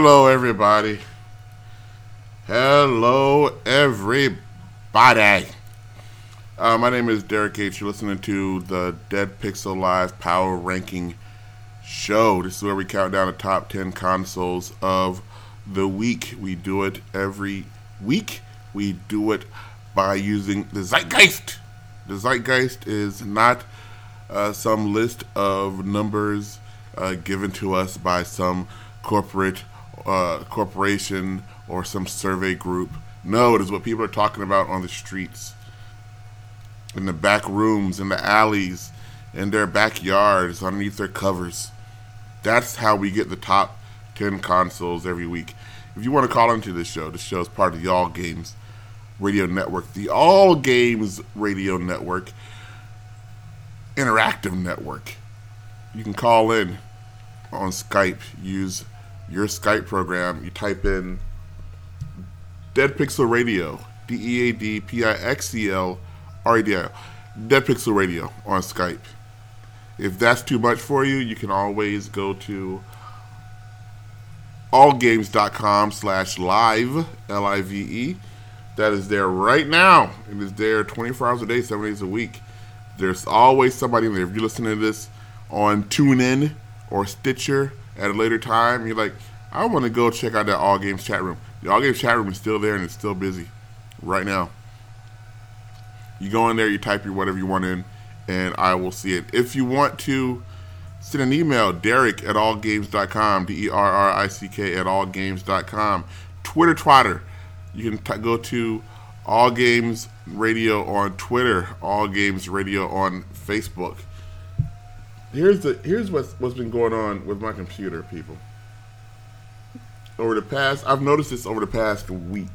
Hello, everybody. Hello, everybody. Uh, my name is Derrick H. You're listening to the Dead Pixel Live Power Ranking Show. This is where we count down the top 10 consoles of the week. We do it every week. We do it by using the Zeitgeist. The Zeitgeist is not uh, some list of numbers uh, given to us by some corporate uh, corporation or some survey group. No, it is what people are talking about on the streets, in the back rooms, in the alleys, in their backyards, underneath their covers. That's how we get the top 10 consoles every week. If you want to call into this show, this show is part of the All Games Radio Network, the All Games Radio Network interactive network. You can call in on Skype, use your Skype program. You type in Dead Pixel Radio, D E A D P I X E L R E D I, Dead Pixel Radio on Skype. If that's too much for you, you can always go to allgames.com slash live, L I V E. That is there right now. It is there 24 hours a day, 7 days a week. There's always somebody there. If you're listening to this on TuneIn or Stitcher at a later time, you're like, I want to go check out that All Games chat room. The All Games chat room is still there and it's still busy right now. You go in there, you type your whatever you want in, and I will see it. If you want to send an email, Derrick at allgames.com, D E R R I C K at allgames.com. Twitter Twitter. You can t- go to All Games Radio on Twitter, All Games Radio on Facebook. Here's the here's what's what's been going on with my computer, people. Over the past, I've noticed this over the past week.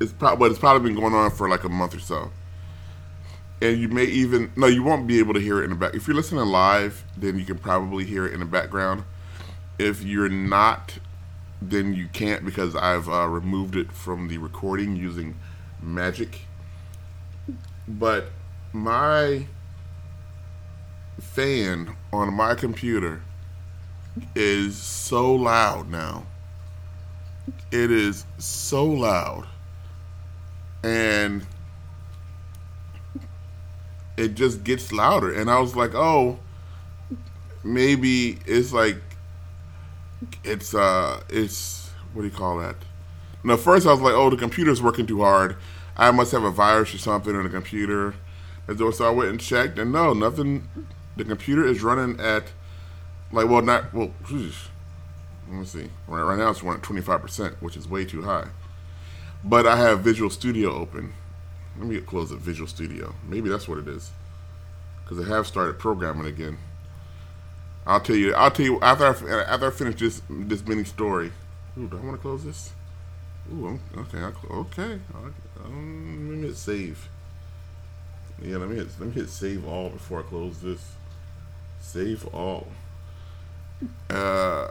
It's probably, but it's probably been going on for like a month or so. And you may even no, you won't be able to hear it in the back. If you're listening live, then you can probably hear it in the background. If you're not, then you can't because I've uh, removed it from the recording using Magic. But my fan on my computer is so loud now. It is so loud. And it just gets louder. And I was like, oh, maybe it's like, it's, uh, it's, what do you call that? No, first I was like, oh, the computer's working too hard. I must have a virus or something on the computer. And so I went and checked, and no, nothing. The computer is running at, like, well, not, well, whew, let me see. Right, right now it's running at 25%, which is way too high. But I have Visual Studio open. Let me close the Visual Studio. Maybe that's what it is. Because I have started programming again. I'll tell you. I'll tell you after I, after I finish this this mini story. Ooh, do I want to close this? Ooh, okay, okay. Um, let me hit save. Yeah, let me hit, let me hit save all before I close this. Save all. Uh,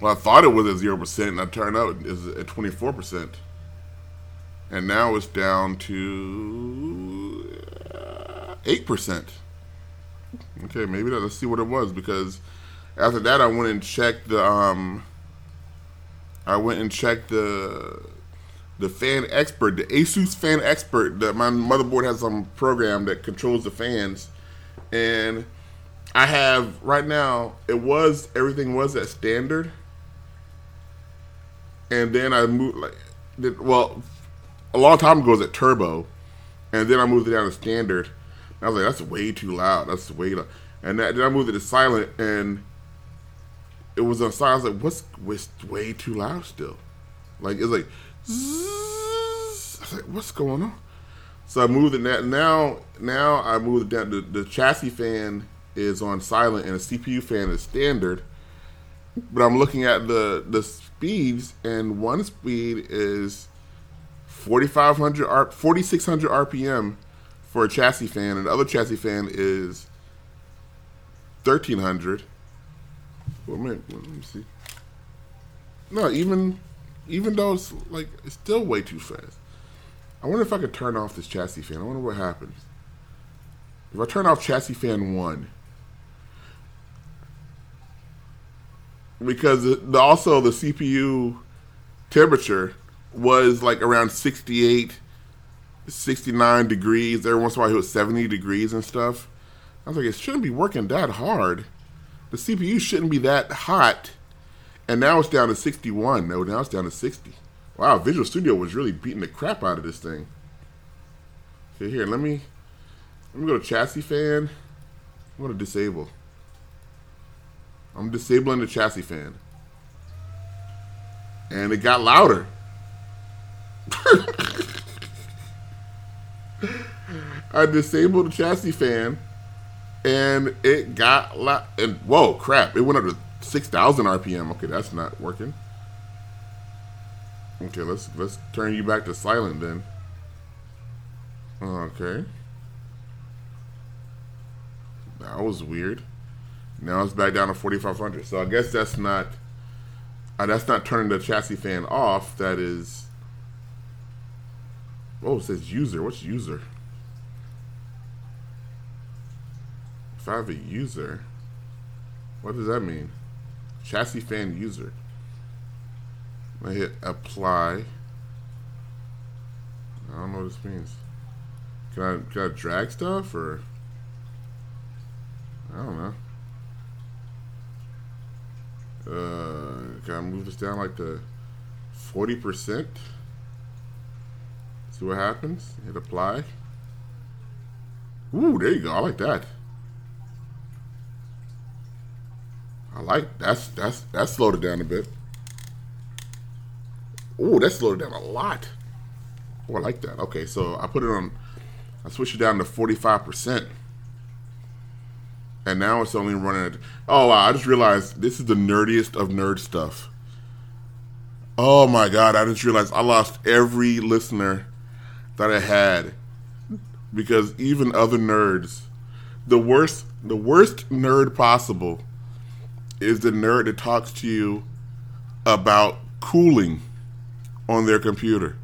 well, I thought it was at zero percent, and I turned out it's at twenty four percent, and now it's down to uh, eight percent. Okay, maybe let's see what it was because after that I went and checked the um I went and checked the the fan expert, the Asus Fan Xpert. That my motherboard has some program that controls the fans, and I have right now. It was everything was at standard, and then I moved like, well, a long time ago it was at turbo, and then I moved it down to standard. I was like, that's way too loud. That's way loud. And that, then I moved it to silent, and it was on silent. I was like, what's, what's way too loud still? Like it's like. I was like, what's going on? So I moved it that now. Now I moved down. The, the chassis fan is on silent, and the CPU fan is standard. But I'm looking at the the speeds, and one speed is 4500 R 4600 RPM for a chassis fan, and the other chassis fan is 1300. Well, man, let me see. No, even even though it's like it's still way too fast. I wonder if I could turn off this chassis fan. I wonder what happens. If I turn off chassis fan one, because the, also the CPU temperature was like around 68, 69 degrees. Every once in a while, it was 70 degrees and stuff. I was like, it shouldn't be working that hard. The CPU shouldn't be that hot. And now it's down to 61. No, now it's down to 60. Wow, Visual Studio was really beating the crap out of this thing. Okay, here, let me let me go to chassis fan. I'm gonna disable. I'm disabling the chassis fan. And it got louder. I disabled the chassis fan and it got loud. And whoa, crap! It went up to 6,000 RPM. Okay, that's not working. Okay, let's let's turn you back to silent then. Okay. That was weird. Now it's back down to 4,500. So I guess that's not uh, that's not turning the chassis fan off. That is. Oh, it says user. What's user? If I have a user, what does that mean? Chassis fan user. I hit apply. I don't know what this means. Can I, can I drag stuff or? I don't know. Uh, can I move this down like to 40%? See what happens? Hit apply. Ooh, there you go. I like that. I like that's that's that slowed it down a bit. Ooh, that slowed it down a lot. Oh, I like that. Okay, so I put it on. I switched it down to forty five percent, and now it's only running. At, oh wow! I just realized this is the nerdiest of nerd stuff. Oh my god! I just realized I lost every listener that I had because even other nerds, the worst, the worst nerd possible is the nerd that talks to you about cooling on their computer.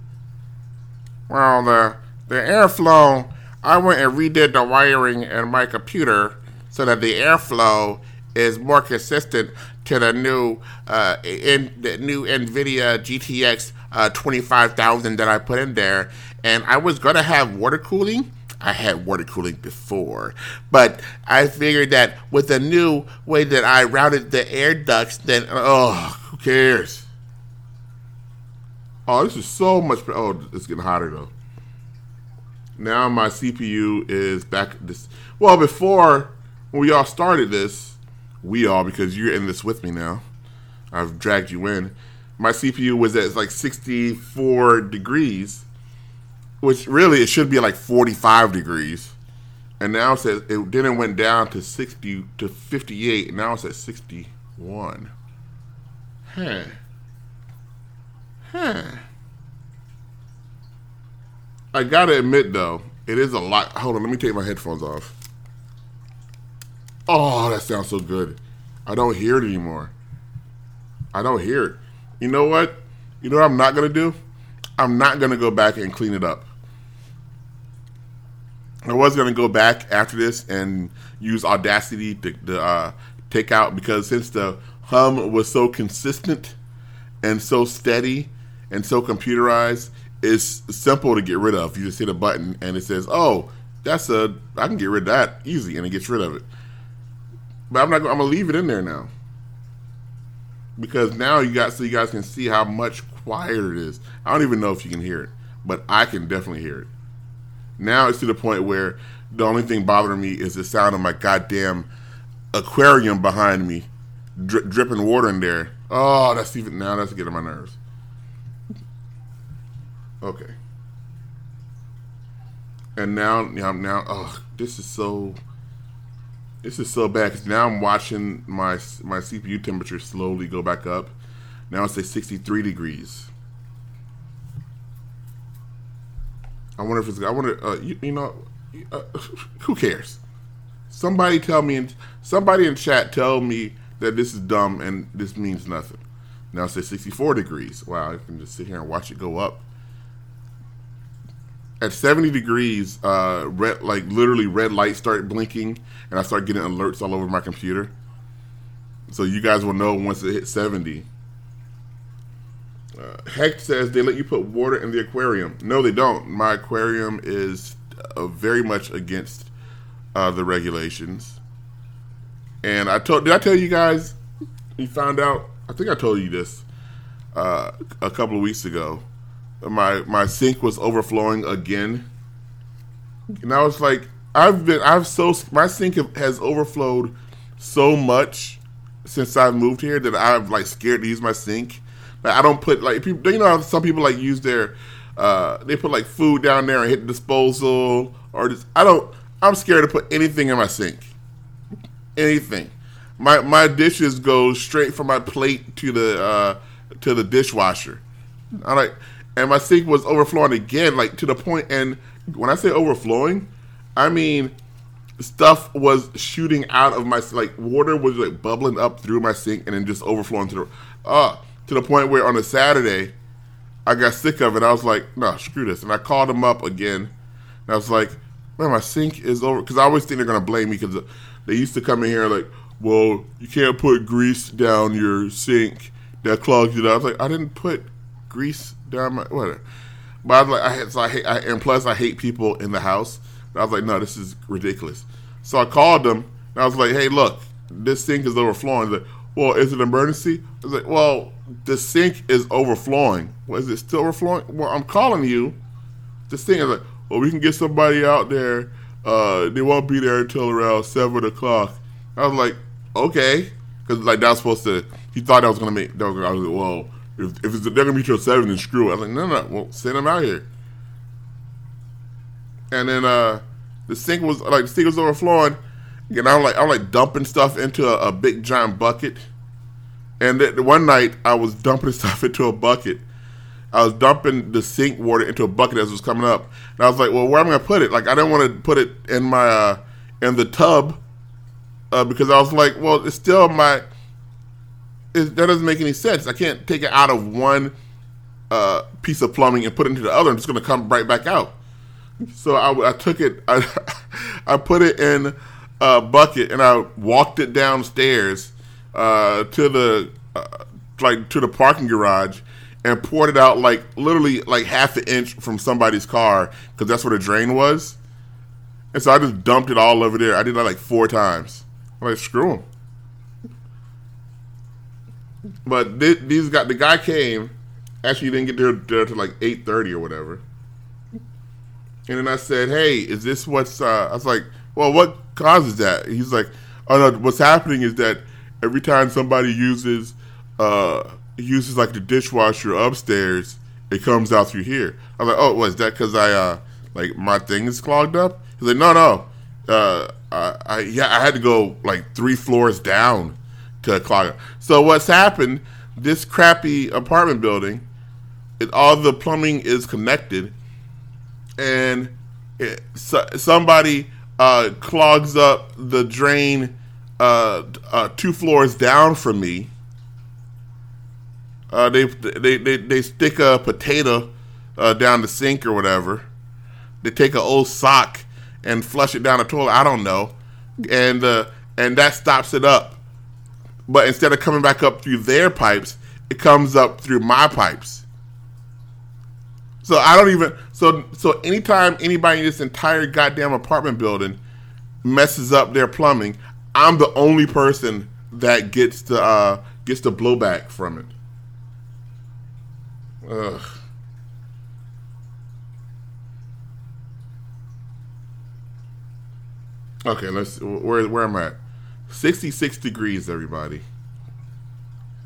Well, the the airflow, I went and redid the wiring in my computer so that the airflow is more consistent to the new uh, in the new NVIDIA GTX uh, 25000 that I put in there, and I was gonna have water cooling I had water cooling before, but I figured that with the new way that I routed the air ducts, then oh, who cares? Oh, this is so much. Oh, it's getting hotter though. Now my CPU is back. This well before when we all started this, we all because you're in this with me now. I've dragged you in. My CPU was at like 64 degrees which really it should be like 45 degrees. And now it says it then it went down to 60 to 58, and now it's at 61. Huh. Huh. I gotta admit though, it is a lot. Hold on, let me take my headphones off. Oh, that sounds so good. I don't hear it anymore. I don't hear it. You know what? You know what I'm not gonna do? I'm not gonna go back and clean it up. I was to go back after this and use Audacity to, to uh, take out because since the hum was so consistent and so steady and so computerized, it's simple to get rid of. You just hit a button and it says, "Oh, that's a I can get rid of that easy," and it gets rid of it. But I'm not. I'm gonna leave it in there now because now you got so you guys can see how much quieter it is. I don't even know if you can hear it, but I can definitely hear it. Now it's to the point where the only thing bothering me is the sound of my goddamn aquarium behind me, dri- dripping water in there. Oh, that's even now that's getting my nerves. Okay. And now, now, now, oh, this is so. This is so bad because now I'm watching my my CPU temperature slowly go back up. Now it's at 63 degrees. I wonder if it's. I wonder. Uh, you, you, know, uh, who cares? Somebody tell me. In, somebody in chat tell me that this is dumb and this means nothing. Now it's says 64 degrees. Wow, I can just sit here and watch it go up. At 70 degrees, uh, red like literally red lights start blinking, and I start getting alerts all over my computer. So you guys will know once it hits 70. Uh, Heck says they let you put water in the aquarium. No, they don't. My aquarium is uh, very much against uh, the regulations. And I told, did I tell you guys? You found out. I think I told you this uh, a couple of weeks ago. My my sink was overflowing again, and I was like, I've been, I've so my sink has overflowed so much since I've moved here that I'm like scared to use my sink. Like I don't put like people. You know some people like use their uh, they put like food down there and hit the disposal or just I don't. I'm scared to put anything in my sink. Anything. My my dishes go straight from my plate to the uh, to the dishwasher. I like, and my sink was overflowing again, like to the point. And when I say overflowing, I mean stuff was shooting out of my like water was like bubbling up through my sink and then just overflowing to the uh to the point where on a Saturday I got sick of it. I was like, no, screw this, and I called them up again. And I was like, man, my sink is over because I always think they're gonna blame me because they used to come in here like, well, you can't put grease down your sink that clogs it up. I was like, I didn't put grease down my whatever. But I was like, I had so I hate, I, and plus I hate people in the house. I was like, no, this is ridiculous. So I called them and I was like, hey, look, this sink is overflowing. Like, well, is it an emergency? I was like, well, the sink is overflowing. Well, is it still overflowing? Well, I'm calling you. The sink is like, well, we can get somebody out there. Uh, they won't be there until around seven o'clock. I was like, okay, because like that was supposed to. He thought I was gonna make. I was like, well, if, if they're gonna be till seven, then screw it. I was like, no, no, well, send them out here. And then uh, the sink was like the sink was overflowing, and I'm like I'm like dumping stuff into a, a big giant bucket. And then one night I was dumping stuff into a bucket. I was dumping the sink water into a bucket as it was coming up, and I was like, "Well, where am I gonna put it? Like, I didn't want to put it in my uh, in the tub uh, because I was like, well, it's still my. It, that doesn't make any sense. I can't take it out of one uh, piece of plumbing and put it into the other. I'm just going to come right back out. So I, I took it, I, I put it in a bucket and I walked it downstairs uh, to the uh, like to the parking garage and poured it out like literally like half an inch from somebody's car because that's where the drain was. And so I just dumped it all over there. I did that like four times. I'm like, screw him. But th- these got the guy came. Actually, didn't get there, there to like eight thirty or whatever. And then I said, "Hey, is this what's?" Uh, I was like, "Well, what causes that?" He's like, "Oh no, what's happening is that every time somebody uses uh, uses like the dishwasher upstairs, it comes out through here." I was like, "Oh, was that because I uh, like my thing is clogged up?" He's like, "No, no, uh, I, I yeah, I had to go like three floors down to clog it. So what's happened? This crappy apartment building, it, all the plumbing is connected, and it, so, somebody uh, clogs up the drain uh, uh, two floors down from me. Uh, they, they they they stick a potato uh, down the sink or whatever. They take an old sock and flush it down the toilet. I don't know, and uh, and that stops it up. But instead of coming back up through their pipes, it comes up through my pipes. So I don't even so so anytime anybody in this entire goddamn apartment building messes up their plumbing, I'm the only person that gets the uh, gets the blowback from it. Ugh. Okay, let's where where am I at? 66 degrees, everybody.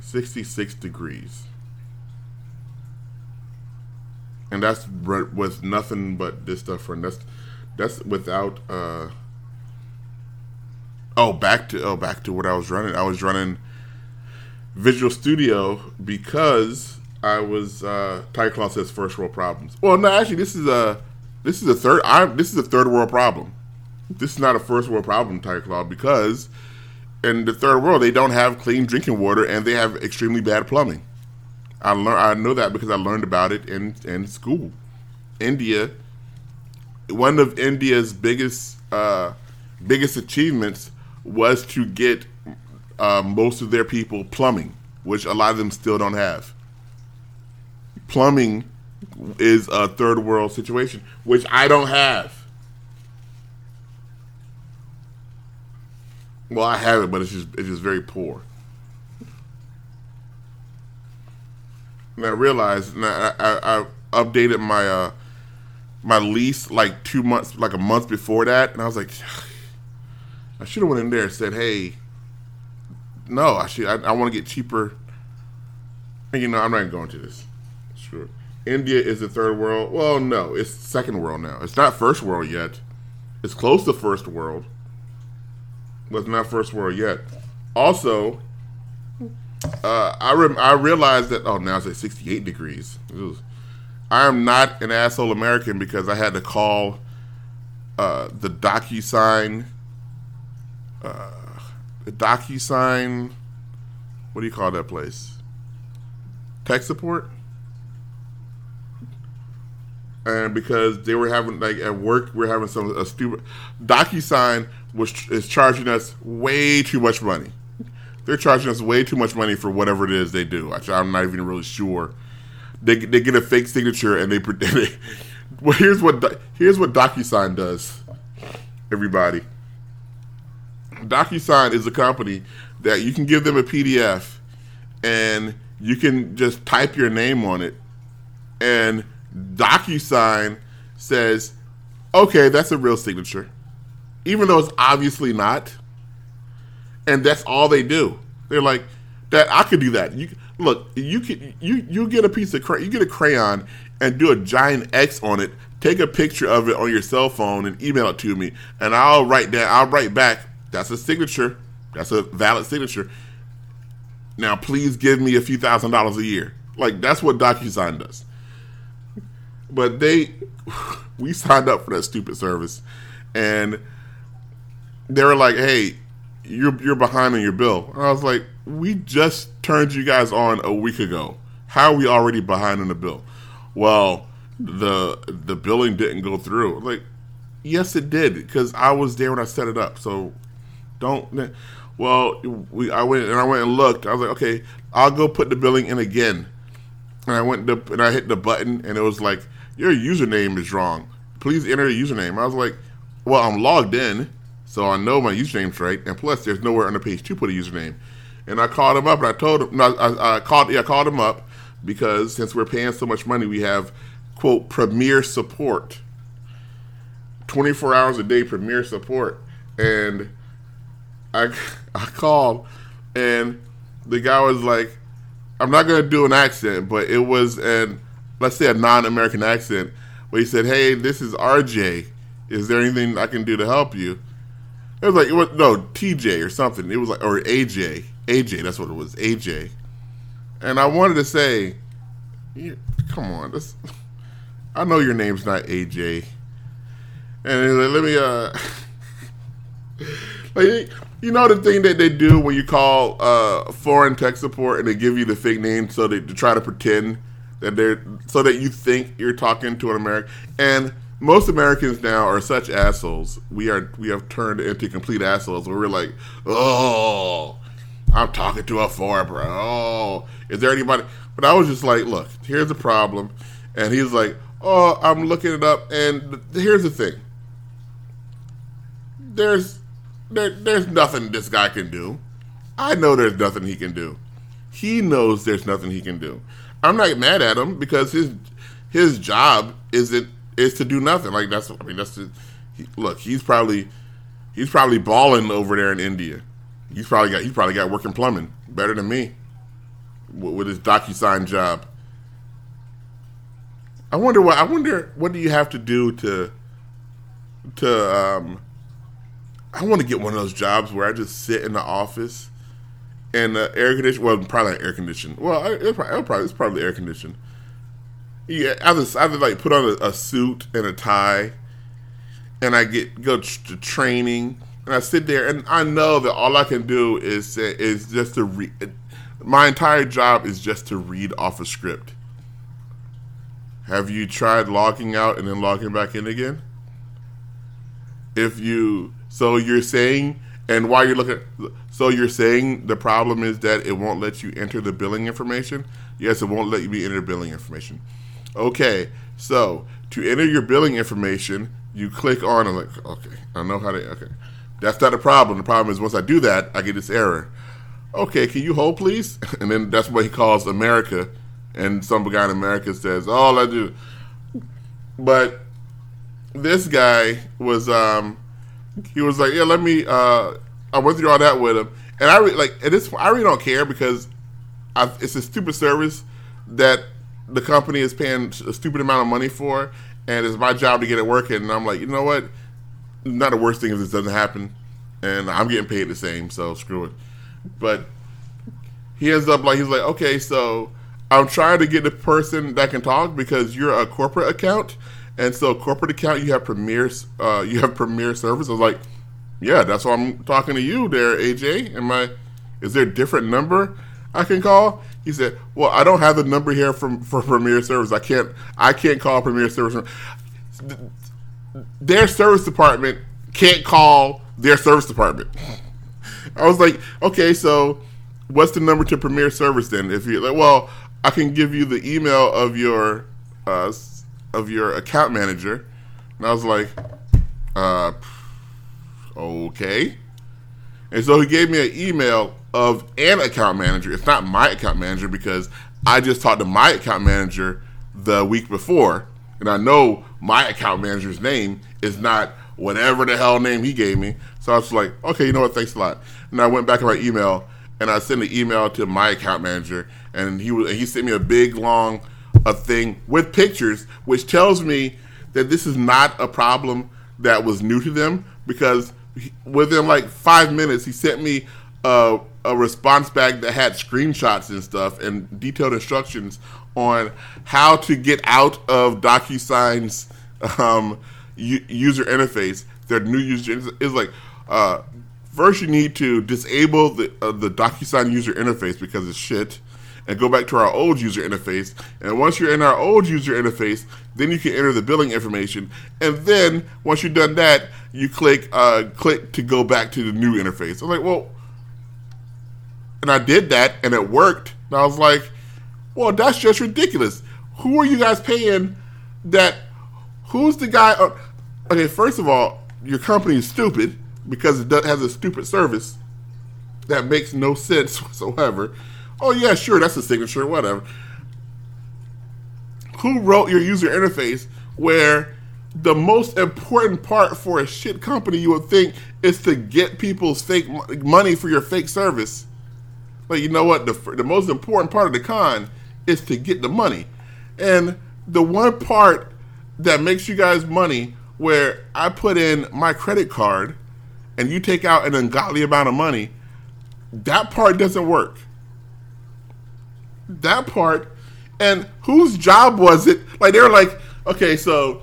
66 degrees. And that's with nothing but this stuff and that's that's without uh Oh, back to oh back to what I was running. I was running Visual Studio because I was uh Claw says first world problems. Well, no, actually this is a this is a third I this is a third world problem this is not a first world problem, Tiger Claw, because in the third world they don't have clean drinking water and they have extremely bad plumbing. I learn I know that because I learned about it in in school. India, one of India's biggest uh, biggest achievements was to get uh, most of their people plumbing, which a lot of them still don't have. Plumbing is a third world situation, which I don't have. Well, I have it, but it's just it's just very poor. And I realized, and I, I, I updated my uh, my lease like two months, like a month before that, and I was like, I should have went in there and said, hey, no, I should, I, I want to get cheaper. And you know, I'm not even going to this. Sure. India is the third world. Well, no, it's second world now. It's not first world yet. It's close to first world, it's not first world yet. Also, uh, I I realized that oh now it's at 68 degrees. I am not an asshole American because I had to call uh, the DocuSign uh, the DocuSign. What do you call that place? Tech support. And because they were having like at work, we are having some a stupid DocuSign was is charging us way too much money they're charging us way too much money for whatever it is they do. Actually, I'm not even really sure. They, they get a fake signature and they, they well here's what here's what DocuSign does. Everybody, DocuSign is a company that you can give them a PDF and you can just type your name on it, and DocuSign says, "Okay, that's a real signature," even though it's obviously not and that's all they do. They're like that. I could do that. You look. You can you you get a piece of cray, you get a crayon and do a giant X on it. Take a picture of it on your cell phone and email it to me, and I'll write that. I'll write back. That's a signature. That's a valid signature. Now, please give me a few thousand dollars a year. Like that's what DocuSign does. But they, we signed up for that stupid service, and they were like, "Hey, you're you're behind on your bill. And I was like, we just turned you guys on a week ago. How are we already behind on the bill? Well, the the billing didn't go through. Like, yes, it did because I was there when I set it up. So don't. Well, we I went and I went and looked. I was like, okay, I'll go put the billing in again. And I went to, and I hit the button and it was like, your username is wrong. Please enter a username. I was like, well, I'm logged in so I know my username's right, and plus there's nowhere on the page to put a username. And I called him up and I told him, no, I, I called, yeah, I called him up because since we're paying so much money, we have quote premier support, 24 hours a day premier support, and I I called, and the guy was like, I'm not gonna do an accent, but it was an let's say a non-American accent, where he said, "Hey, this is RJ. Is there anything I can do to help you?" It was like it was no TJ or something. It was like or AJ, AJ. That's what it was, AJ. And I wanted to say, come on, this. I know your name's not AJ. And let me uh, like you know the thing that they do when you call uh foreign tech support and they give you the fake name so they to try to pretend that they're so that you think you're talking to an American and most Americans now are such assholes. We are we have turned into complete assholes where we're like, oh, I'm talking to a foreign bro. Oh, is there anybody? But I was just like, look, here's the problem, and he's like, oh, I'm looking it up, and here's the thing. There's there, there's nothing this guy can do. I know there's nothing he can do. He knows there's nothing he can do. I'm not mad at him because his his job isn't is to do nothing. Like that's I mean that's he, look. He's probably he's probably balling over there in India. He's probably got he's probably got working plumbing better than me with, with his DocuSign job. I wonder what I wonder what do you have to do to to um I want to get one of those jobs where I just sit in the office and the air condition well probably air conditioned well it probably, it's probably air conditioned yeah, I just I just like put on a, a, suit and a tie, and I get go to training, and I sit there, and I know that all I can do is is just to read. My entire job is just to read off a script. Have you tried logging out and then logging back in again? If you so you're saying, and while you're looking, So you're saying the problem is that it won't let you enter the billing information? Yes, it won't let you be enter billing information. Okay, so to enter your billing information, you click on and like, okay, I know how to. Okay, that's not a problem. The problem is once I do that, I get this error. Okay, can you hold please? And then that's what he calls America, and some guy in America says, "Oh, I do." But this guy was, um, he was like, "Yeah, let me." Uh, I went through all that with him, and I re- like, and this I really don't care because I, it's a stupid service that the company is paying a stupid amount of money for, and it's my job to get it working. And I'm like, you know what? Not the worst thing if this doesn't happen, and I'm getting paid the same, so screw it. But he ends up like he's like, okay, so I'm trying to get the person that can talk because you're a corporate account, and so corporate account you have premier, uh, you have premier service. I was like, yeah, that's why I'm talking to you there, AJ. Am I? Is there a different number I can call? He said, "Well, I don't have the number here from for Premier Service. I can't I can't call Premier Service. Their service department can't call their service department." I was like, "Okay, so what's the number to Premier Service then? If you like, well, I can give you the email of your uh, of your account manager." And I was like, uh, okay. And so he gave me an email of an account manager. It's not my account manager because I just talked to my account manager the week before, and I know my account manager's name is not whatever the hell name he gave me. So I was like, okay, you know what? Thanks a lot. And I went back to my email and I sent an email to my account manager, and he he sent me a big long a thing with pictures, which tells me that this is not a problem that was new to them because within like five minutes he sent me a, a response back that had screenshots and stuff and detailed instructions on how to get out of DocuSign's um, u- user interface. Their new user is like uh, first you need to disable the uh, the DocuSign user interface because it's shit, and go back to our old user interface. And once you're in our old user interface, then you can enter the billing information. And then once you've done that, you click uh, click to go back to the new interface. I'm like, well and I did that and it worked. And I was like, well, that's just ridiculous. Who are you guys paying that? Who's the guy? Uh, okay, first of all, your company is stupid because it does, has a stupid service that makes no sense whatsoever. Oh, yeah, sure, that's a signature, whatever. Who wrote your user interface where the most important part for a shit company you would think is to get people's fake money for your fake service? But you know what? The, the most important part of the con is to get the money. And the one part that makes you guys money where I put in my credit card and you take out an ungodly amount of money, that part doesn't work. That part, and whose job was it? Like, they were like, okay, so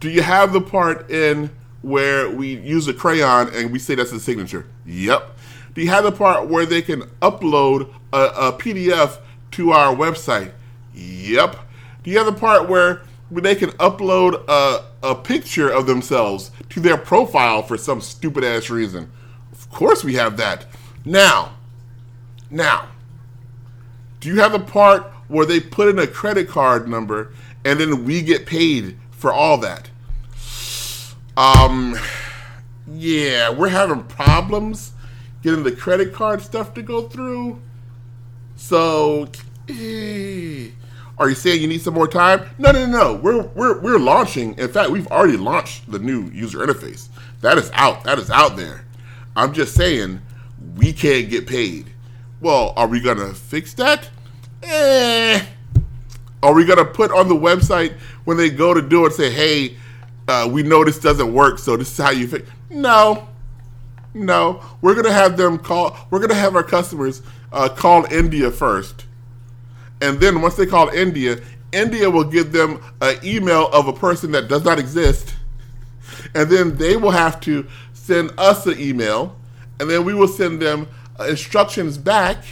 do you have the part in where we use a crayon and we say that's a signature? Yep. Do you have the part where they can upload a, a PDF to our website? Yep. Do you have the part where they can upload a, a picture of themselves to their profile for some stupid ass reason? Of course we have that. Now, now, do you have the part where they put in a credit card number and then we get paid for all that? Um, yeah, we're having problems getting the credit card stuff to go through. So, eh, are you saying you need some more time? No, no, no. We're we're we're launching. In fact, we've already launched the new user interface. That is out. That is out there. I'm just saying we can't get paid. Well, are we gonna fix that? Eh. Are we gonna put on the website when they go to do it? Say, hey, uh, we know this doesn't work, so this is how you fix. No, no, we're gonna have them call. We're gonna have our customers uh, call India first, and then once they call India, India will give them an email of a person that does not exist, and then they will have to send us an email, and then we will send them instructions back,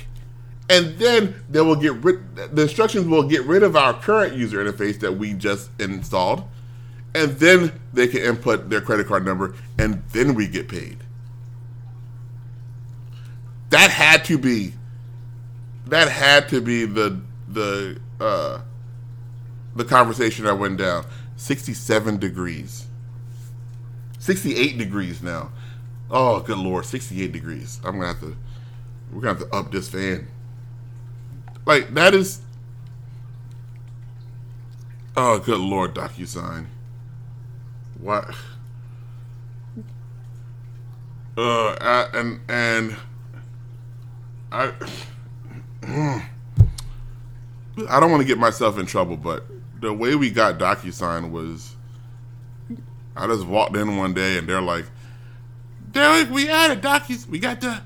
and then they will get rid. The instructions will get rid of our current user interface that we just installed, and then they can input their credit card number, and then we get paid. that had to be that had to be the the uh the conversation that went down 67 degrees 68 degrees now oh good lord 68 degrees i'm gonna have to we're gonna have to up this fan. Like that is oh good lord docusign. What uh I, and and I I don't want to get myself in trouble, but the way we got DocuSign was I just walked in one day and they're like, Derrick, we added Docu we got the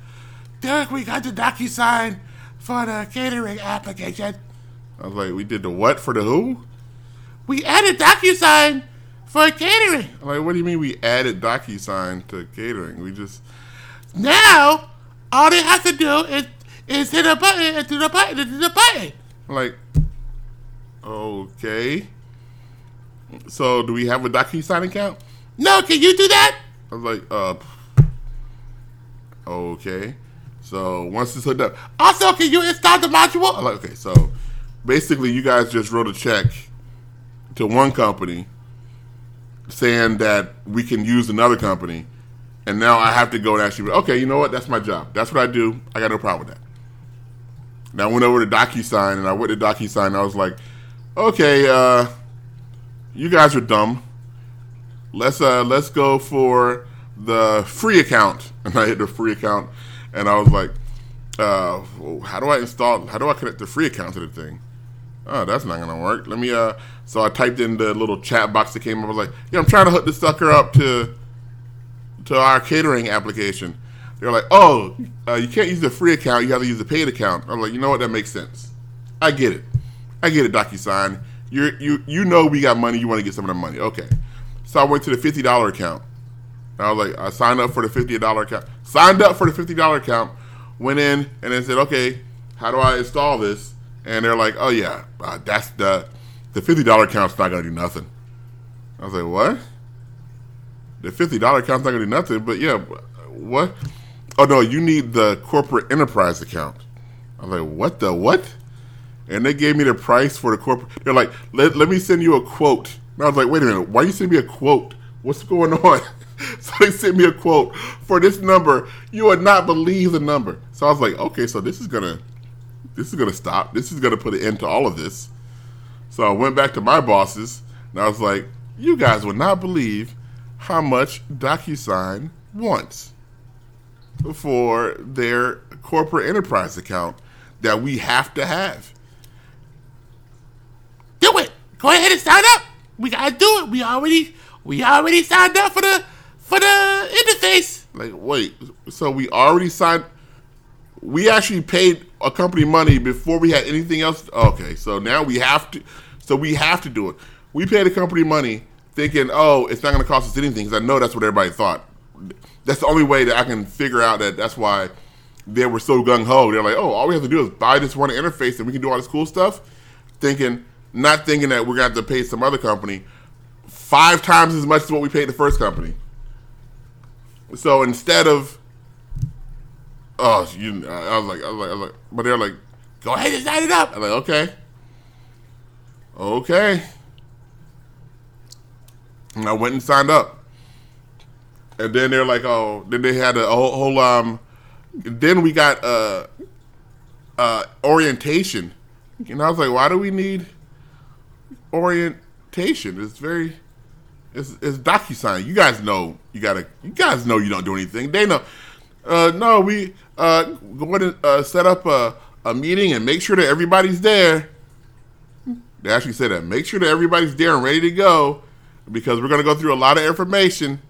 Derrick, we got the DocuSign for the catering application. I was like, we did the what for the who? We added DocuSign for catering. I'm like, what do you mean we added DocuSign to catering? We just now all they have to do is is hit a button and do the button and do the button. I'm like, okay. So do we have a DocuSign account? No, can you do that? I was like, uh, okay. So once it's hooked up, also can you install the module? I'm like, okay. So basically, you guys just wrote a check to one company saying that we can use another company, and now I have to go and actually, okay, you know what? That's my job. That's what I do. I got no problem with that. Now I went over to DocuSign and I went to DocuSign and I was like, okay, uh, you guys are dumb. Let's uh, let's go for the free account. And I hit the free account and I was like, uh, how do I install? How do I connect the free account to the thing? Oh, that's not gonna work. Let me. Uh, so I typed in the little chat box that came up. I was like, yeah, I'm trying to hook this sucker up to to our catering application. They're like, oh, uh, you can't use the free account. You have to use the paid account. I'm like, you know what? That makes sense. I get it. I get it, DocuSign. You you you know we got money. You want to get some of the money. Okay. So I went to the fifty dollar account. I was like, I signed up for the fifty dollar account. Signed up for the fifty dollar account. Went in and then said, okay, how do I install this? And they're like, oh yeah, uh, that's the the fifty dollar account's not gonna do nothing. I was like, what? The fifty dollar account's not gonna do nothing. But yeah, what? Oh no, you need the corporate enterprise account. I was like, what the what? And they gave me the price for the corporate. They're like, let, let me send you a quote. And I was like, wait a minute, why you send me a quote? What's going on? so they sent me a quote for this number. You would not believe the number. So I was like, okay, so this is gonna, this is gonna stop. This is gonna put an end to all of this. So I went back to my bosses and I was like, you guys would not believe how much DocuSign wants for their corporate enterprise account that we have to have. Do it. Go ahead and sign up. We gotta do it. We already we already signed up for the for the interface. Like, wait, so we already signed we actually paid a company money before we had anything else. Okay, so now we have to so we have to do it. We paid a company money thinking, oh, it's not going to cost us anything because I know that's what everybody thought that's the only way that I can figure out that that's why they were so gung ho. They're like, oh, all we have to do is buy this one interface and we can do all this cool stuff. Thinking, not thinking that we're going to have to pay some other company five times as much as what we paid the first company. So instead of, oh, you, I was like, I was like, I was like, but they're like, go ahead and sign it up. I'm like, okay, okay. And I went and signed up and then they're like, oh, then they had a whole, whole um, then we got uh, uh, orientation, and I was like, why do we need orientation? It's very, it's it's DocuSign. You guys know you gotta, you guys know you don't do anything. They know. Uh, no, we uh, go to uh, set up a, a meeting and make sure that everybody's there. They actually said that. Make sure that everybody's there and ready to go because we're going to go through a lot of information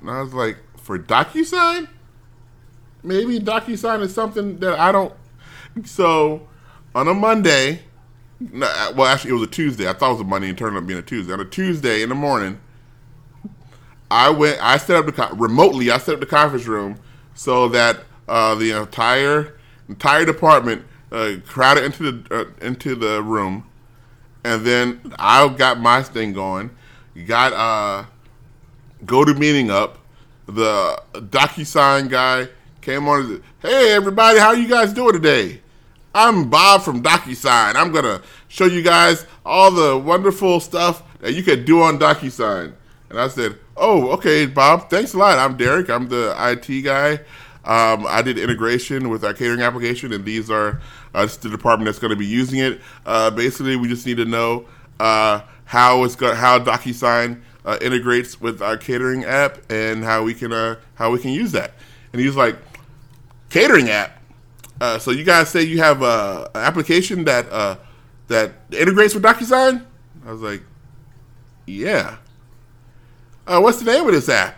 and I was like, for DocuSign? Maybe DocuSign is something that I don't. So on a Monday, well, actually, it was a Tuesday. I thought it was a Monday and turned out being a Tuesday. On a Tuesday in the morning, I went. I set up the remotely. I set up the conference room so that uh, the entire entire department uh, crowded into the uh, into the room, and then I got my thing going. Got uh, go to meeting up. The DocuSign guy came on. and said, Hey, everybody, how you guys doing today? I'm Bob from DocuSign. I'm gonna show you guys all the wonderful stuff that you can do on DocuSign. And I said, Oh, okay, Bob. Thanks a lot. I'm Derrick. I'm the IT guy. Um, I did integration with our catering application, and these are uh, the department that's going to be using it. Uh, basically, we just need to know uh, how it's how DocuSign uh, integrates with our catering app and how we can uh, how we can use that. And he was like, catering app. Uh, so you guys say you have a, an application that that integrates with DocuSign? I was like, yeah. Uh, what's the name of this app?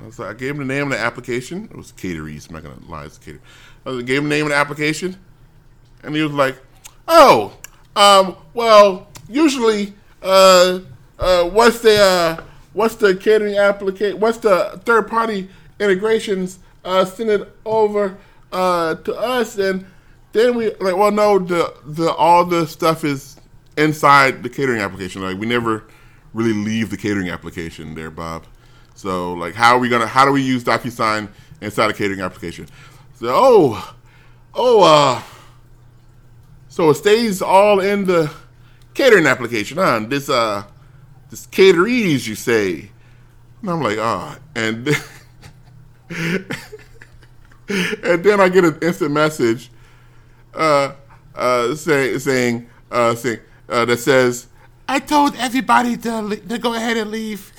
I, I gave him the name of the application. It was Caterease. I'm not gonna lie, it's Cater. I gave him the name of the application, and he was like, "Oh, um, well, usually, uh, uh, what's the uh, what's the catering application? What's the third party integrations? Uh, send it over uh, to us, and then we like, well, no, the the all the stuff is inside the catering application. Like we never really leave the catering application there, Bob. So like, how are we gonna? How do we use DocuSign inside a catering application? So oh, oh, uh, so it stays all in the catering application, huh? And this uh, this Caterease, you say? And I'm like, ah, and. and then I get an instant message uh, uh, say, saying uh, saying uh, that says, "I told everybody to to go ahead and leave."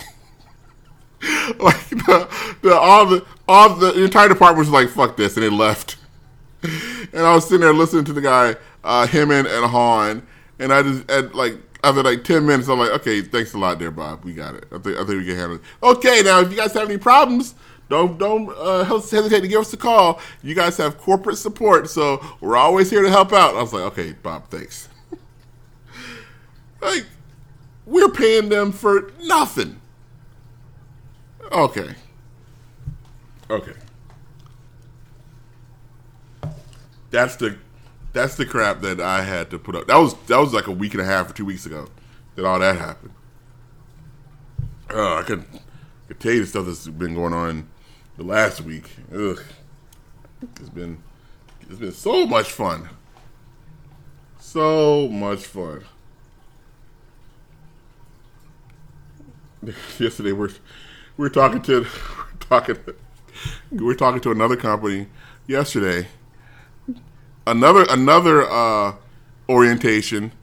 like the, the all the all the, the entire department was like, "Fuck this," and they left. and I was sitting there listening to the guy, uh, Hemon and Han, and I just at like after like ten minutes, I'm like, "Okay, thanks a lot, there, Bob. We got it. I think I think we can handle it." Okay, now if you guys have any problems don't don't uh, hesitate to give us a call. You guys have corporate support, so we're always here to help out. I was like, okay, Bob, thanks. like, we're paying them for nothing. Okay. Okay. That's the that's the crap that I had to put up. That was that was like a week and a half or two weeks ago that all that happened. Uh, I could could tell you the stuff that's been going on the last week. Ugh. It's been it's been so much fun. So much fun. Yesterday we're we are talking to we're talking we we're talking to another company yesterday. Another another uh, orientation,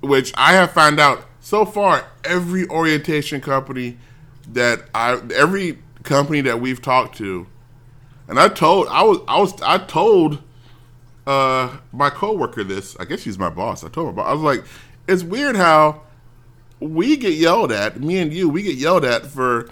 which I have found out so far. Every orientation company that I every company that we've talked to, and I told I was I was I told uh, my coworker this. I guess she's my boss. I told her, I was like, it's weird how we get yelled at. Me and you, we get yelled at for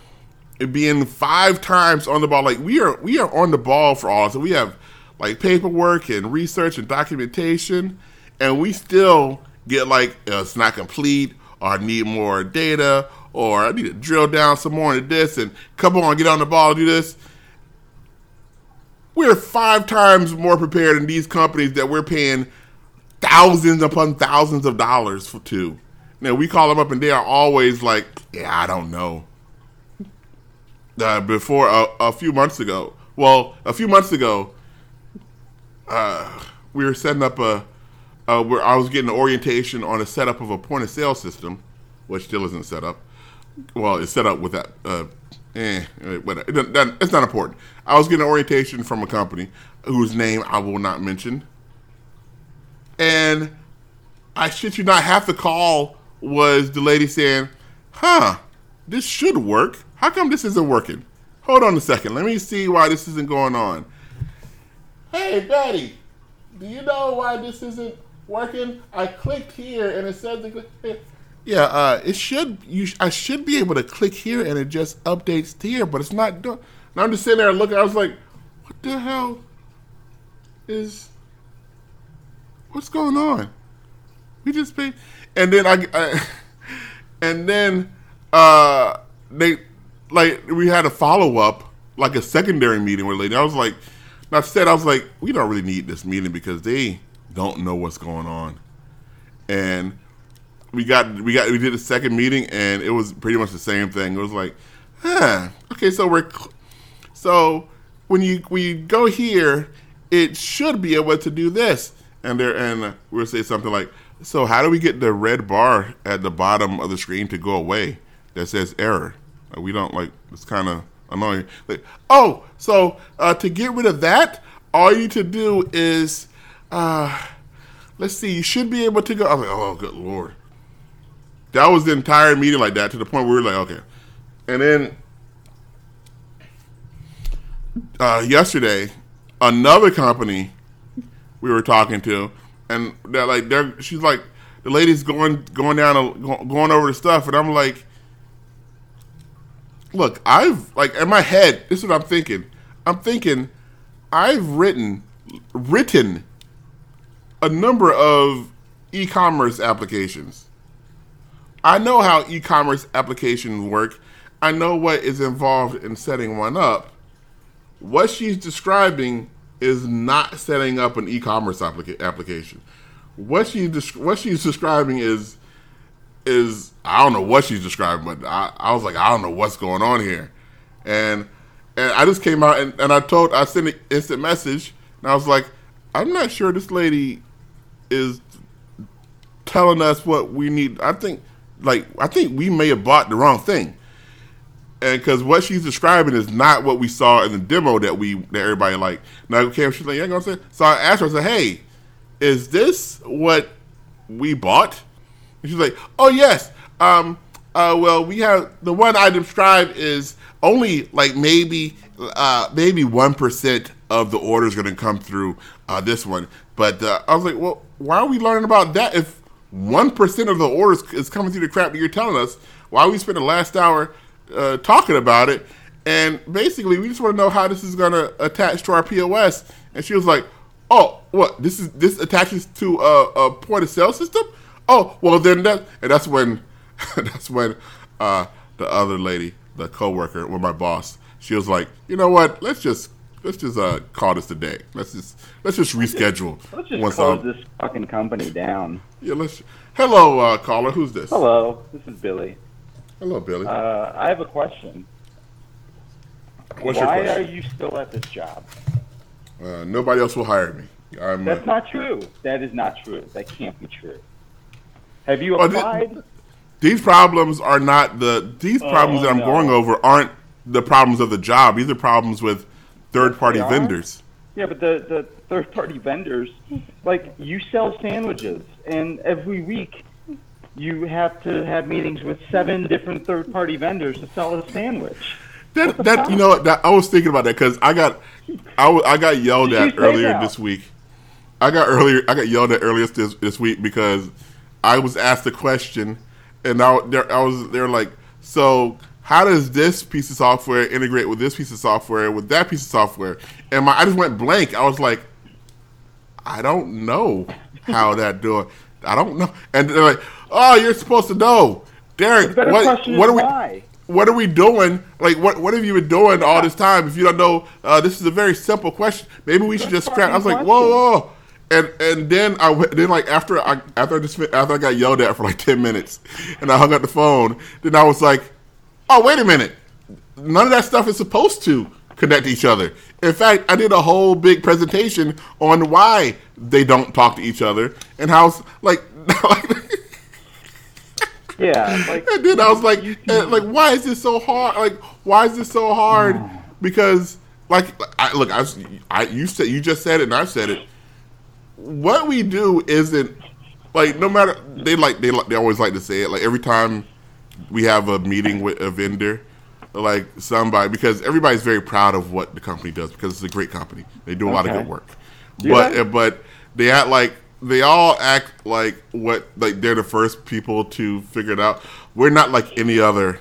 being five times on the ball. Like we are we are on the ball for all. So we have like paperwork and research and documentation, and we still get like uh, it's not complete or I need more data or I need to drill down some more into this and come on, get on the ball, do this. We're five times more prepared than these companies that we're paying thousands upon thousands of dollars for to. Now we call them up and they are always like, "Yeah, I don't know." Uh, before a, a, few months ago, well, a few months ago, uh, we were setting up a. Where I was getting an orientation on a setup of a point of sale system, which still isn't set up well, it's set up with that. Uh, eh, whatever. it's not important. I was getting an orientation from a company whose name I will not mention, and I shit you not, half the call was the lady saying, "Huh, this should work. How come this isn't working? Hold on a second. Let me see why this isn't going on." Hey, Betty, do you know why this isn't working? I clicked here and it says the yeah, uh, it should. You, I should be able to click here and it just updates here, but it's not doing. And I'm just sitting there looking. I was like, "What the hell is? What's going on?" We just paid, and then I, I and then uh, they like we had a follow up, like a secondary meeting with a lady. I was like, I said I was like, we don't really need this meeting because they don't know what's going on, and we got we got we did a second meeting and it was pretty much the same thing. It was like, huh, okay, so we're so when you you go here, it should be able to do this. And there, and we'll say something like, "So how do we get the red bar at the bottom of the screen to go away that says error?" Like, we don't like. It's kind of annoying. Like, oh, so uh, to get rid of that, all you need to do is, uh, let's see, you should be able to go. I was like, oh, good lord. That was the entire meeting like that to the point where we were like, okay. And then uh, yesterday, another company we were talking to, and they're like, they're she's like, the lady's going going down going over the stuff, and I'm like, look, I've like in my head, this is what I'm thinking. I'm thinking, I've written written a number of e-commerce applications. I know how e-commerce applications work. I know what is involved in setting one up what she's describing is not setting up an e-commerce applica- application. What she's what she's describing is is I don't know what she's describing, but I, I was like I don't know what's going on here, and and I just came out and, and I told I sent an instant message and I was like I'm not sure this lady is telling us what we need. I think like I think we may have bought the wrong thing and because what she's describing is not what we saw in the demo that we that everybody like. Now, okay, she's like, "Yeah, gonna say." So I asked her, I said, "Hey, is this what we bought?" And she's like, "Oh yes. Um, uh, well, we have the one I described is only like maybe uh, maybe one percent of the orders going to come through uh, this one." But uh, I was like, "Well, why are we learning about that if one percent of the orders is coming through the crap that you're telling us? Why we spend the last hour?" Uh, talking about it, and basically we just want to know how this is going to attach to our POS. And she was like, "Oh, what? This is this attaches to a, a point of sale system? Oh, well then that." And that's when that's when uh, the other lady, the coworker, with my boss, she was like, "You know what? Let's just." Let's just uh, call this a day. Let's just let's just reschedule. Let's just, let's just close this fucking company down. Yeah, let's. Hello, uh, caller. Who's this? Hello, this is Billy. Hello, Billy. Uh, I have a question. What's Why your question? are you still at this job? Uh, nobody else will hire me. I'm, That's uh, not true. That is not true. That can't be true. Have you Oh, th- applied? these problems are not the these problems Oh, that I'm no. going over aren't the problems of the job. These are problems with third party vendors. yeah, but the, the third party vendors, like you sell sandwiches, and every week you have to have meetings with seven different third party vendors to sell a sandwich. That that you know that I was thinking about that because I got I, I got yelled at earlier that? this week. I got earlier I got yelled at earlier this this week because I was asked a question and I there I was they're like so how does this piece of software integrate with this piece of software with that piece of software and my I just went blank I was like I don't know how that do it I don't know and they're like oh you're supposed to know Derrick what are we why? what are we doing? Like, what what have you been doing all this time? If you don't know, uh, this is a very simple question. Maybe we should just scrap. I was like, whoa, whoa. And and then I went, then like after I after I just after I got yelled at for like ten minutes, and I hung up the phone. Then I was like, oh wait a minute, none of that stuff is supposed to connect to each other. In fact, I did a whole big presentation on why they don't talk to each other and how like. Yeah, like And then I was like, eh, like, why is this so hard? Like, why is this so hard? Because, like, I, look, I, I, you said, you just said it, and I said it. What we do isn't like no matter they like they like they always like to say it like every time we have a meeting with a vendor like somebody because everybody's very proud of what the company does because it's a great company they do a lot of good work Yeah. but uh, but they act like they all act like what like they're the first people to figure it out we're not like any other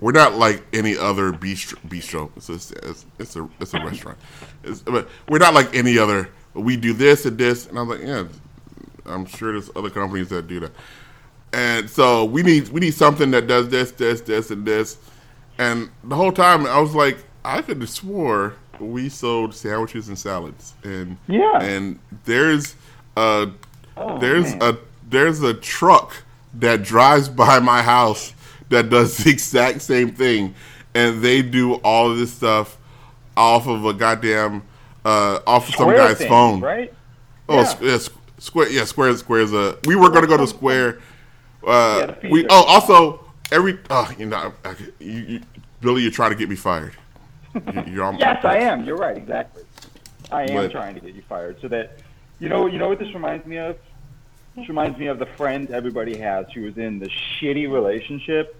we're not like any other bistro. bistro. It's, a, it's, it's a it's a restaurant. It's, but we're not like any other. We do this and this, and I'm like, yeah, I'm sure there's other companies that do that. And so we need we need something that does this, this, this, and this. And the whole time I was like, I could have swore we sold sandwiches and salads, and Yeah. and there's a Oh, there's man. a there's a truck that drives by my house that does the exact same thing, and they do all of this stuff off of a goddamn uh, off of some Square guy's things, phone. right? Oh, Yeah. Squ- yeah, Square. Yeah, Square. is a. We were gonna go to Square. Uh, Yeah, we. Oh, also every. Oh, you know, I, you, you, Billy, you're trying to get me fired. You- on. Yes, I am. You're right. Exactly. I am But- trying to get you fired so that you know. You know what this reminds me of? This reminds me of the friend everybody has who is in the shitty relationship,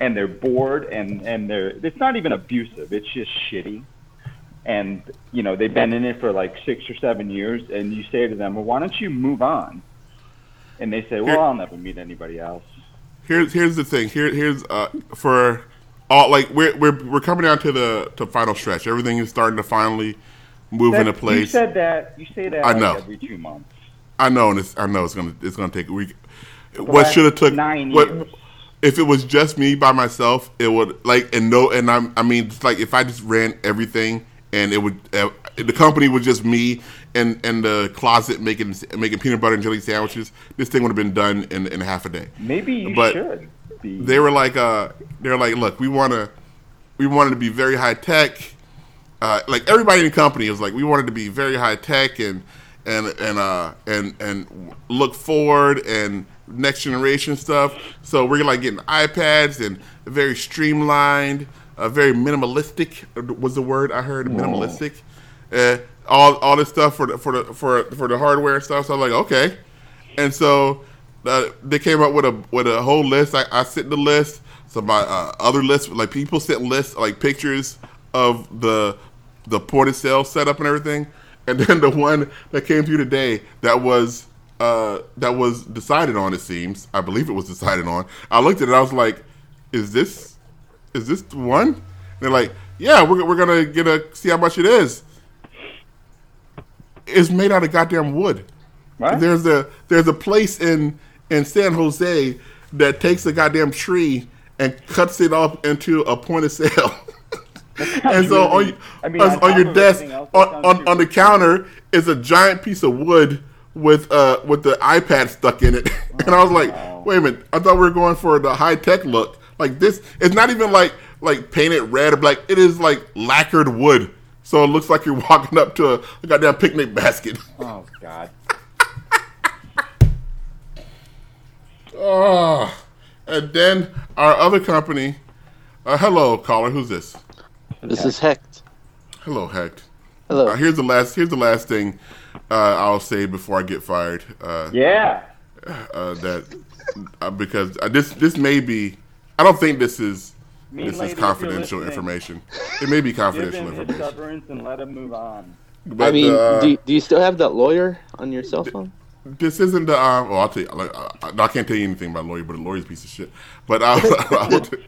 and they're bored, and and they're. It's not even abusive. It's just shitty. And you know they've been in it for like six or seven years, and you say to them, "Well, why don't you move on?" And they say, "Well, I'll never meet anybody else." Here's here's the thing. Here here's uh for all like we're we're we're coming down to the to final stretch. Everything is starting to finally move into That- You place. said that. You say that I like know. every two months. I know, and it's, I know it's gonna it's gonna take a week. What should have took nine what years. if it was just me by myself? It would like and no, and I'm I mean it's like if I just ran everything and it would the company was just me and in the closet making making peanut butter and jelly sandwiches. This thing would have been done in in half a day. Maybe you But should be. They were like uh they're like look we want to we wanted to be very high tech. Uh, like everybody in the company was like we wanted to be very high tech and and and uh and and look forward and next generation stuff. So we're like getting iPads and very streamlined, uh, very minimalistic was the word I heard. Minimalistic. Uh, all all this stuff for the for the for for the hardware and stuff. So I'm like okay, and so uh, they came up with a with a whole list. I, I sent the list. So my uh, other lists, like people sent lists, like pictures of the the point of sale setup and everything. And then the one that came through today that was uh, that was decided on. It seems I believe it was decided on. I looked at it. I was like, "Is this is this one?" And they're like, "Yeah, we're we're gonna get a see how much it is." It's made out of goddamn wood. What? There's a there's a place in in San Jose that takes a goddamn tree and cuts it up into a point of sale. and so on, I mean, on, your desk else, on, on, on the counter is a giant piece of wood with uh with the iPad stuck in it. and I was like, Wow. wait a minute, I thought we were going for the high tech look. Like this, it's not even like like painted red or black. It is like lacquered wood. So it looks like you're walking up to a, a goddamn picnic basket. Oh God. Oh, and then our other company. Uh, hello, caller. Who's this? This is Hecht. Hello, Hecht. Hello. Uh, here's the last. Here's the last thing uh, I'll say before I get fired. Uh, Yeah. uh, that uh, because uh, this this may be. I don't think this is Mean this lady, is confidential information. It may be Give confidential him his information. severance and let him move on. But, I mean, uh, do, do you still have that lawyer on your cell phone? this isn't the. Um, well, I'll tell you. Like, uh, I can't tell you anything about lawyer, but a lawyer's a piece of shit. But I'll, I'll, t-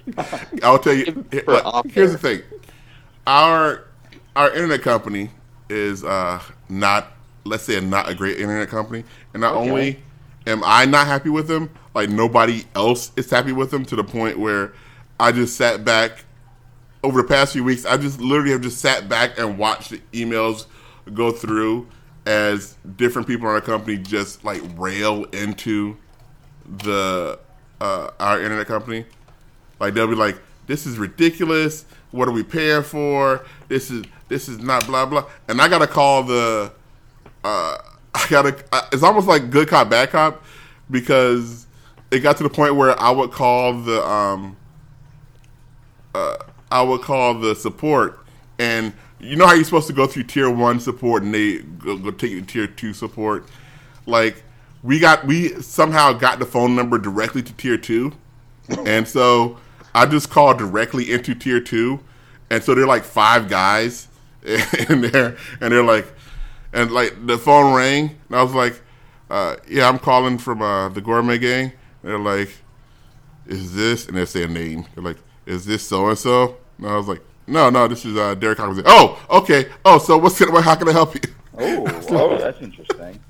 I'll tell you. Like, here's the thing. Our our internet company is uh, not. Let's say not a great internet company, and not Okay. only am I not happy with them, like nobody else is happy with them to the point where I just sat back over the past few weeks, I just literally have just sat back and watched the emails go through as different people in our company just like rail into the uh, our internet company. Like they'll be like, "This is ridiculous. What are we paying for? This is this is not blah blah." And I gotta call the. Uh, I gotta. It's almost like good cop bad cop because it got to the point where I would call the um. Uh, I would call the support, and you know how you're supposed to go through tier one support, and they go, go take you to tier two support. Like we got, we somehow got the phone number directly to tier two, and so I just called directly into tier two, and so they're like five guys in there, and they're like, and like the phone rang, and I was like, uh, "Yeah, I'm calling from uh, the Gourmet Gang." they're like, "Is this?" And they say a name. They're like, "Is this so and so?" And I was like, "No, no, this is uh, Derrick Hawkins." Oh, okay. Oh, so what's gonna, how can I help you? Oh, oh, that's interesting.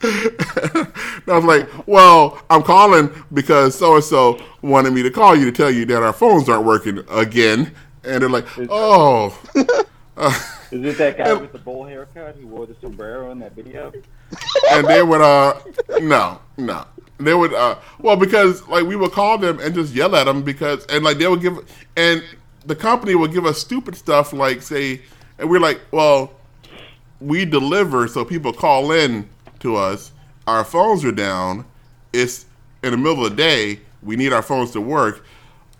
And I was like, "Well, I'm calling because so and so wanted me to call you to tell you that our phones aren't working again." And they're like, "Oh." Is it that guy with the bowl haircut who wore the sombrero in that video? and then would uh no no they would uh well because like we would call them and just yell at them because and like they would give and the company would give us stupid stuff like say And we're like, well, we deliver, so people call in to us. Our phones are down. It's in the middle of the day. We need our phones to work.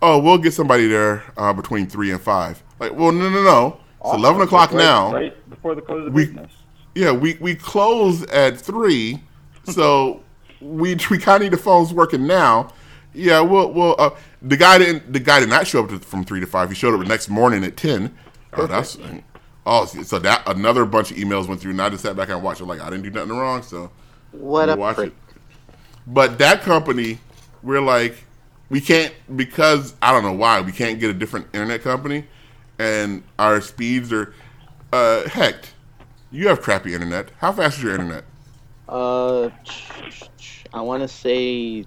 Oh, we'll get somebody there uh, between three and five. Like, well, no, no, no. It's Awesome. eleven o'clock Right- now. Right before the close of We- business. Yeah, we, we close at three, so we we kind of need the phones working now. Yeah, well, well, uh, the guy didn't the guy did not show up to, from three to five. He showed up the next morning at ten. Oh, that's oh, so that another bunch of emails went through, and I just sat back and watched it. Like I didn't do nothing wrong, so What we'll a watch prick. it. But that company, we're like, we can't because I don't know why we can't get a different internet company, and our speeds are, uh, heck, you have crappy internet. How fast is your internet? Uh, I want to say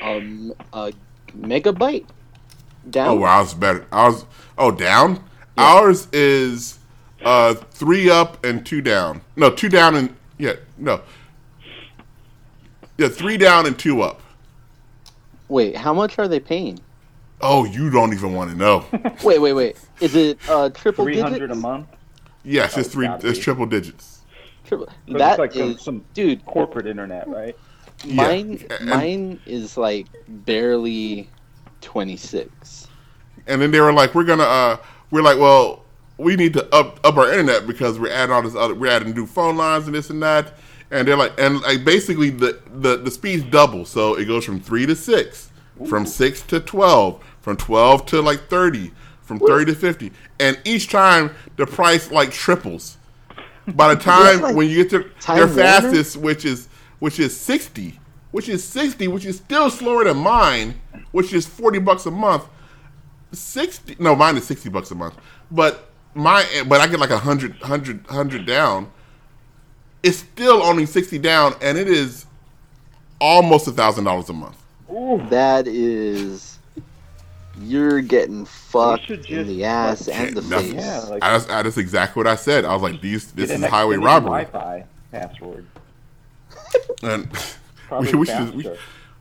um, a megabyte down. Oh, well, ours is better. Ours, oh, down. Ours is uh three up and two down. No, two down and yeah, no, yeah, three down and two up. Wait, how much are they paying? Oh, you don't even want to know. Wait, wait, wait. Is it uh triple Three digits? hundred a month. Yes, it's three. It's triple digits. Triple. That like some, is- some dude. corporate internet, right? Yeah, Mine, and- mine is like barely twenty six. And then they were like, "We're gonna." uh We're like, "Well, we need to up up our internet because we're adding all this other. We're adding new phone lines and this and that." And they're like, and like basically the the the speeds double, so it goes from three to six, from six to twelve, from twelve to like thirty, from thirty to fifty, and each time the price like triples. By the time like when you get to Time their Warner? fastest, which is which is sixty, which is sixty, which is still slower than mine, which is forty bucks a month. Sixty? No, mine is sixty bucks a month. But my but I get like a hundred, hundred, hundred down. It's still only sixty down, and it is almost a thousand dollars a month. That is, you're getting fucked should in the ass like, and the can't- face. Yeah, like I just, I, that's exactly what I said. I was like, "These, this is highway robbery." Wi-Fi password. And we, we should we,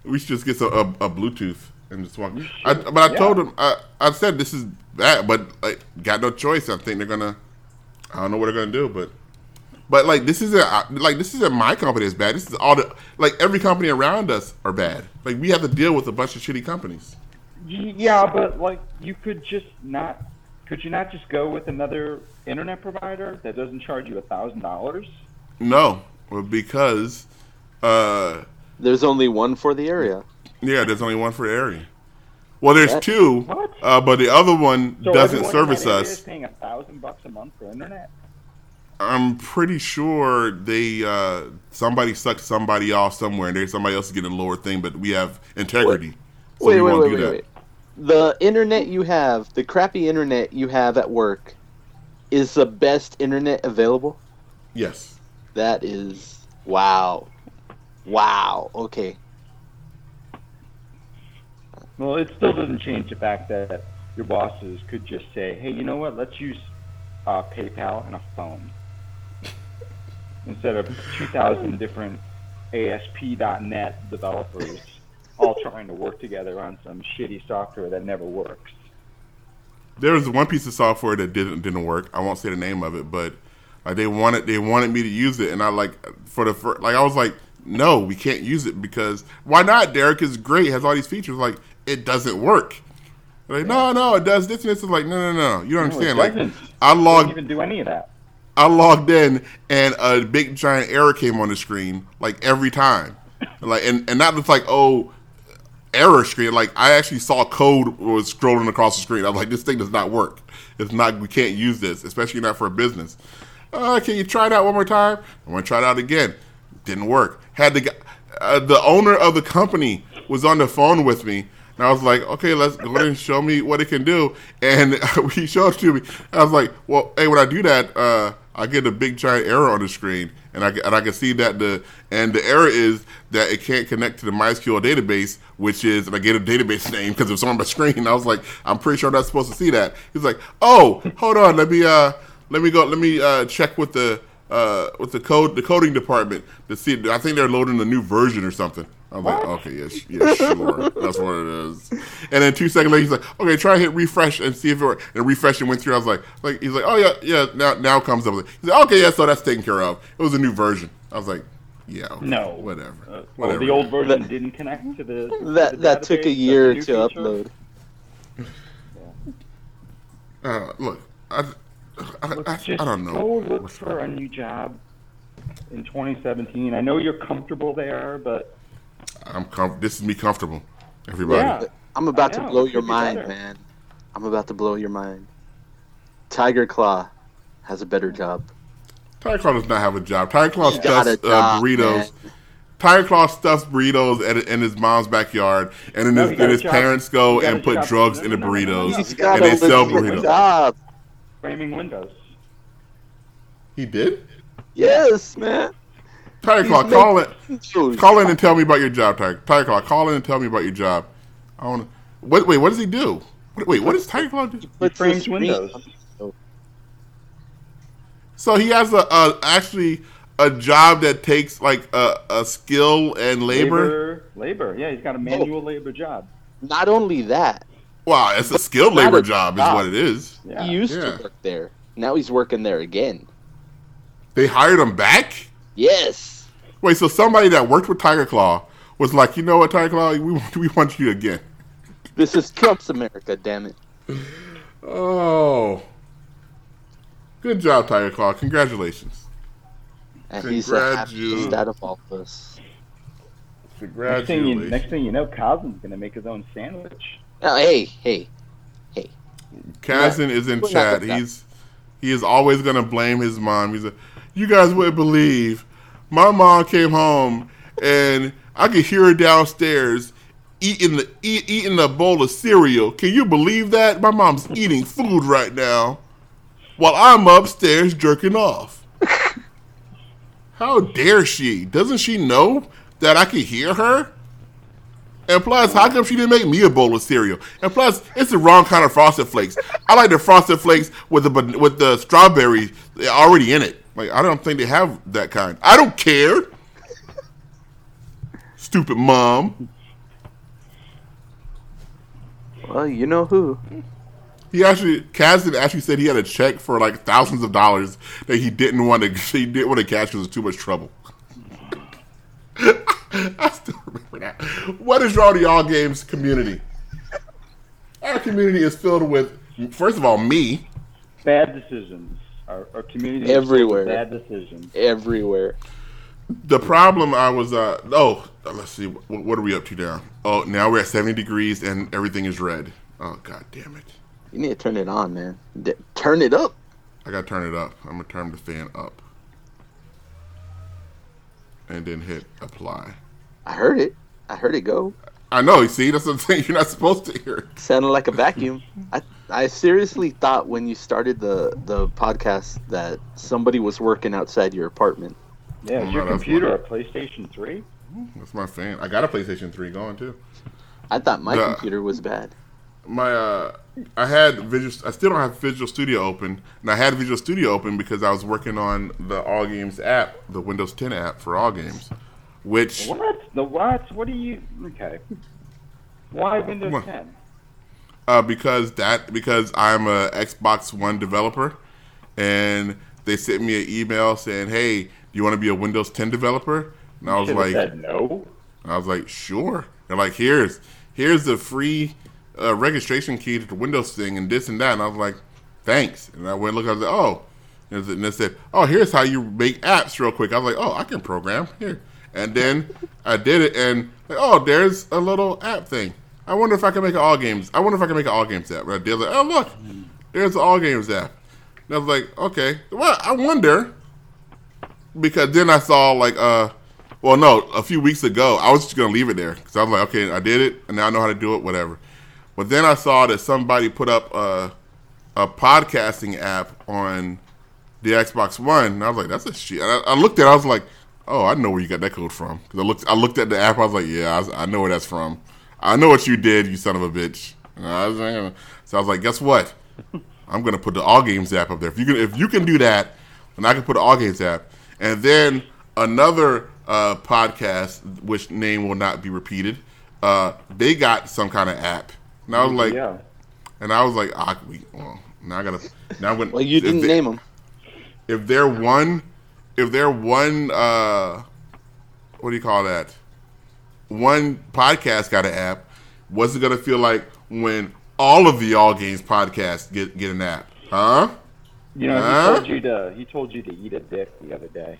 we should just get some, a, a Bluetooth and just walk. I, but I told him I, I said this is bad, but like got no choice. I think they're gonna. I don't know what they're gonna do, but but like this isn't like this isn't my company that's bad. This is all the like every company around us are bad. Like we have to deal with a bunch of shitty companies. Y- Yeah, but like you could just not. Could you not just go with another internet provider that doesn't charge you a thousand dollars? No, because uh There's only one for the area. yeah, there's only one for the area. Well, there's That- two, What? uh, but the other one So doesn't everyone in service that area us. Is paying a thousand bucks a month for internet. I'm pretty sure they uh, somebody sucked somebody off somewhere, and there's somebody else is getting a lower thing, but we have integrity, so wait, wait, wait, wait, wait. The internet you have, the crappy internet you have at work, is the best internet available. Yes, That is wow, wow. Okay, Well, it still doesn't change the fact that your bosses could just say, "Hey, you know what? Let's use uh, PayPal and a phone instead of 2,000 different ASP.NET developers all trying to work together on some shitty software that never works." there was one piece of software that didn't didn't work. I won't say the name of it, but like they wanted they wanted me to use it, and I like for the fir- like I was like, no, we can't use it because why not? Derrick is great, has all these features. Like it doesn't work. They're like no, no, it does this and this. Is like no, no, no, you don't No, understand. like. I logged even do any of that. I logged in and a big giant error came on the screen like every time, like and and not just like oh error screen. Like I actually saw code was scrolling across the screen. I was like, this thing does not work. It's not. We can't use this, especially not for a business. Uh, can you try it out one more time? I want to try it out again. Didn't work. Had the uh, the owner of the company was on the phone with me. And I was like, okay, let's go ahead and show me what it can do. And he showed it to me. I was like, well, hey, when I do that, uh, I get a big giant error on the screen, and I and I can see that the and the error is that it can't connect to the MySQL database, which is and I get a database name because it's on my screen. I was like, I'm pretty sure I'm not supposed to see that. He's like, oh, hold on, let me uh let me go let me uh check with the uh with the code the coding department to see. I think they're loading a new version or something. I was like, okay, yeah, sh- yeah, sure, that's what it is. And then two seconds later, he's like, okay, try hit refresh and see if it works. And refresh and went through. I was like, like he's like, oh yeah, yeah. Now now comes up. He's like, okay, yeah, so that's taken care of. It was a new version. I was like, yeah, okay, No. whatever, Uh, well, whatever. the old version That- didn't connect to the. to That the that took a year to feature. upload. Uh, look, I, I, I, I don't know. go look what's for a new job in 2017. I know you're comfortable there, but I'm com- This is me comfortable. Everybody. yeah, I'm about to blow your mind, better. man. I'm about to blow your mind. Tiger Claw has a better job. Tiger Claw does not have a job. Tiger Claw He's got stuffs a uh, job, burritos. man. Tiger Claw stuffs burritos at, in his mom's backyard, and then No, his, he got then a his parents go and put job. drugs No, in the no, no, no, no, burritos, no. He's he got and a they sell legit burritos. job. framing windows. He did. Yes, man. Tiger He's Claw, call it. Call in and tell me about your job, Tiger. Tiger Claw, call in and tell me about your job. I want. What? Wait, what does he do? What, wait, what does Tiger Claw do? puts frames windows. So he has a, a actually a job that takes like a, a skill and labor. labor, labor. Yeah, he's got a manual oh. labor job. Not only that, Wow, it's a skilled labor a job, is what it is. Yeah. he used Yeah. to work there. Now he's working there again. They hired him back. Yes. Wait, so somebody that worked with Tiger Claw was like, you know what, Tiger Claw, we want, we want you again. This is Trump's America, damn it. Oh, good job, Tiger Claw. Congratulations. And he's the happiest out of all of us. Next thing, you, Congratulations. next thing you know, Cosm's gonna make his own sandwich. Oh, hey, hey. Hey. Kazan is in We're chat. He's he is always gonna blame his mom. He's like, you guys wouldn't believe. My mom came home and I could hear her downstairs eating the eat, eating a bowl of cereal. Can you believe that? My mom's eating food right now while I'm upstairs jerking off. How dare she? Doesn't she know that I can hear her? And plus, how come she didn't make me a bowl of cereal? And plus, it's the wrong kind of frosted flakes. I like the frosted flakes with the with the strawberries already in it. Like I don't think they have that kind. I don't care. Stupid mom. Well, you know who. He actually, Kazan actually said he had a check for like thousands of dollars that he didn't want to. He didn't want to cash because it was too much trouble. I still remember that. What is wrong with y'all games community? Our community is filled with, first of all, me. Bad decisions. Our, our community is Everywhere. Bad decisions. Everywhere. The problem I was, uh, oh, let's see, what, what are we up to now? Oh, now we're at 70 degrees and everything is red. Oh, god damn it. You need to turn it on, man. D- turn it up. I gotta turn it up. I'm gonna turn the fan up. And then hit apply. I heard it. I heard it go. I know, you see, that's what I'm saying. You're not supposed to hear it. Sounded like a vacuum. I I seriously thought when you started the the podcast that somebody was working outside your apartment. Yeah, Oh, is your no, computer fine. a PlayStation 3? That's my fan. I got a PlayStation 3 going too. I thought my Yeah. computer was bad. My uh I had Visual I still don't have Visual Studio open. And I had Visual Studio open because I was working on the All Games app, the Windows 10 app for All Games. Which What? The what? What do you. Okay. Why Windows 10? Uh, because that because I'm a Xbox One developer, and they sent me an email saying, "Hey, do you want to be a Windows 10 developer?" And I was like, no. I was like, "Sure." They're like, "Here's here's the free uh, registration key to the Windows thing, and this and that." And I was like, "Thanks." And I went look. I was like, "Oh," and they- and they said, "Oh, here's how you make apps real quick." I was like, "Oh, I can program here." And then I did it, and like, oh, there's a little app thing. I wonder if I can make an all games. I wonder if I can make an all games app. Right? Did like, oh look, there's an all games app. And I was like, okay, well, I wonder because then I saw like, uh, well, no, a few weeks ago I was just gonna leave it there because I was like, okay, I did it, and now I know how to do it, whatever. But then I saw that somebody put up a, a podcasting app on the Xbox One, and I was like, that's a shit. I, I looked at, it, I was like, oh, I know where you got that code from. Because I looked, I looked at the app, I was like, yeah, I, I know where that's from. I know what you did, you son of a bitch. And I was like, so I was like, guess what? I'm gonna put the All Games app up there. If you can, if you can do that, then I can put the All Games app. And then another uh, podcast, which name will not be repeated, uh, they got some kind of app. And I was like, yeah. and I was like, ah, we, well, now I gotta, now I'm gonna. well, you didn't they- name them. If they're one, if they're one, uh, what do you call that? One podcast got an app. What's it gonna feel like when all of the All Games podcasts get get an app? Huh? You know, Huh? he told you to he told you to eat a dick the other day.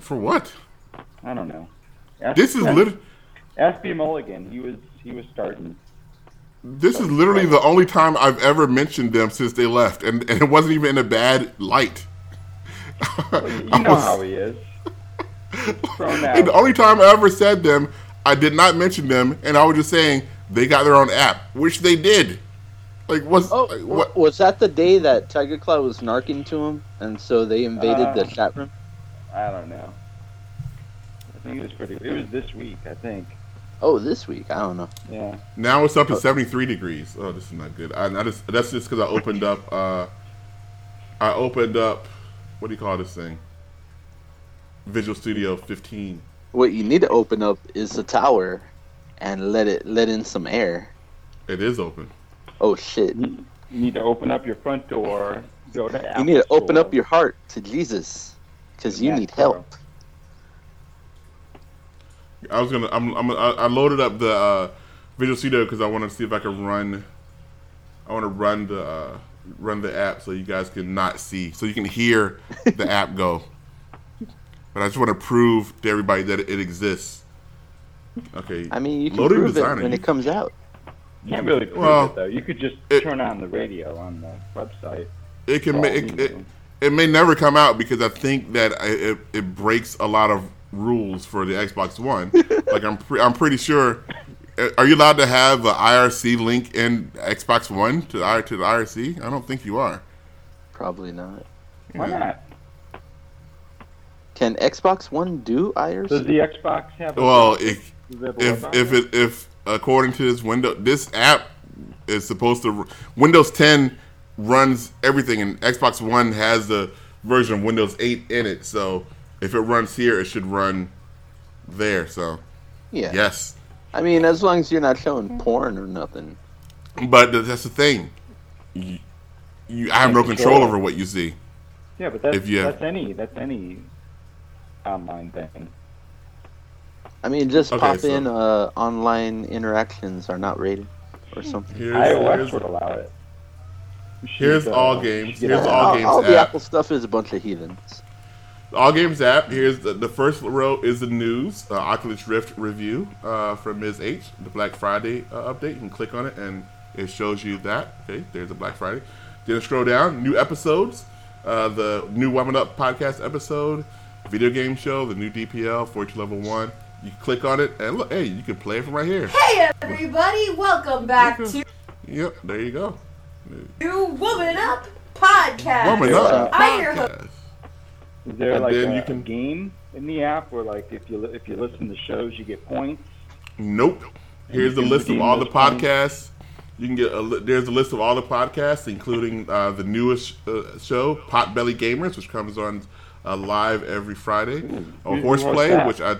For what? I don't know. Ask, This is literally lit- Ask B Mulligan. He was he was starting. This is literally the only time I've ever mentioned them since they left, and, and it wasn't even in a bad light. You know was- how he is. Thrown and the only time I ever said them, I did not mention them, and I was just saying they got their own app, which they did. Like, what's Oh, like, what? was that the day that Tiger Claw was narking to him, and so they invaded Uh, the chat room? I don't know. I think it was pretty. It was this week, I think. Oh, this week. I don't know. Yeah. Now it's up to seventy three degrees. Oh, this is not good. I, I just that's just because I opened up. uh I opened up. What do you call this thing? Visual Studio 15. What you need to open up is the tower, and let it let in some air. It is open. Oh shit! You you need to open up your front door. Go to. You need to open up your heart to Jesus, because you need bro. help. I was gonna. I'm. I'm I I loaded up the uh, Visual Studio because I want to see if I can run. I want to run the uh, run the app so you guys can not see, so you can hear the app go. But I just want to prove to everybody that it, it exists. Okay. I mean, you can Loading prove it when you- it comes out. You can't really prove Well, it though. You could just it- turn on the radio on the website. It can. Well, ma- it, it, it may never come out because I think that it, it breaks a lot of rules for the Xbox One. like I'm. Pre- I'm pretty sure. uh, Are you allowed to have an IRC link in Xbox One to the to the IRC? I don't think you are. Probably not. Why Yeah. not? Can Xbox One do IRC? Does the Xbox have? A Well, if it if if it if according to this window, this app is supposed to Windows 10 runs everything, and Xbox One has the version of Windows 8 in it. So if it runs here, it should run there. So yeah. yes, I mean, as long as you're not showing porn or nothing. but that's the thing. You, you I have no control over what you see. yeah, but that's if you- that's any that's any online thing. I mean, just Okay, pop so- in uh, online interactions are not rated or something. Here's, iOS here's, would allow it. Here's uh, all games. should Here's a- all all, games all the app. Apple stuff is a bunch of heathens. All Games app. Here's the, the first row is the news, uh, Oculus Rift review uh, from Ms. H, the Black Friday uh, update. You can click on it and it shows you that. Okay, there's a Black Friday. Then scroll down, new episodes, uh, the new Woman Up podcast episode, video game show, the new DPL, 42 level one. You click on it and look, hey, you can play it from right here. Hey everybody, welcome back to Yep, there you go. New Woman Up Podcast. Woman Up I'm your host. podcast. Is there And like then a, you can- game in the app where like if you if you listen to shows you get points? Nope. Here's the list of all the those points. podcasts. You can get a, li- there's a list of all the podcasts, including uh, the newest uh, show, Potbelly Gamers, which comes on uh, live every Friday, or Who- who Horseplay, which I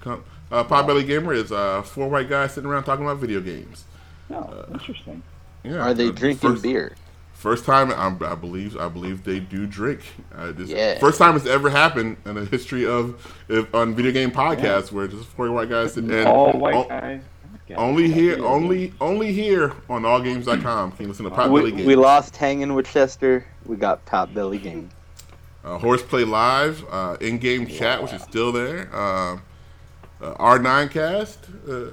come. Uh, Potbelly Gamer is uh, four white guys sitting around talking about video games. No, interesting. Yeah, Are they uh, drinking first, beer? First time, I'm, I believe, I believe they do drink. Uh, this, Yeah. First time it's ever happened in the history of if, on video game podcasts where just four white guys sit and All white o- guys. Okay. Only here, Yeah. only, only here on AllGames.com. Can you listen to Potbelly We, Games? we lost hanging with Chester. We got Top Belly Game. Uh, Horseplay Live, uh, in-game chat, which is still there. Um uh, R9 Cast. Uh,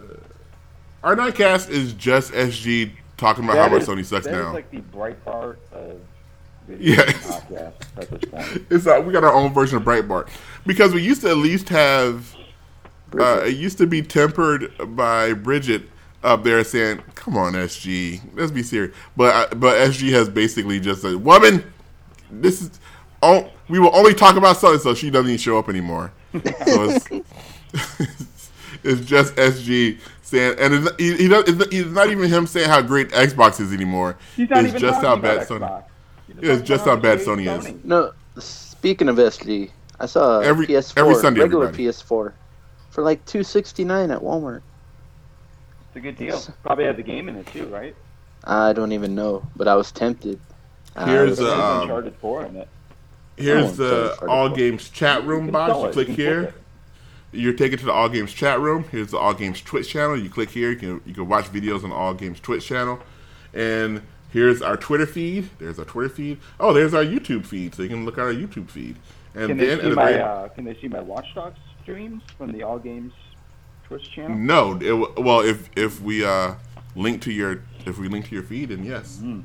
R9 Cast is just SG talking about how That much Sony sucks that is now. like the Breitbart of video Yes. game podcasts at this point. it's uh, we got our own version of Breitbart because we used to at least have. Uh, it used to be tempered by Bridget up there saying, "Come on, SG, let's be serious." But but SG has basically just said, "Woman, this is oh, we will only talk about something, so she doesn't even show up anymore." So it's, it's just SG saying, and it's, he, he does, it's, not- even him saying how great Xbox is anymore. He's not it's even just how bad about Sony. Xbox. It's just how bad great Sony is. No, speaking of SG, I saw a Every- PS4, every Sunday, regular everybody. PS4, for like two sixty nine at Walmart. It's a good deal. Probably had the game in it too, right? I don't even know, but I was tempted. Here's was- a- um, Uncharted 4 in it. Here's the All. Games chat room box. You click here. You're taken to the All Games chat room. Here's the All Games Twitch channel. You click here. You can you can watch videos on the All Games Twitch channel, and here's our Twitter feed. There's our Twitter feed. Oh, there's our YouTube feed, so you can look at our YouTube feed. And Can then they see my uh, Can they see my Watch Dogs streams from the All Games Twitch channel? no, it, well if if we uh, link to your if we link to your feed, then yes. Mm.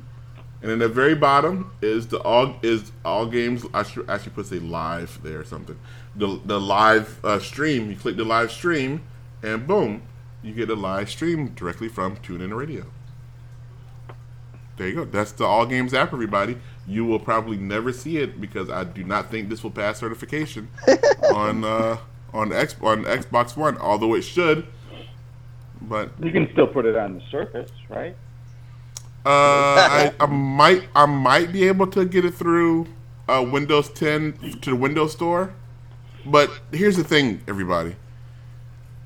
And in the very bottom is the all is all games. I should actually put say live there or something. The the live uh, stream. You click the live stream, and boom, you get a live stream directly from TuneIn Radio. There you go. That's the All Games app, everybody. You will probably never see it because I do not think this will pass certification on uh, on X on Xbox One, although it should. But You can still put it on the Surface, right? Uh, I, I might I might be able to get it through uh, Windows 10 to the Windows Store. But here's the thing, everybody.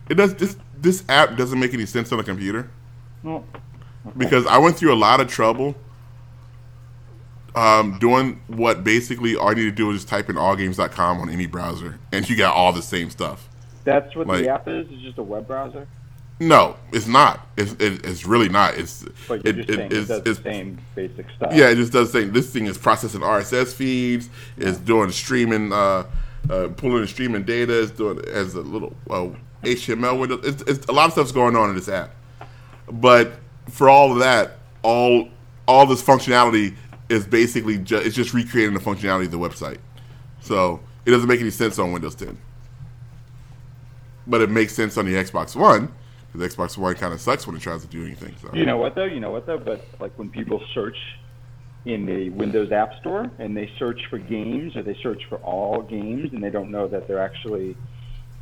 It does this this app doesn't make any sense on a computer Well, because I went through a lot of trouble um, doing what basically all you need to do is just type in allgames.com on any browser and you got all the same stuff. that's what Like- the app is. It's just a web browser. No, it's not. It's it, it's really not. It's But you're it, just it- saying it, does the same basic stuff. Yeah, it just does say this thing is processing RSS feeds, it's doing streaming, uh, uh, pulling and streaming data, it's doing as a little uh, HTML window. It's, it's a lot of stuff's going on in this app, but for all of that, all all this functionality is basically ju- it's just recreating the functionality of the website. So it doesn't make any sense on Windows 10, but it makes sense on the Xbox One because Xbox One kind of sucks when it tries to do anything. So. You know what though? You know what though? But like when people search in the Windows App Store and they search for games or they search for all games and they don't know that they're actually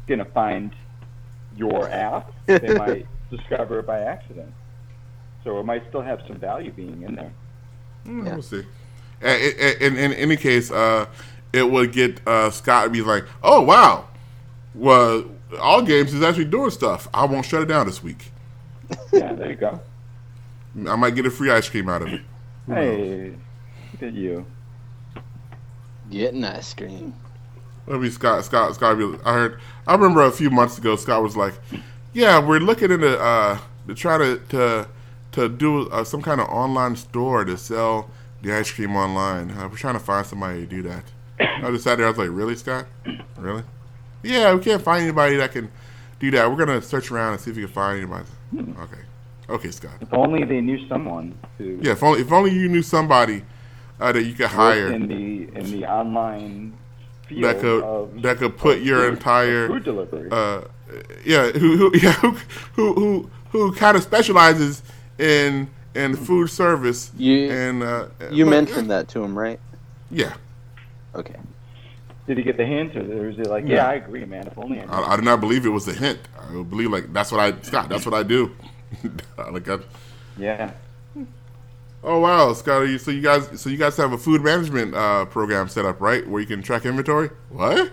gonna find your app, they might discover it by accident. So it might still have some value being in there. Mm, Yeah. We'll see. In, in, in any case, uh, it would get uh, Scott to be like, "Oh wow, well, all games is actually doing stuff. I won't shut it down this week. Yeah, there you go. I might get a free ice cream out of it." Hey, look at you. Getting ice cream. That'd Scott. Scott. Scott. Be, I heard. I remember a few months ago, Scott was like, "Yeah, we're looking into uh, to try to to to do uh, some kind of online store to sell the ice cream online. Uh, we're trying to find somebody to do that." I just sat there. I was like, "Really, Scott? Really? Yeah, we can't find anybody that can do that. We're gonna search around and see if we can find anybody." Okay, okay, Scott. If only they knew someone who Yeah, if only if only you knew somebody uh, that you could hire in the in the online field that could of that could put your food- entire food delivery. uh, yeah, who, who, yeah, who, who, who, who kind of specializes in in food service. You- and uh, You but, mentioned that to him, right? yeah. Okay. Did he get the hint, or was he like, Yeah. "Yeah, I agree, man. If only I." knew." I, I did not believe it was the hint. I believe like that's what I Scott. That's what I do. like I, yeah. oh wow, Scott. you- So you guys, so you guys have a food management uh, program set up, right? Where you can track inventory. What?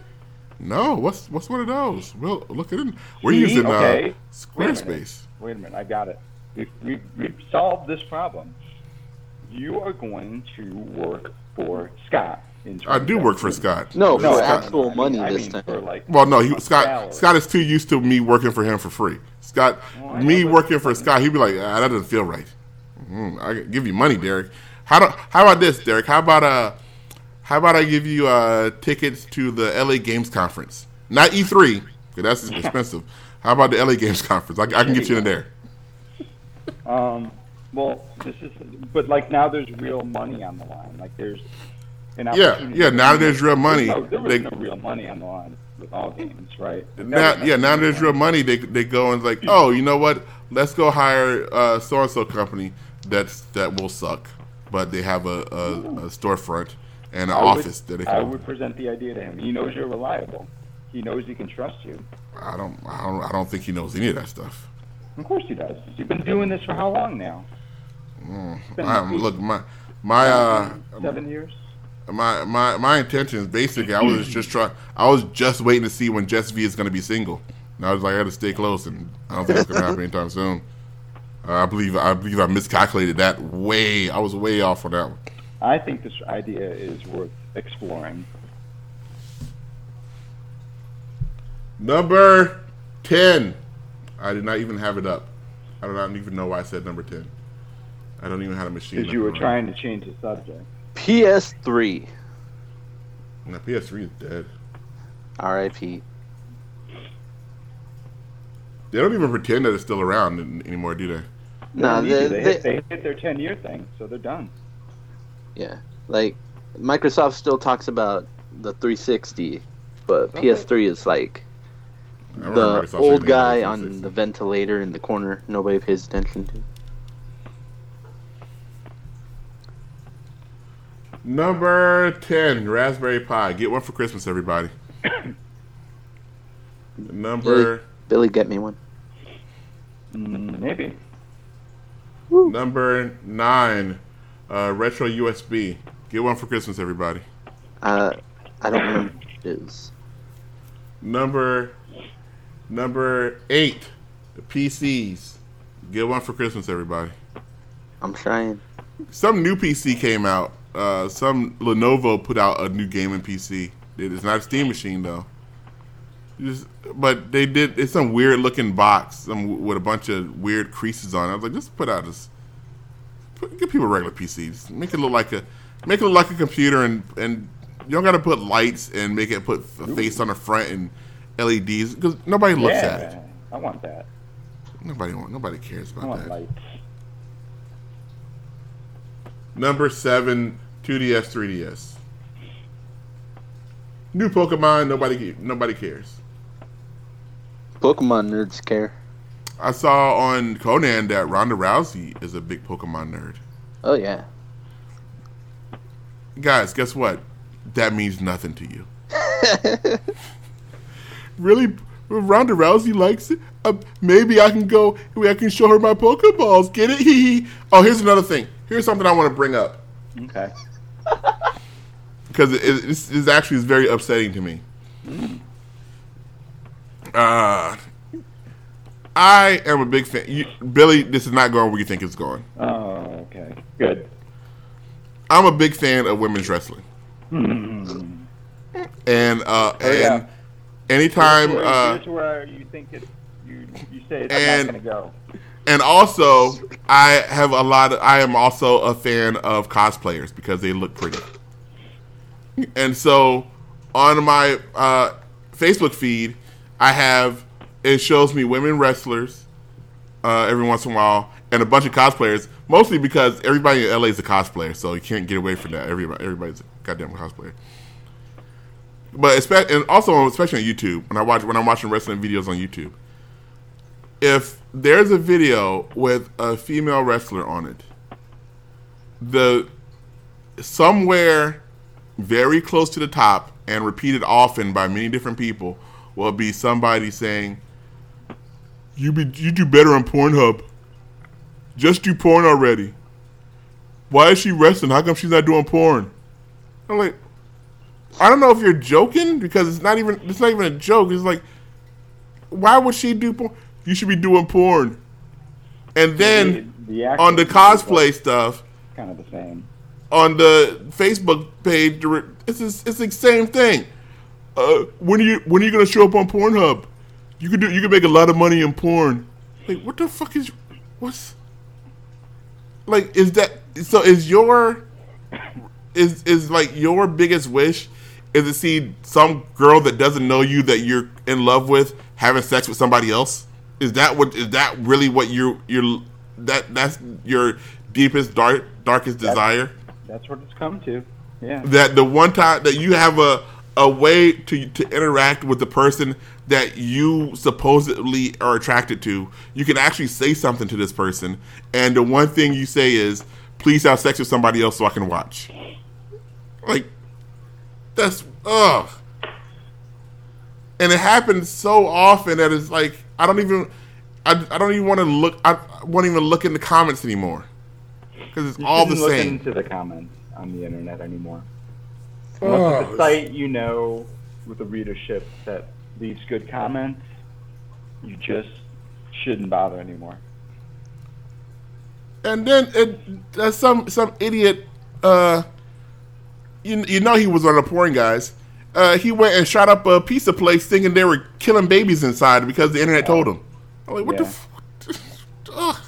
No. What's what's one of those? Well, look at it. We're See? using Okay. uh, Wait a. Squarespace. Wait a minute, I got it. We've, we've, we've solved this problem. You are going to work for Scott. In I do work for Scott. No, No, for Scott- actual I mean- money I this mean time. For like, Well, no, he, Scott. salary. Scott is too used to me working for him for free. Scott, Well, me working for Scott, he'd be like, ah, "That doesn't feel right." Mm, I can give you money, Derrick. How do, How about this, Derrick? How about uh, how about I give you uh tickets to the LA Games conference? Not E3, because that's expensive. How about the LA Games conference? I, I can get you in there. Um, well, this is, but like now there's real money on the line. Like there's an Yeah, opportunity. yeah. Now that there's real money, No, there was they, no real money on the line with all games, right? now, yeah, now there's real money. They they go and like, oh, you know what? Let's go hire uh, so and so company that's that will suck, but they have a, a, a storefront and an I would- office that they I would present the idea to him. He knows you're reliable. He knows he can trust you. I don't, I don't, I don't think he knows any of that stuff. Of course he does. You've been doing this for how long now? It's been Um, look, my my uh, seven years. My my my intentions basically I was just trying I was just waiting to see when Jess V is going to be single. And I was like I got to stay close, and I don't think it's going to happen anytime soon. Uh, I believe I believe I miscalculated that way. I was way off on that one. I think this idea is worth exploring. Number ten. I did not even have it up. I do not even know why I said number ten. I don't even have a machine. Because you were number. trying to change the subject. PS3. My PS3 is dead. R.I.P. They don't even pretend that it's still around anymore, do they? No, They, they, they, they, hit, they hit their 10 year thing, so they're done. yeah, like Microsoft still talks about the 360, but Okay. PS3 is like the old guy on the ventilator in the corner. Nobody pays attention to. Number 10, Raspberry Pi. Get one for Christmas, everybody. Number Billy, get me one. Mm, maybe. number 9, uh, Retro USB. Get one for Christmas, everybody. Uh, I don't remember what it is. Number number 8, PCs. Get one for Christmas, everybody. I'm trying. Some new PC came out. Uh, some Lenovo put out a new gaming PC. It is not a Steam machine though. Just, but they did. It's some weird looking box, some with a bunch of weird creases on. it. I was like, just put out this. Put, give people regular PCs. Make it look like a, make it look like a computer, and and you don't got to put lights and make it put a face on the front and LEDs because nobody looks at it. I want that. Nobody want. Nobody cares about that. lights. Number seven, 2DS, 3DS. New Pokemon, nobody nobody cares. Pokemon nerds care. I saw on Conan that Ronda Rousey is a big Pokemon nerd. Oh yeah. Guys, guess what? That means nothing to you. really? Ronda Rousey likes it? Uh, maybe I can go, I can show her my Pokeballs. Get it? Hee. Oh, here's another thing. Here's something I want to bring up. Okay. because it, it, it's, it's actually is very upsetting to me. Uh, I am a big fan. You, Billy, this is not going where you think it's going. Oh, okay. Good. I'm a big fan of women's wrestling, Hmm. and uh, Oh, yeah. and anytime, here's, where, uh, here's where you think it, you, you say it's And- not going to go. And also I have a lot. Of, I am also a fan of cosplayers because they look pretty, and so on my uh, Facebook feed, I have it shows me women wrestlers uh, every once in a while and a bunch of cosplayers. Mostly because everybody in LA is a cosplayer, so you can't get away from that. Everybody, everybody's a goddamn cosplayer. But especially, and also especially on YouTube, when I watch when I'm watching wrestling videos on YouTube, if there's a video with a female wrestler on it, the somewhere very close to the top and repeated often by many different people will be somebody saying, "You be you do better on Pornhub. Just do porn already. Why is she wrestling? How come she's not doing porn?" I'm like, I don't know if you're joking because it's not even it's not even a joke. It's like, why would she do porn? You should be doing porn. And then The- the on the cosplay stuff, Kind of the same. on the Facebook page, it's it's the same thing. Uh, when are you when are you gonna show up on Pornhub? You could do you could make a lot of money in porn. Like what the fuck is what's like is that so is your is is like your biggest wish is to see some girl that doesn't know you that you're in love with having sex with somebody else? Is that what is that really what you you're that that's your deepest dark darkest desire? That's what it's come to. Yeah. that the one time that you have a a way to to interact with the person that you supposedly are attracted to, you can actually say something to this person, and the one thing you say is, "Please have sex with somebody else so I can watch." Like, that's ugh. And it happens so often that it's like I don't even I, I don't even want to look I won't even look in the comments anymore because it's You all the look same. into the comments on the internet anymore. Unless it's Oh. a site you know with a readership that leaves good comments, you just shouldn't bother anymore. And then it, uh, some some idiot, uh, you, you know he was one of the porn guys. Uh, he went and shot up a pizza place thinking they were killing babies inside because the internet told him. I'm like, what the? Yeah. F- Ugh.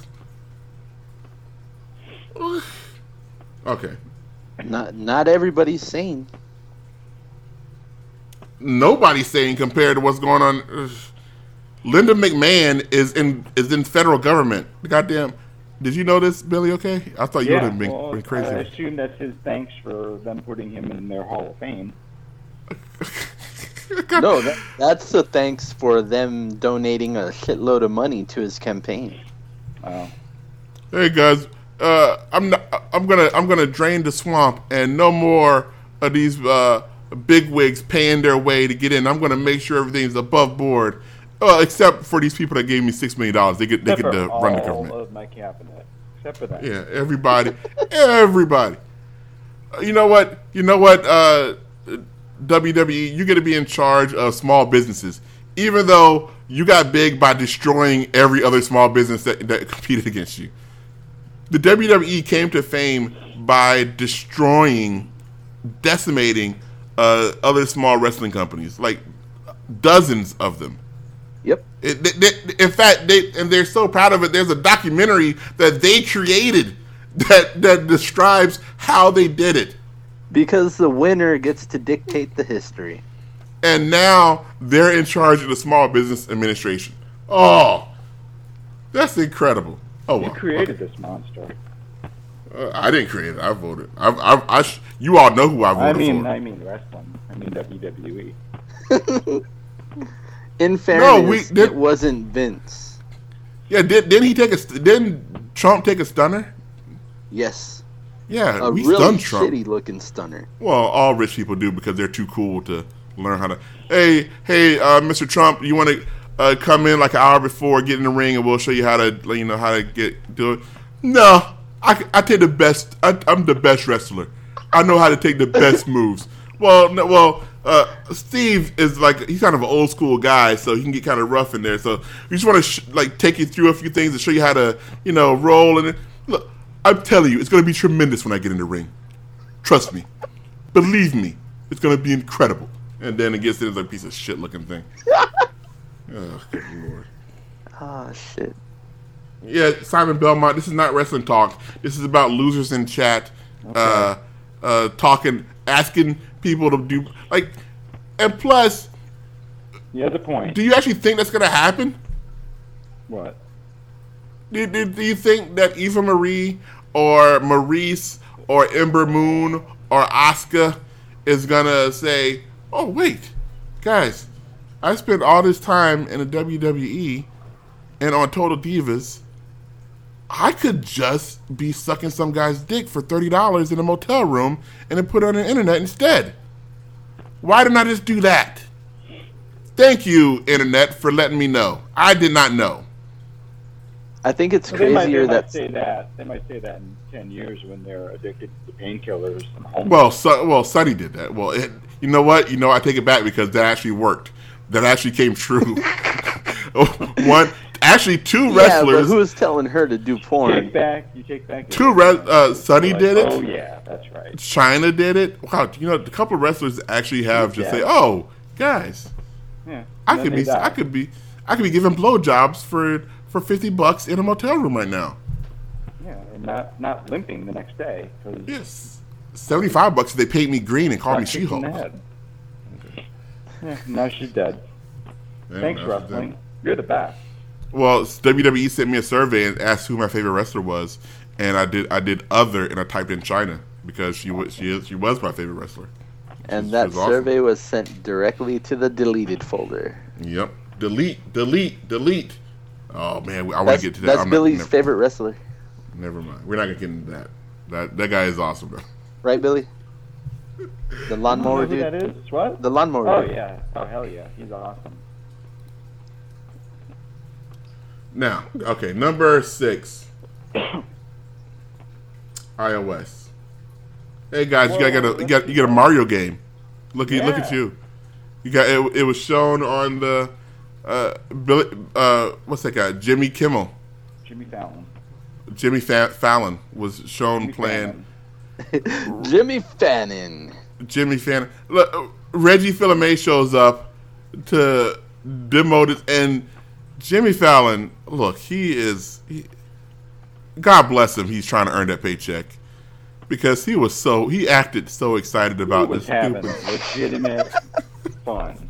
Ugh. Okay. Not not everybody's sane. Nobody's saying compared to what's going on. Ugh. Linda McMahon is in is in federal government. Goddamn. Did you know this, Billy? Okay, I thought you would have been, well, been crazy. I assume that's his thanks for them putting him in their Hall of Fame. No, that, that's a thanks for them donating a shitload of money to his campaign. Oh. Hey guys, uh, I'm not, I'm gonna I'm gonna drain the swamp, and no more of these uh, big wigs paying their way to get in. I'm gonna make sure everything's above board, uh, except for these people that gave me six million dollars. They get they Except get to run the all government. of my cabinet, except for that. Yeah, everybody, everybody. Uh, You know what? You know what? WWE, you're gonna be in charge of small businesses, even though you got big by destroying every other small business that, that competed against you. The WWE came to fame by destroying, decimating uh, other small wrestling companies, like dozens of them. Yep. It, they, they- in fact, they and they're so proud of it. There's a documentary that they created that that describes how they did it, Because the winner gets to dictate the history. and now they're in charge of the Small Business Administration. Oh, that's incredible. Oh, You well, created this monster. Uh, I didn't create it. I voted. I, I, I sh- you all know who I I voted mean, for. I mean I mean wrestling. I mean. WWE. In fairness, we did- it wasn't Vince. yeah, did, didn't he take a? st- Didn't Trump take a stunner? Yes. Yeah, A really shitty looking stunner. Well, all rich people do because they're too cool to learn how to. Hey, hey, uh, Mr. Trump, you want to uh, come in like an hour before, get in the ring, and we'll show you how to, you know, how to get do it. No, I take the best. I, I'm the best wrestler. I know how to take the best moves. Well, no, well, uh, Steve is like he's kind of an old school guy, so he can get kind of rough in there. So we just want to sh- like take you through a few things and show you how to, you know, roll. And look, I'm telling you, it's going to be tremendous when I get in the ring. Trust me. Believe me, it's gonna be incredible. And then it gets in as a piece of shit looking thing. oh, good lord. Ah, shit. Yeah, Simon Belmont. This is not wrestling talk. This is about losers in chat, uh, uh, talking, asking people to do like. And plus, Yeah, the point. do you actually think that's gonna happen? What? Do, do, do you think that Eva Marie or Maryse or Ember Moon or Asuka is gonna say, "Oh wait, guys, I spent all this time in the WWE and on Total Divas. I could just be sucking some guy's dick for thirty dollars in a motel room and then put it on the internet instead. Why didn't I just do that? Thank you, internet, for letting me know. I did not know." I think it's They might, they crazier might that say that. They might say that in ten years when they're addicted to painkillers and home. Well, so, well, Sunny did that. Well, it, you know what? You know, I take it back because that actually worked. That actually came true. One, actually, two wrestlers. Yeah, but wrestlers. who's telling her to do porn? take porn? back. You take back. Two re- uh, Sunny Like, did it. Oh yeah, that's right. Chyna did it. Wow, you know, a couple of wrestlers actually have just say, "Oh, guys, Yeah. I could be, die. I could be, I could be giving blowjobs for for fifty bucks in a motel room right now." Yeah, and not not limping the next day. 'cause Yes, seventy five bucks if they paid me green and called me got She kicked Hulk. the head. Yeah, now she's dead. Yeah, Thanks, that's- wrestling. You're the best. Well, WWE sent me a survey and asked who my favorite wrestler was, and I did I did other and I typed in Chyna because she was she is she was my favorite wrestler. And She that was awesome. survey was sent directly to the deleted folder. Yep. Delete, delete, delete. Oh man, I want to get to that. that's I'm not- Billy's never, favorite wrestler, Never mind. We're not gonna get into that. That that guy is awesome though. right, Billy? The lawnmower you dude. that is? What? The lawnmower. Oh dude. yeah. Oh hell yeah. He's awesome. Now, okay, number six. iOS. Hey guys, you got, got a you got you get a Mario game. Look at look at you. You got it. It was shown on the uh, Billy. Uh, what's that guy? Jimmy Kimmel. Jimmy Fallon. Jimmy Fa- Fallon was shown Jimmy playing. Fallon. Jimmy Fannin. Jimmy Fallon. Look, Reggie Fils-Aimé shows up to demote it, and Jimmy Fallon. Look, he is. He, God bless him. He's trying to earn that paycheck because he was so he acted so excited Who about was this having stupid. legitimate fun.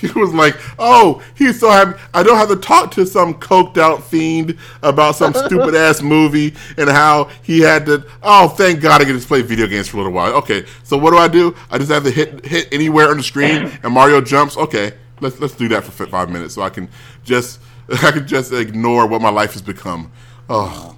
He was like, "Oh, he's so happy. I don't have to talk to some coked out fiend about some stupid ass movie and how he had to. Oh, thank God, I get to play video games for a little while. Okay, so what do I do? I just have to hit hit anywhere on the screen and Mario jumps. Okay, let's let's do that for five minutes so I can just I can just ignore what my life has become. Oh,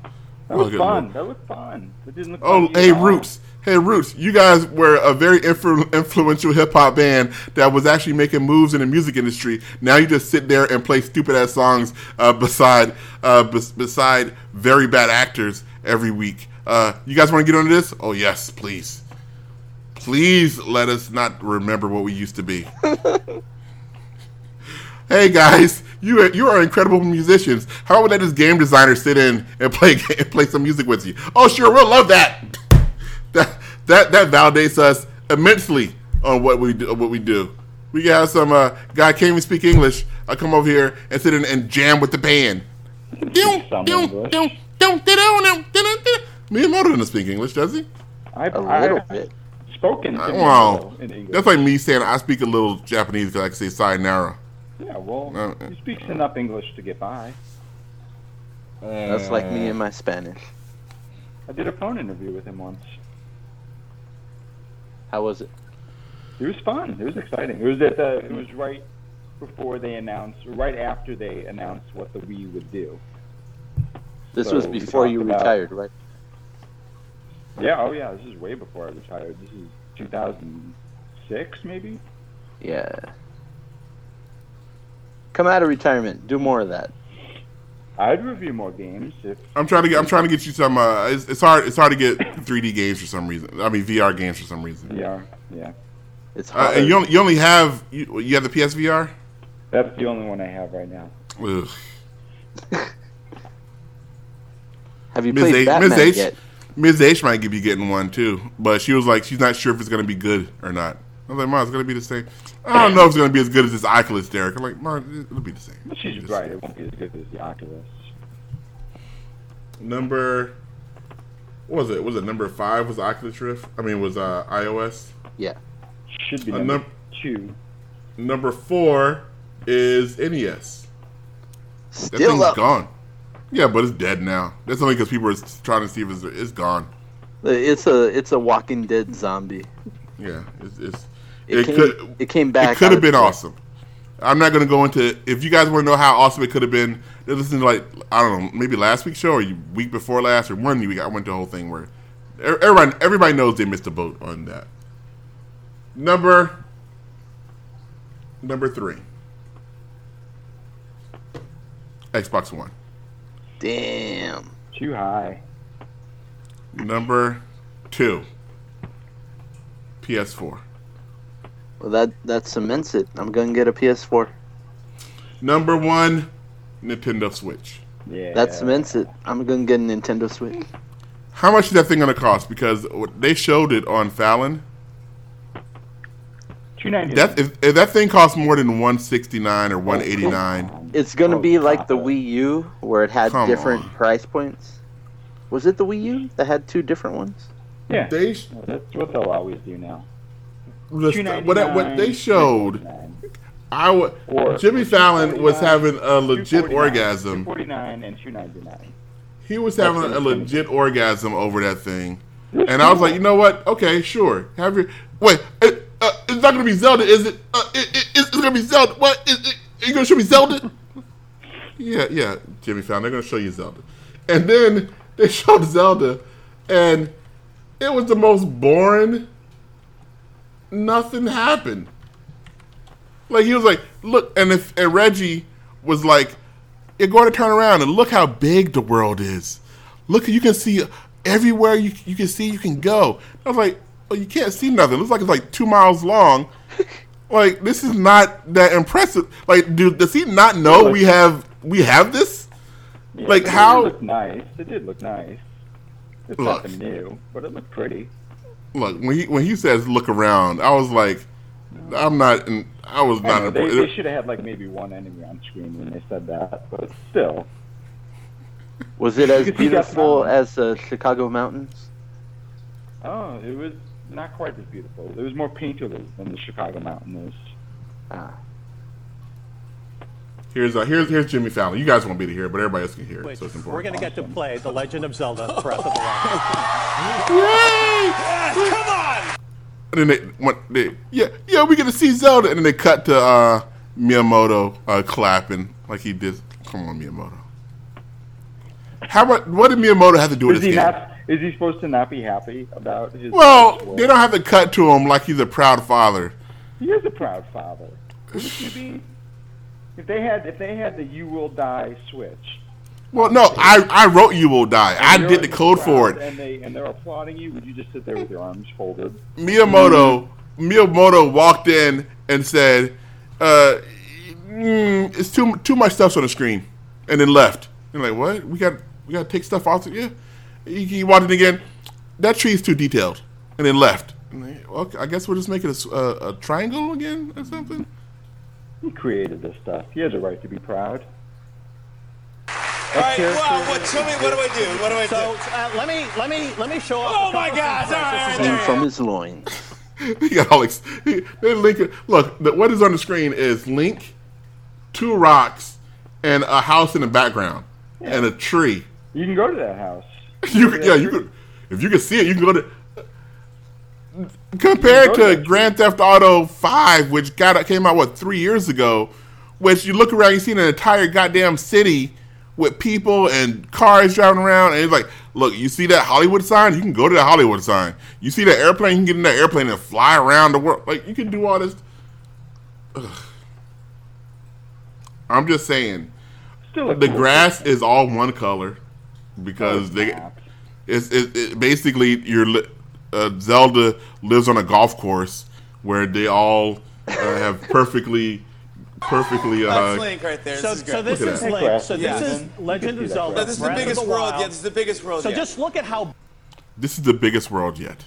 That was Oh, fun. lord. That was fun. It didn't look Oh, hey. Roots. Hey Roots, you guys were a very influ- influential hip hop band that was actually making moves in the music industry. Now you just sit there and play stupid ass songs uh, beside uh, bes- beside very bad actors every week. Uh, you guys want to get on this? Oh yes, please. Please let us not remember what we used to be. hey guys, you are, you are incredible musicians. How would let this game designer sit in and play and play some music with you? Oh sure, we'll love that. That that that validates us immensely on what we do. What we do. We can have some uh, guy can't even speak English. I come over here and sit in and jam with the band. Some English. Miyamoto doesn't speak English, does he? I've, A little I've bit. spoken to Wow, in English. that's like me saying I speak a little Japanese because I can say sayonara. yeah, well, Uh, he speaks enough English to get by. That's like me and my Spanish. I did a phone interview with him once. How was it? It was fun. It was exciting. It was at the. It was right before they announced, right after they announced what the Wii would do. This So was before you about- retired, right? Yeah. Oh yeah. This is way before I retired. This is 2006, maybe. Yeah. Come out of retirement. Do more of that. I'd review more games if I'm trying to get. I'm trying to get you some. Uh, it's, it's hard. It's hard to get 3D games for some reason. I mean VR games for some reason. yeah, yeah. It's Uh, hard. and you only, you only have you, you have the PSVR. That's the only one I have right now. Ugh. Have you Ms. played H, Batman Ms. H, yet? Ms. H might be getting one too, but she was like, she's not sure if it's gonna be good or not. I was like, Mom, it's gonna be the same. I don't know if it's gonna be as good as this Oculus, Derrick. I'm like, Mom, it'll be the same. But she's right. the It won't be as good as the Oculus. Number, what was it? Was it number five? Was Oculus Rift? I mean, was uh, iOS. Yeah. Should be Uh, number num- two. Number four is NES. That Still thing's up. gone. Yeah, but it's dead now. That's only because people are trying to see if it's, it's gone. It's a it's a Walking Dead zombie. Yeah, it's, it's It, it, came, could it came back. it could have been the- awesome. I'm not going to go into if you guys want to know how awesome it could have been. Listen to like I don't know, maybe last week's show or week before last or one week. I went to the whole thing where e- everybody everybody knows they missed a boat on that. Number number three, Xbox One. Damn. Too high. Number two, PS4. Well, that that cements it. I'm gonna get a PS4. Number one, Nintendo Switch. Yeah. That cements it. I'm gonna get a Nintendo Switch. How much is that thing going to cost? Because they showed it on Fallon. Two ninety. That if, if that thing costs more than one sixty nine or one eighty nine, It's gonna Oh, be like the. Wii U, where it had Come different on. price points. Was it the Wii U that had two different ones? Yeah. they That's what they'll always do now. What, that- what they showed. I w- Or Jimmy Fallon was having a legit orgasm. 249 and 299. He was having a legit orgasm over that thing, and I was like, you know what? Okay, sure. Have your wait. Uh, uh, it's not going to be Zelda, is it? Uh, it, it it's going to be Zelda. What? Is it, are you going to show me Zelda? yeah, yeah, Jimmy Fallon. They're going to show you Zelda, and then they showed Zelda, and it was the most boring. Nothing happened. Like he was like, look, and if and Reggie was like, you're going to turn around and look how big the world is. Look, you can see everywhere you you can see you can go. I was like, well, you can't see nothing. It looks like it's like two miles long. like this is not that impressive. Like, dude, does he not know we have we have this? Yeah, Like, how- It looked nice. It did look nice. It's Look. nothing new, but it looked pretty. Look, when he when he says look around, I was like, I'm not. In, I was I not. know, they, they should have had like maybe one enemy on screen when they said that, but still. Was it as You could see Death beautiful as the Chicago mountains? Oh, it was not quite as beautiful. It was more painterly than the Chicago Mountain is. Ah. Here's uh, here's here's Jimmy Fallon. You guys won't be to hear, it, but everybody else can hear it, Which so it's important. we're going to get to play The Legend of Zelda Breath of the Wild. come on! And then they went, they, yeah, yeah, we get to see Zelda, and then they cut to uh, Miyamoto uh, clapping like he did. Come on, Miyamoto. How about what did Miyamoto have to do with Is this he game? not? Is he supposed to not be happy about his? well, first they don't have to cut to him like he's a proud father. He is a proud father. Wouldn't he be? If they had, if they had the "You Will Die" switch, Well, no, I, I wrote "You Will Die." I and you're did the code for it. and they and they're applauding you. Would you just sit there with your arms folded? Miyamoto Miyamoto walked in and said, uh, mm, "It's too too much stuff's on the screen," and then left. And like, what? We got we got to take stuff off. Yeah. He, he walked in again. That tree is too detailed, and then left. And they, okay, I guess we'll just make it a triangle again or something. He created this stuff. He has a right to be proud. All right, well, what, tell me, what do I do? What do I do? So uh, let me let me let me show off. Oh my God, all right, first. This is all Came right. from his loins. he got all ex- he, they link. Look, the, what is on the screen is Link, two rocks, and a house in the background, and a tree. You can go to that house. You could, yeah, you could. If you could see it, you can go to. Compared You can go to Grand Theft Auto Five, which got came out what three years ago, which you look around, you see an entire goddamn city with people and cars driving around, and it's like, look, you see that Hollywood sign? You can go to the Hollywood sign. You see that airplane? You can get in that airplane and fly around the world. Like you can do all this. Ugh. I'm just saying, Still, the cool grass is all one color because they. It's it, it, basically your li- uh, Zelda lives on a golf course where they all uh, have perfectly, perfectly. That's Uh, Link right there. So, this is so this is that. Link. So Yeah. this is Legend of Zelda. No, this is the biggest the world yet. This is the biggest world So yet. just look at how this is the biggest world yet,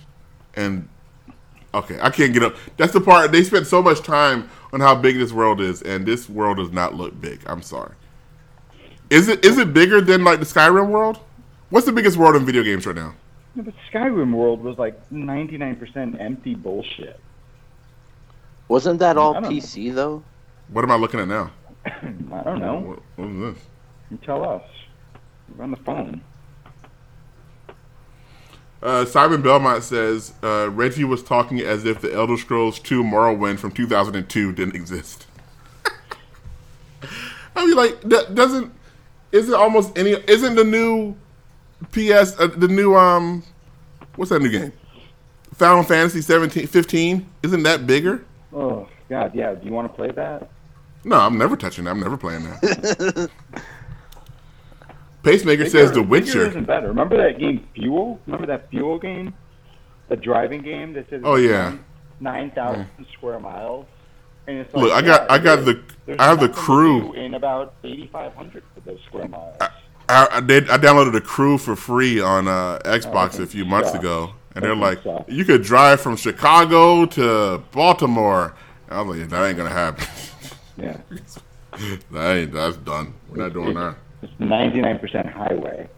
and okay, I can't get up. That's the part they spent so much time on how big this world is, and this world does not look big. I'm sorry. Is it is it bigger than like the Skyrim world? What's the biggest world in video games right now? Yeah, but Skyrim World was like 99% empty bullshit. Wasn't that all I don't know. PC though? What am I looking at now? I don't know. What, what is this? You tell us. We're on the phone. Uh, Simon Belmont says uh, Reggie was talking as if the Elder Scrolls 2 Morrowind from 2002 didn't exist. I mean, like, that doesn't isn't almost any isn't the new PS uh, the new um what's that new game? Final Fantasy 17 15 isn't that bigger? Oh, God, yeah. Do you want to play that? No, I'm never touching that. I'm never playing that. Pacemaker says The Bigger Witcher. isn't better. Remember that game Fuel? Remember that Fuel game? The driving game that says Oh, yeah. 9,000 square miles? And it's Look, I got- yeah, I got the- I have the crew. In about 8,500 for those square miles. I, I did. I downloaded a crew for free on uh, Xbox Oh, a few months sucks. ago, and they're like, sucks. "You could drive from Chicago to Baltimore." I was like, "That ain't gonna happen. yeah. that ain't. That's done. We're not doing that." It's 99% highway.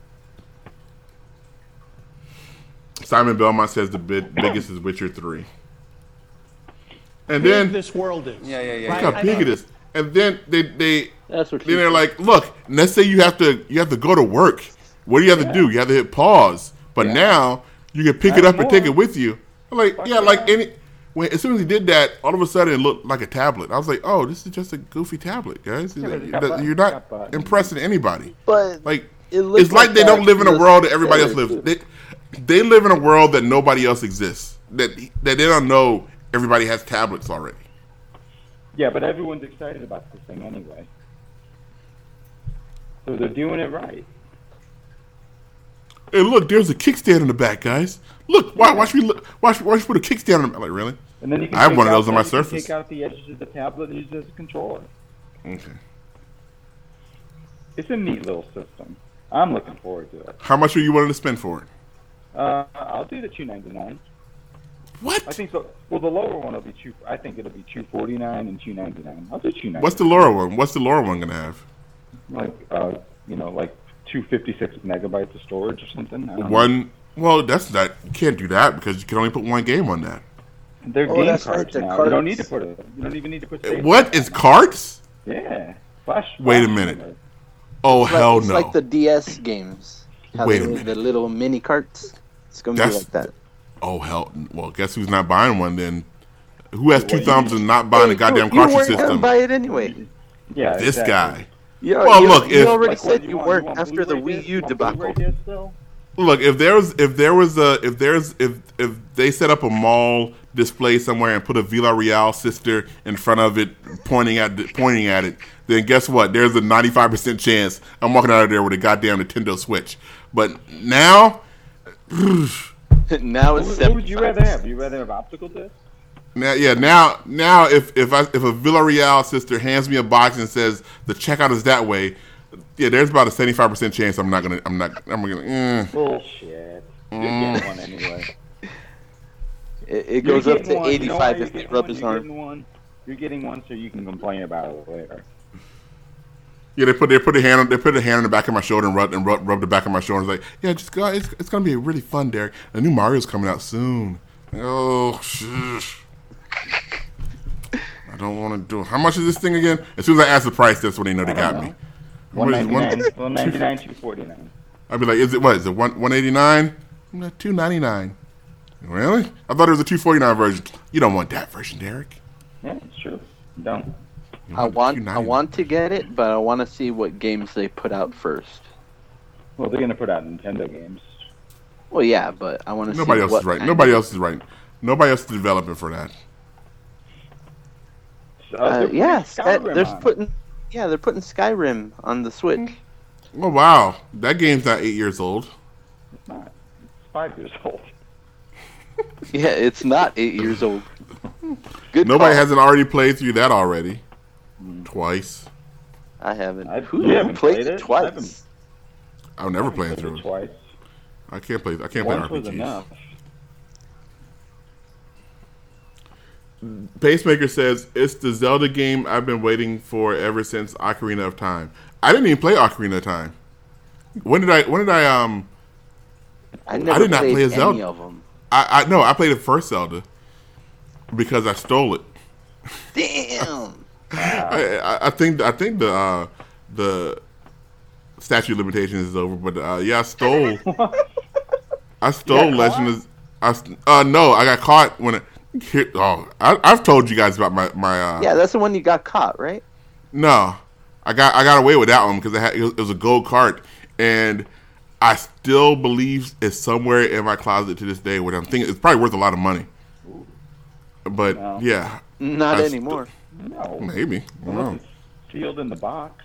Simon Belmont says the big, biggest is Witcher three, and big then this world is. Yeah, yeah, yeah. Right? look how I big it is. And then they they that's what then they're said. like, "Look, let's say you have to you have to go to work. What do you have to do? You have to hit pause. But Yeah. now you can pick it That's up and take it with you. I'm like, yeah, like any. When, as soon as he did that, all of a sudden it looked like a tablet. I was like, oh, this is just a goofy tablet, guys. but it's got You're got not buttons. impressing anybody. But Like It looked it's like, like they don't live in a world that everybody else lives. They, they live in a world that nobody else exists. That that they don't know everybody has tablets already. Yeah, but everyone's excited about this thing anyway. So they're doing it right. Hey, look, there's a kickstand in the back, guys. Look, why, watch me look, watch, watch me put a kickstand on. the- Like really? And then you can I have take one of out those on my the- you can Surface. Take out the edges of the tablet and use it as a controller. Okay. It's a neat little system. I'm looking forward to it. How much are you willing to spend for it? Uh, I'll do the two ninety nine. What? I think so. Well, the lower one will be two. I think it'll be two forty nine and two ninety nine. I'll do two ninety. What's the lower one? What's the lower one gonna have? like? Uh, you know, like two fifty six megabytes of storage or something. I don't know. One. Well, that's not. You can't do that because you can only put one game on that. They're Oh, game that's right, cards they're now. You don't cards. need to put it. You don't even need to put. save What cards? Yeah. Flash. Wait a minute. memory. Oh It's like- hell it's no! like the DS games. How Wait a minute. The little mini carts. It's gonna That's- be like that. Oh hell! Well, guess who's not buying one then? Who has two Well, thumbs and not buying a goddamn you, cartridge you weren't system? gonna buy it anyway. Yeah. This exactly. guy. Yeah, Well, you, look, you if- already Like, said you, want- weren't want after the Blu-ray Wii disc? U debacle. Blu-ray disc still? Look, if there was if there was a if there's if if they set up a mall display somewhere and put a Villa Real sister in front of it, pointing at the, pointing at it, then guess what? There's a 95 percent chance I'm walking out of there with a goddamn Nintendo Switch. But now, now it's What, what would you rather have? You rather have optical disc? now, yeah, now now if if I if a Villa Real sister hands me a box and says the checkout is that way, yeah, there's about a 75 percent chance I'm not gonna I'm not I'm gonna. Mm. Bullshit. You're getting one anyway. It, it goes up to one. You know why 85 you're if they getting rub one? his arm. one. You're getting one so you can complain about it later. Yeah, they put they put a hand on, they put a hand on the back of my shoulder and rub and rub, rub the back of my shoulder. And it's like, yeah, just go. It's, it's gonna be really fun, Derrick. The new Mario's coming out soon. Oh, shush. I don't want to do. it. How much is this thing again? As soon as I ask the price, that's when they know they got me. One ninety nine. One ninety nine. Two forty nine. I'd be like, is it what? Is it one one eighty nine? Two ninety nine. Really? I thought it was a two forty nine version. You don't want that version, Derrick. Yeah, it's true. Don't. You I want I want to get it, but I want to see what games they put out first. Well, they're gonna put out Nintendo games. Well, yeah, but I want to see Nobody else what is right. Nobody else is right. Nobody else is developing for that. So, Uh, they're putting yeah, they're on putting yeah they're putting Skyrim on the Switch. Oh wow, that game's not eight years old. It's not. It's five years old. Yeah, it's not eight years old. Good. Nobody call. hasn't already played through that already. Twice. I haven't. I've- Who, you who haven't played played it it? twice? I haven't. I've never played Played through it it. twice. I can't play. I can't play Once was RPGs. enough. Pacemaker says it's the Zelda game I've been waiting for ever since Ocarina of Time. I didn't even play Ocarina of Time. When did I? When did I? Um, I never I did not played play as any Zelda. of them. I, I no, I played the first Zelda because I stole it. Damn. I, I, I think I think the uh, the statute of limitations is over, but uh, yeah, I stole. I stole Legend of. I, uh, no, I got caught when it. Oh, I, I've told you guys about my my. Uh, Yeah, that's the one you got caught, right? No, I got I got away with that one because it, was, it was a gold cart, and I still believe it's somewhere in my closet to this day. What I'm thinking it's probably worth a lot of money. But Wow. yeah, Not I st- anymore. No. maybe. I don't know. It's sealed in the box.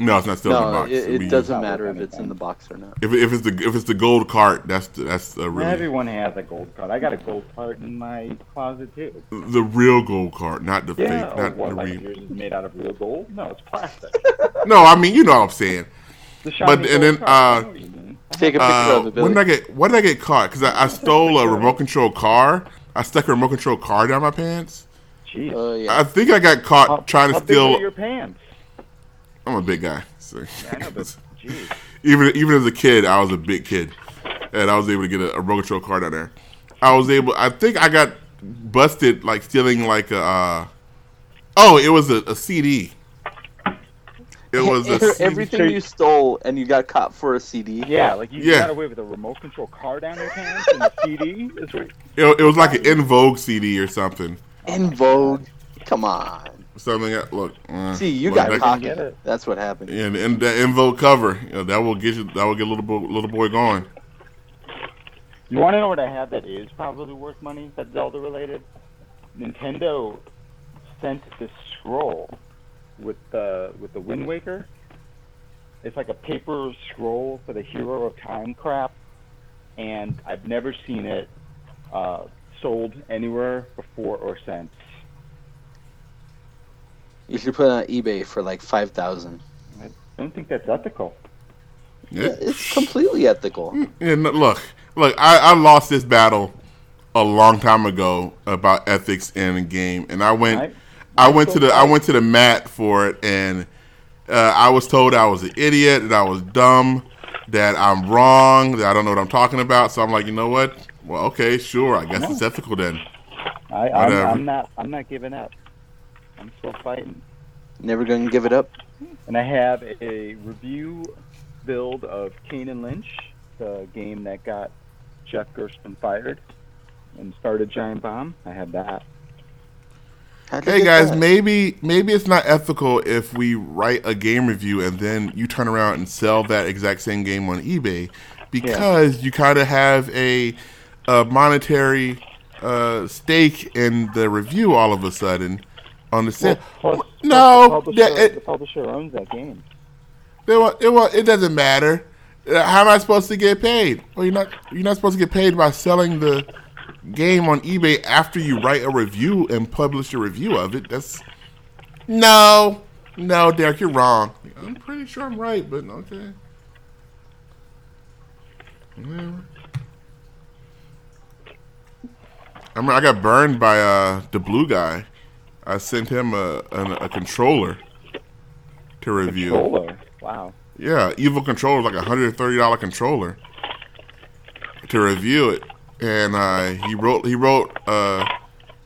No, it's not still in the box. it, It'll it doesn't matter if it's in the box or not. If, if it's the if it's the gold cart, that's the, that's a really Everyone has a gold card. I got a gold card in my closet too. the real gold cart, not the Yeah. fake, not what, the like real. yours is made out of real gold? No, it's plastic. No, I mean you know what I'm saying. The shiny But- and gold then, card. Uh, know what you mean. Take a picture Uh, of it, when did I get when did I get caught? Because I, I stole a remote control car. I stuck a remote control car down my pants. Jeez. Oh yeah. I think I got caught How- trying to how big were steal. your pants? I'm a big guy. So. I know, but jeez. even even as a kid, I was a big kid, and I was able to get a, a remote control car down there. I was able. I think I got busted like stealing like a. Uh, oh, it was a, a CD. It was a CD. everything you stole and you got caught for a CD. Yeah, like you Yeah. got away with a remote control car down your pants and a CD. Is It, it was like an En Vogue CD or something. En Vogue. Come on. Something. that- Look. uh, See, you look, got that- cocky. That's what happened. And, and the En Vogue cover. You know, that will get you. That will get little boy, little boy going. you want to know what I have that is probably worth money? That's Zelda related. Nintendo sent this scroll with the with the Wind Waker. It's like a paper scroll for the Hero of Time crap. and I've never seen it uh, sold anywhere before or since. You should put it on eBay for like five thousand. I don't think that's ethical. Yeah. It's completely ethical. Yeah, look, look, I, I lost this battle a long time ago about ethics in a game, and I went, Right. I went to the, I went to the mat for it, and uh, I was told I was an idiot, that I was dumb, that I'm wrong, that I don't know what I'm talking about. So I'm like, you know what? Well, okay, sure, I guess it's ethical then. I, I'm, I'm not. I'm not giving up. I'm still fighting. Never gonna give it up. And I have a review build of Kane and Lynch, the game that got Jeff Gerstmann fired and started Giant Bomb. I have that. How'd Hey guys, that? maybe maybe it's not ethical if we write a game review and then you turn around and sell that exact same game on eBay because you kind of have a, a monetary uh, stake in the review all of a sudden on the sale. Plus, no, plus the publisher, it- the publisher owns that game. It, it, it doesn't matter. Uh, How am I supposed to get paid? Well, you're not you're not supposed to get paid by selling the game on eBay after you write a review and publish a review of it. That's no, no, Derrick, you're wrong. I'm pretty sure I'm right, but okay. Whatever. I mean, I got burned by uh, the blue guy. I sent him a a, a controller to review. Controller. Wow. Yeah, Evil Controller, like a hundred and thirty dollar controller to review it, and uh, he wrote he wrote uh,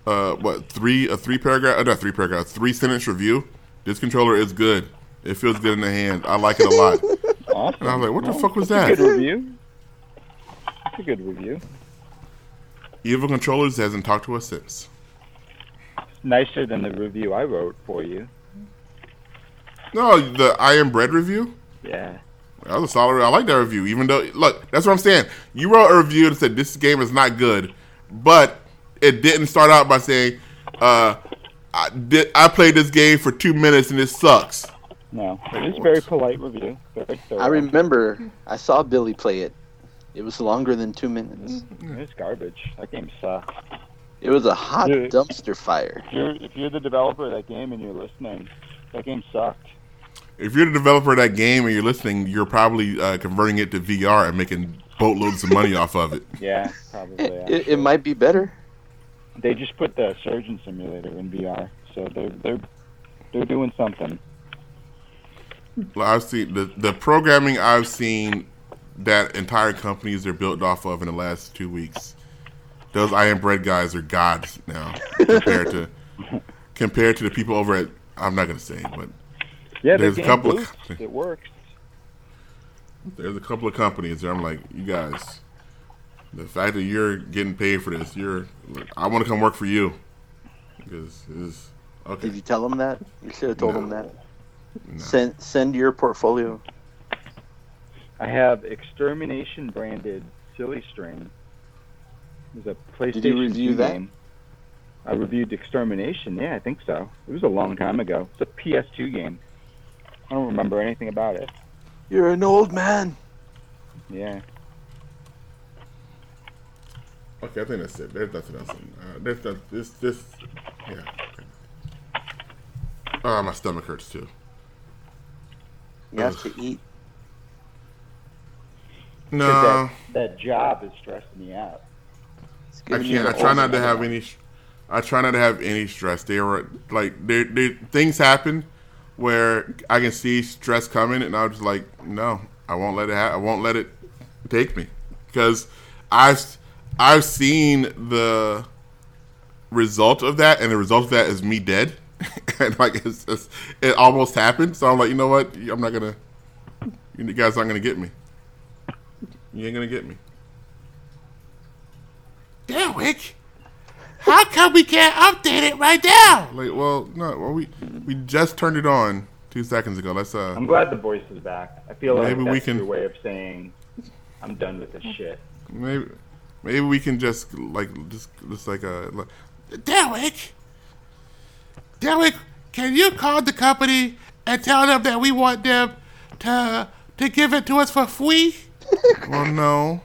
uh, what three a three paragraph uh, not three paragraph three sentence review. This controller is good. It feels good in the hand. I like it a lot. Awesome. And I was like, what the fuck was that? Good review. That's a good review. Evil Controllers hasn't talked to us since. Nicer than the review I wrote for you. No, the I Am Bread review. Yeah. That was a solid. I like that review. Even though, look, that's what I'm saying. You wrote a review that said this game is not good, but it didn't start out by saying, uh, "I did. I played this game for two minutes and it sucks." No, it was a very polite review. Very. I remember I saw Billy play it. It was longer than two minutes. It was garbage. That game sucks. It was a hot Dude. dumpster fire. If you're if you're the developer of that game and you're listening, that game sucked. If you're the developer of that game and you're listening, you're probably uh, converting it to VR and making boatloads of money off of it. Yeah, probably. It, it, it might be better. They just put the surgeon simulator in VR, so they're they're they're doing something. Well, I've seen the the programming I've seen that entire companies are built off of in the last two weeks. Those I am bread guys are gods now compared to compared to the people over at I'm not gonna say, but Yeah, There's a the game couple of- It works. there's a couple of companies there. I'm like, you guys, the fact that you're getting paid for this, you're I want to come work for you because it's okay. Did you tell them that? You should have told No. him that. No. Send send your portfolio. I have extermination branded silly string. It was a PlayStation Did you review that? game. I reviewed extermination. Yeah, I think so. It was a long time ago. It's a PS2 game. I don't remember anything about it. You're an old man. Yeah. Okay, I think that's it. There's nothing else. In, uh, there's not, this this yeah. Oh, my stomach hurts too. You have to eat. 'Cause No, That, that job is stressing me out. I can't. I try not to man. have any. I try not to have any stress. They were like, they, they, things happen where I can see stress coming, and I'm just like, no, I won't let it. Ha- I won't let it take me because I've I've seen the result of that, and the result of that is me dead, and like it's, it's, it almost happened. So I'm like, you know what? I'm not gonna. You guys aren't gonna get me. You ain't gonna get me. Derrick, how come we can't update it right now? Like, well, no, well, we we just turned it on two seconds ago. Let's uh, I'm glad the voice is back. I feel like Maybe we that's can- your way of saying I'm done with this shit. maybe maybe we can just like just just like uh, like, Derrick, Derrick, can you call the company and tell them that we want them to to give it to us for free? Well, no,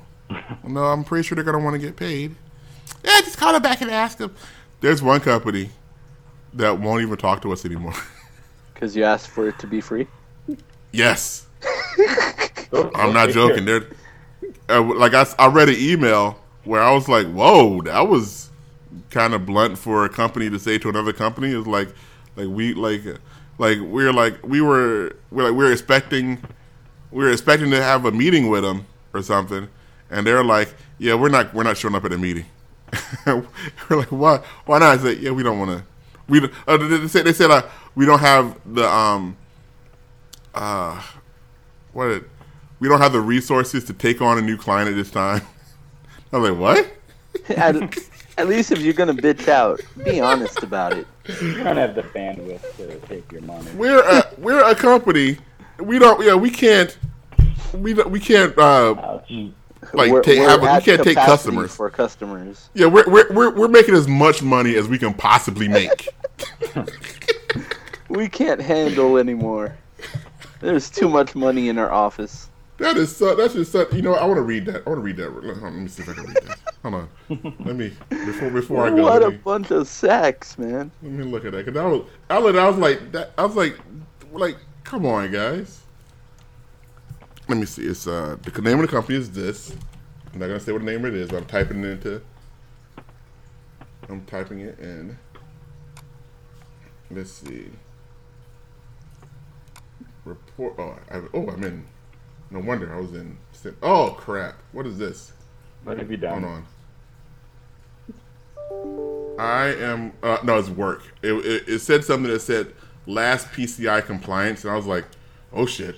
no, I'm pretty sure they're gonna want to get paid. Yeah, just call them back and ask them. There's one company that won't even talk to us anymore. Because you asked for it to be free. yes, I'm not joking. They're uh, like I, I read an email where I was like, "Whoa, that was kind of blunt for a company to say to another company." It's like, like we like, like we're like we were we're like we are expecting we were expecting to have a meeting with them or something, and they're like, "Yeah, we're not we're not showing up at a meeting." we're like, "Why? Why not?" I said, "Yeah, we don't want to." We don't- uh, they they said they said uh, we don't have the um uh what we don't have the resources to take on a new client at this time. I was like, "What?" at, at least if you're gonna bitch out, be honest about it. You don't have the bandwidth to take your money. We're a, we're a company. We don't. Yeah, we can't. We don't, we can't. Uh, like We're- take, we're have, we can't take customers. for customers. Yeah, we're, we're we're we're making as much money as we can possibly make. We can't handle anymore. There's too much money in our office. that is so. That's just so. You know, I want to read that. I want to read that. On, let me see if I can read that. Hold on. Let me before before I go. What a me, bunch of sacks, man. let me look at that. Cause I was I was, I was like that. I was like like come on guys. Let me see. It's uh the name of the company is this. I'm not gonna say what the name it is. But I'm typing it into. I'm typing it in. Let's see. Report. Oh, I, oh, I'm in. No wonder I was in. Oh crap! What is this? What have you done? Hold on. I am. Uh, no, it's work. It, it, it said something that said last PCI compliance, and I was like, oh shit.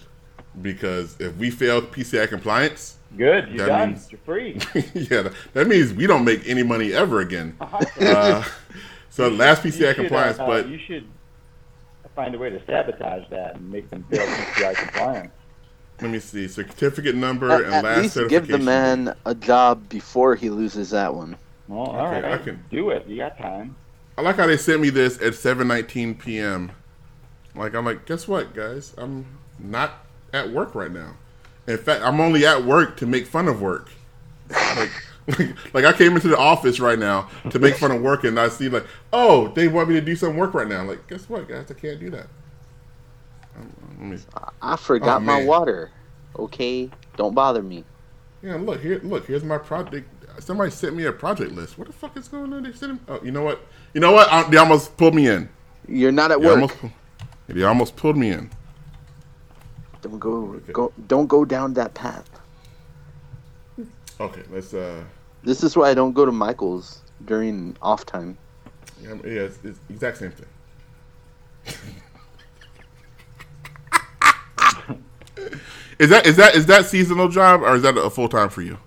Because if we fail PCI compliance, Good, you're That done. means- You're free. yeah, that, that means we don't make any money ever again. Uh, so last You PCI should, compliance, uh, but you should find a way to sabotage that and make them fail PCI compliance. let me see. Certificate number At, and at last least give the man a job before he loses that one. Well, all Okay, right, I can- do it. You got time. I like how they sent me this at 7:19 p.m. Like I'm like, guess what, guys? I'm not at work right now. In fact, I'm only at work to make fun of work. Like, like, like I came into the office right now to make fun of work, and I see like, oh, they want me to do some work right now. Like, guess what, guys? I can't do that. Um, me, I forgot Oh, my water. Okay, don't bother me. yeah, look here. Look, here's my project. Somebody sent me a project list. What the fuck is going on? They sent him. Oh, you know what? You know what? I, they almost pulled me in. You're not at They work. almost, they almost pulled me in. Don't go, go. Don't go down that path. Okay, let's. uh This is why I don't go to Michael's during off time. Yeah, yeah it's, it's the exact same thing. is that is that is that seasonal job or is that a full time for you?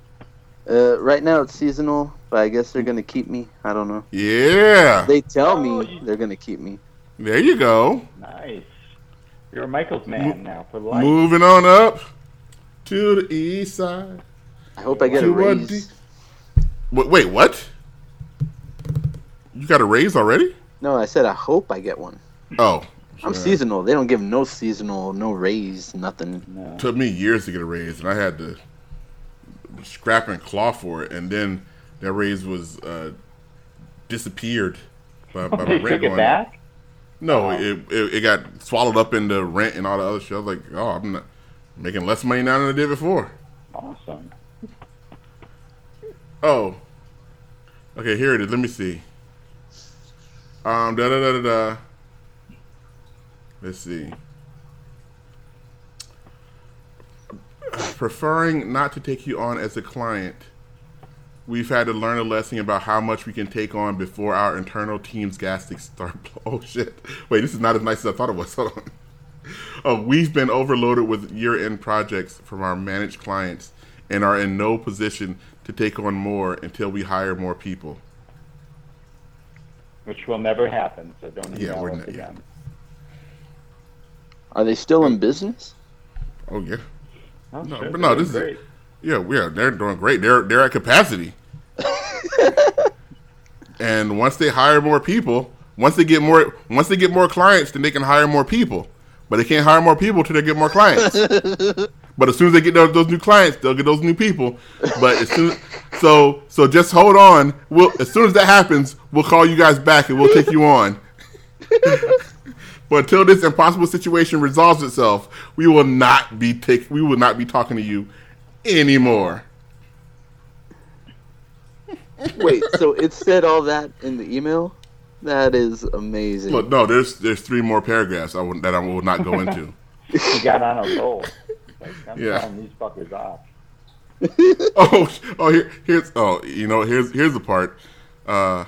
Uh, right now it's seasonal, but I guess they're gonna keep me. I don't know. Yeah, They tell Oh, me they're gonna keep me. There you go. Nice. You're a Michael's man now for life. Moving on up to the east side. I hope I get a To what raise. the- Wait, wait, what? You got a raise already? No, I said I hope I get one. Oh, I'm sure. seasonal. They don't give no seasonal, no raise, nothing. No. took me years to get a raise, and I had to scrap and claw for it, and then that raise was uh, disappeared by, by my They rent took it going. back? No, it, it it got swallowed up into rent and all the other was like, oh, I'm not making less money now than I did before. Awesome. Oh, okay, here it is. Let me see. Um, da da da da da. Let's see. Preferring not to take you on as a client, we've had to learn a lesson about how much we can take on before our internal team's gastrics start. Oh shit! Wait, this is not as nice as I thought it was. Hold on. Oh, we've been overloaded with year-end projects from our managed clients and are in no position to take on more until we hire more people. Which will never happen, so don't Yeah, email we're us not- yeah. Are they still in business? Oh yeah, Oh, No, sure, but no, they're this is- yeah, we are. They're doing great. They're they're at capacity. and once they hire more people, once they get more, once they get more clients, then they can hire more people. But they can't hire more people till they get more clients. But as soon as they get those, those new clients, they'll get those new people. But as soon, so so just hold on. We'll as soon as that happens, we'll call you guys back and we'll take you on. but until this impossible situation resolves itself, we will not be take we will not be talking to you anymore. Wait, so it said all that in the email? That is amazing. Look, no, there's there's three more paragraphs I will, that I will not go into. He got on a roll. Like, I'm Yeah. these fuckers off. oh, oh, here, here's oh, you know, here's here's the part. Uh,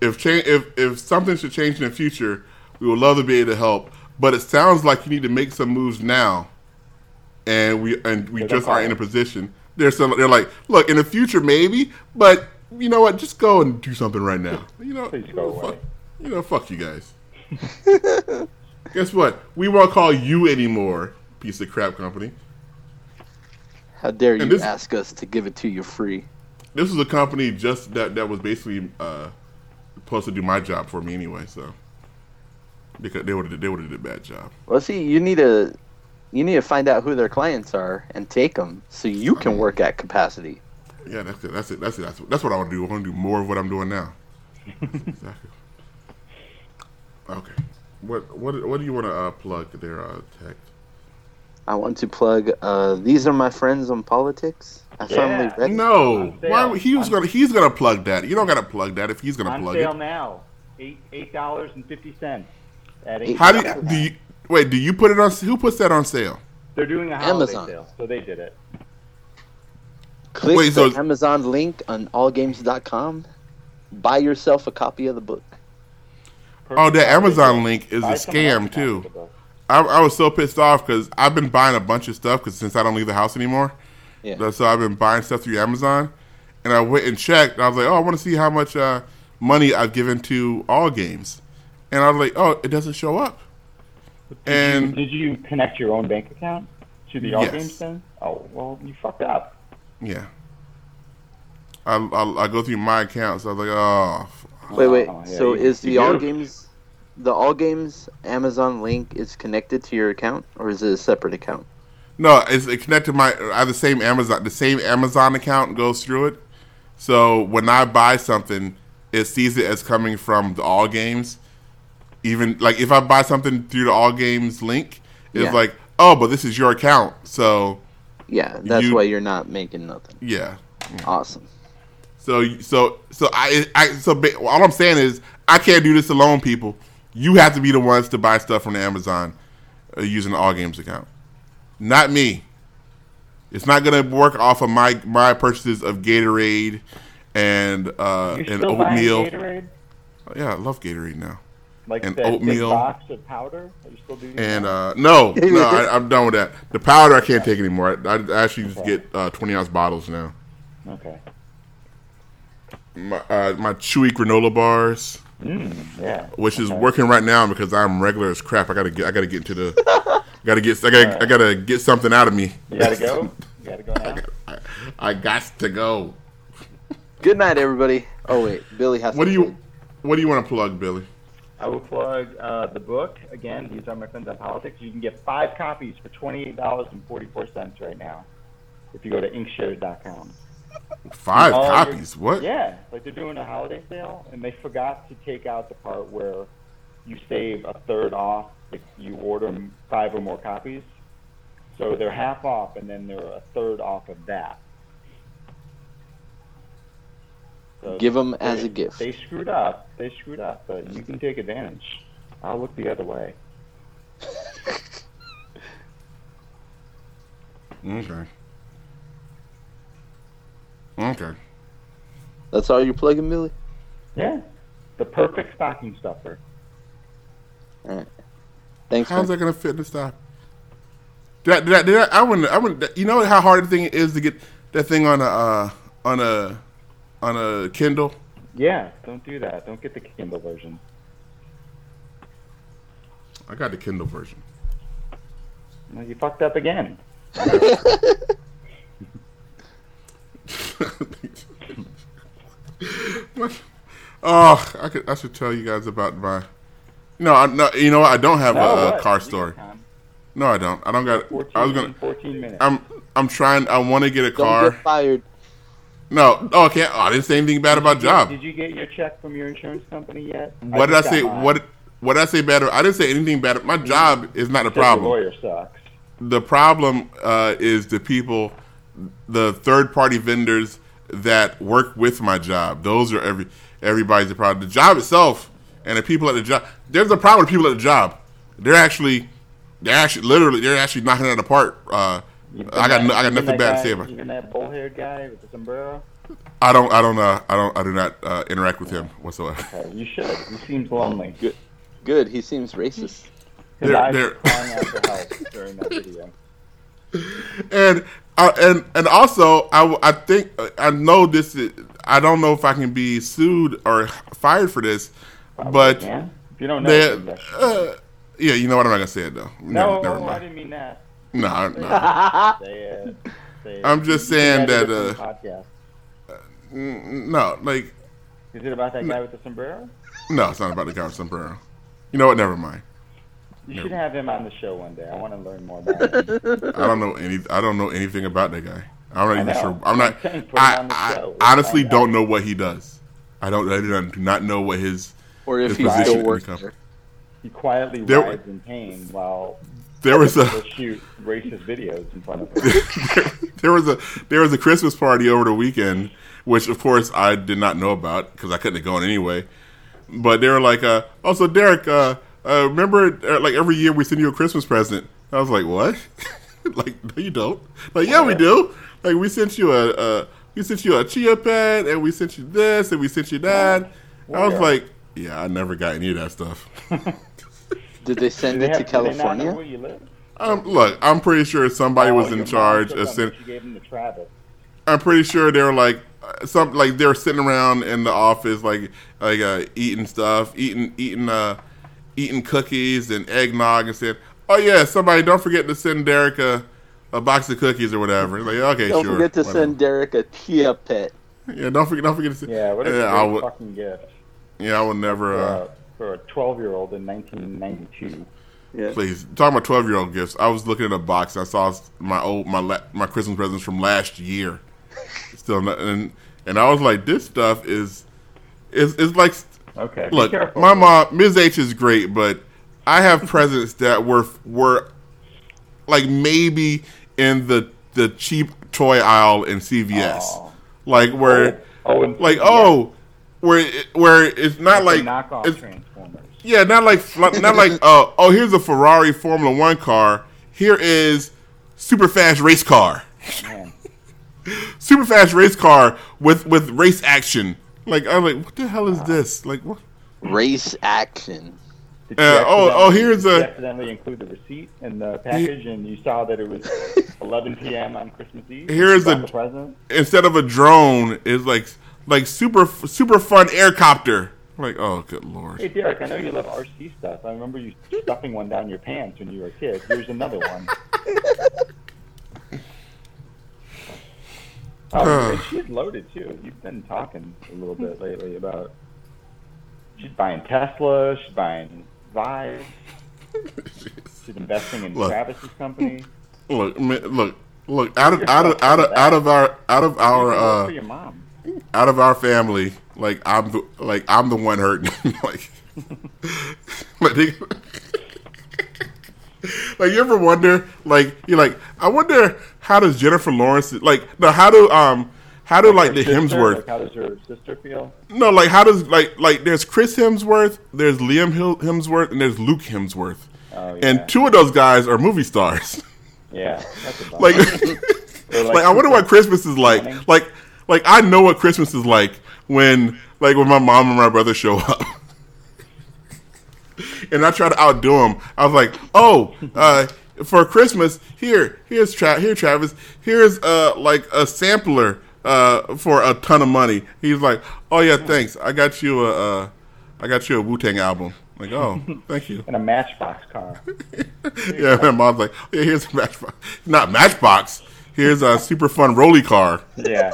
if change, if if something should change in the future, we would love to be able to help. But it sounds like you need to make some moves now, and we and we just they're aren't in a position. They're some, they're like, look, in the future maybe, but you know what? Just go and do something right now. You know, Please go fuck, away. you know, fuck you guys. Guess what? We won't call you anymore, piece of crap company. How dare you this- ask us to give it to you free? this was a company just that that was basically uh, supposed to do my job for me anyway. So because they would they would have did a bad job. Well, see, you need to you need to find out who their clients are and take them so you can work at capacity. Yeah, that's it. That's it. That's it. That's, that's what I want to do. I want to do more of what I'm doing now. exactly. Okay. What what what do you want to uh, plug there, uh, Tech? I want to plug. Uh, These are my friends on politics. I finally Yeah. read. No, why would- he was On- gonna he's gonna plug that. You don't gotta plug that if he's gonna On plug sale it. now. Eight eight dollars and fifty cents. At eight. How do you, do you wait? Do you put it on? Who puts that on sale? They're doing a holiday Amazon. sale, so they did it. Click Wait, the so- Amazon link on allgames.com. Buy yourself a copy of the book. Oh, that Amazon link is Buy a someone else scam a too. copy of the book. I, I was so pissed off because I've been buying a bunch of stuff because since I don't leave the house anymore, Yeah. so I've been buying stuff through Amazon, and I went and checked. And I was like, oh, I want to see how much uh, money I've given to all games, and I was like, oh, it doesn't show up. And Did you connect your own bank account to the All Yes. Games thing? Oh, well, you fucked up. yeah, I, I, I go through my account, so I was like, oh, f- Wait, wait. Oh, yeah, so you- is the All do. Games, the All Games Amazon link is connected to your account, or is it a separate account? no, it's it connected to my. I have the same Amazon, the same Amazon account goes through it. So when I buy something, it sees it as coming from the All Games. Even like if I buy something through the All Games link, it's Yeah. like, oh, but this is your account. So Yeah, that's You- why you're not making nothing. yeah. Awesome. So so so I I so ba- all I'm saying is I can't do this alone, people. You have to be the ones to buy stuff from the Amazon uh, using the All Games account, not me. It's not gonna work off of my my purchases of Gatorade and uh, You're and still oatmeal. Gatorade? Yeah, I love Gatorade now. Like And that big oatmeal. box of powder? Are you still doing And uh, no, no, I, I'm done with that. The powder I can't take anymore. I, I actually just get uh, 20 ounce bottles now. Okay. My, uh, my chewy granola bars. Yeah. which is okay. working right now because I'm regular as crap. I gotta get, I gotta get into the, gotta get, I gotta, I gotta get something out of me. You gotta go? You gotta go now? I, I got to go. Good night, everybody. Oh wait, Billy has. What to do you, plug. what do you want to plug, Billy? I will plug uh, the book. Again, these are my friends on politics. You can get five copies for $28.44 right now if you go to inkshares.com. Five All your- copies. What? Yeah, like they're doing a holiday sale, and they forgot to take out the part where you save a third off if you order five or more copies. So they're half off, and then they're a third off of that. So Give 'em as they- a gift. They screwed up. They screwed up, but you can take advantage. I'll look the other way. Okay. Okay. That's all you're plugging, Billy. Yeah, the perfect stocking stuffer. Thanks. How's man. that gonna fit in the stop? Did I, did I, did I, I wouldn't, I wouldn't, you know how hard the thing is to get that thing on a, uh, on a, on a Kindle? Yeah, don't do that. Don't get the Kindle version. I got the Kindle version. Well, you fucked up again. oh, I could, I should tell you guys about my. No, I, no, you know what? I don't have No, a, a what? car story. No, I don't. I don't got. 14, I was gonna. 14 minutes. I'm. I'm trying. I want to get a Don't car. get fired. No. Oh, I. Oh, I didn't say anything bad about job. Did you get your check from your insurance company yet? What did I say? mine. What? What did I say bad? I didn't say anything bad. My job is not a problem. lawyer sucks. The problem uh, is the people, the third party vendors that work with my job. Those are every everybody's a problem. The job itself and the people at the job. There's a problem with people at the job. They're actually, they're actually literally they're actually knocking it apart. Uh, I got no, I got nothing bad guy- to say about. it. Even that bull-haired guy with the sombrero. I don't I don't uh, I don't I do not uh, interact with him whatsoever. Okay, you should. He seems lonely. Good. Good. He seems racist. His They're- eyes they're- crying out for help during that video. and uh, and and also I, I think I know this is, I don't know if I can be sued or fired for this, but Yeah. If you don't know, they, uh, yeah, you know what I'm not gonna say it though. no, never, never I didn't mean that. No, no, Say it. Say. Uh, uh, I'm just saying said that, uh, on the no, like Is it about that guy with the sombrero? no, it's not about the guy with the sombrero. You know what? Never mind. You should have him on the show one day. I want to learn more about him. I don't know any. I don't know anything about that guy. I'm not even sure. I'm not. I'm saying put him I, I honestly don't know what he does. I don't. I do not know what his. Or if His he position still works company. He quietly There- rides in pain while There was a. shoot racist videos in front of him. there was a there was a Christmas party over the weekend, which of course I did not know about because I couldn't have gone anyway. But they were like, uh, "Also, Derrick, uh, uh, remember, uh, like every year we send you a Christmas present." I was like, "What? like, no, you don't? Like, yeah, we do. Like, we sent you a, uh, we sent you a chia pet, and we sent you this, and we sent you that." I was Where? like, "Yeah, I never got any of that stuff." Did they send Do they it to have- do they not know California? where you live? um, look, I'm pretty sure somebody Oh, was in charge of them, sending. You gave them to Travis. I'm pretty sure they were like uh, some like they were sitting around in the office like like uh, eating stuff, eating eating uh eating cookies and eggnog and said, "Oh yeah, somebody don't forget to send Derrick a, a box of cookies or whatever." Like okay, Don't sure. forget to whatever. send Derrick a Chia pet. Yeah, don't forget don't forget to send. Yeah, what a yeah, great I would. fucking gift Yeah, I would never. for, Uh, a, for a 12 year old in 1992. Yeah. please talking about twelve year old gifts. I was looking at a box. and I saw my old my la- my Christmas presents from last year. Still, not, and and I was like, this stuff is is is like Okay. Look, careful. my mom, Ms. H is great, but I have presents that were were like maybe in the the cheap toy aisle in CVS, Oh. like where, Oh, oh and like CVS. oh, where it, where it's not Like like knockoff it's, Transformers. yeah, not like not like uh, oh here's a Ferrari Formula One car. Here is super fast race car, Man. super fast race car with with race action. Like I'm like, what the hell is this? Like what? Race action. Uh, oh, oh, here's a- accidentally include the receipt in the package, and you saw that it was 11 p.m. on Christmas Eve. Here's a- present. instead of a drone is like like super super fun aircopter. Like oh good lord. Hey Derrick, I know you love RC stuff. I remember you stuffing one down your pants when you were a kid. Here's another one. Oh, she's loaded too. You've been talking a little bit lately about she's buying Tesla, she's buying Vive, she's investing in Look. Travis's company. Look man, look look out of out of out of out of our out of our uh for your mom. Out of our family. Like I'm the like I'm the one hurting. like like, they- like you ever wonder like you're like I wonder how does Jennifer Lawrence like no how do um how do like the Sister, Hemsworth Like, how does your sister feel? No, like how does like like there's Chris Hemsworth, there's Liam Hemsworth, and there's Luke Hemsworth, Oh, yeah. and two of those guys are movie stars. Yeah, bummer. like, like I wonder what Christmas is like. Like, like I know what Christmas is like when like when my mom and my brother show up. And I try to outdo them. I was like, "Oh, uh, for Christmas, here, here's Tra- here, Travis. Here's uh, like a sampler uh, for a ton of money." He's like, "Oh yeah, thanks. I got you a, uh, I got you a Wu Tang album." Like, oh, thank you. And a Matchbox car. Yeah, my mom's like, yeah, here's a Matchbox. Not Matchbox. Here's a super fun rolly car. Yeah.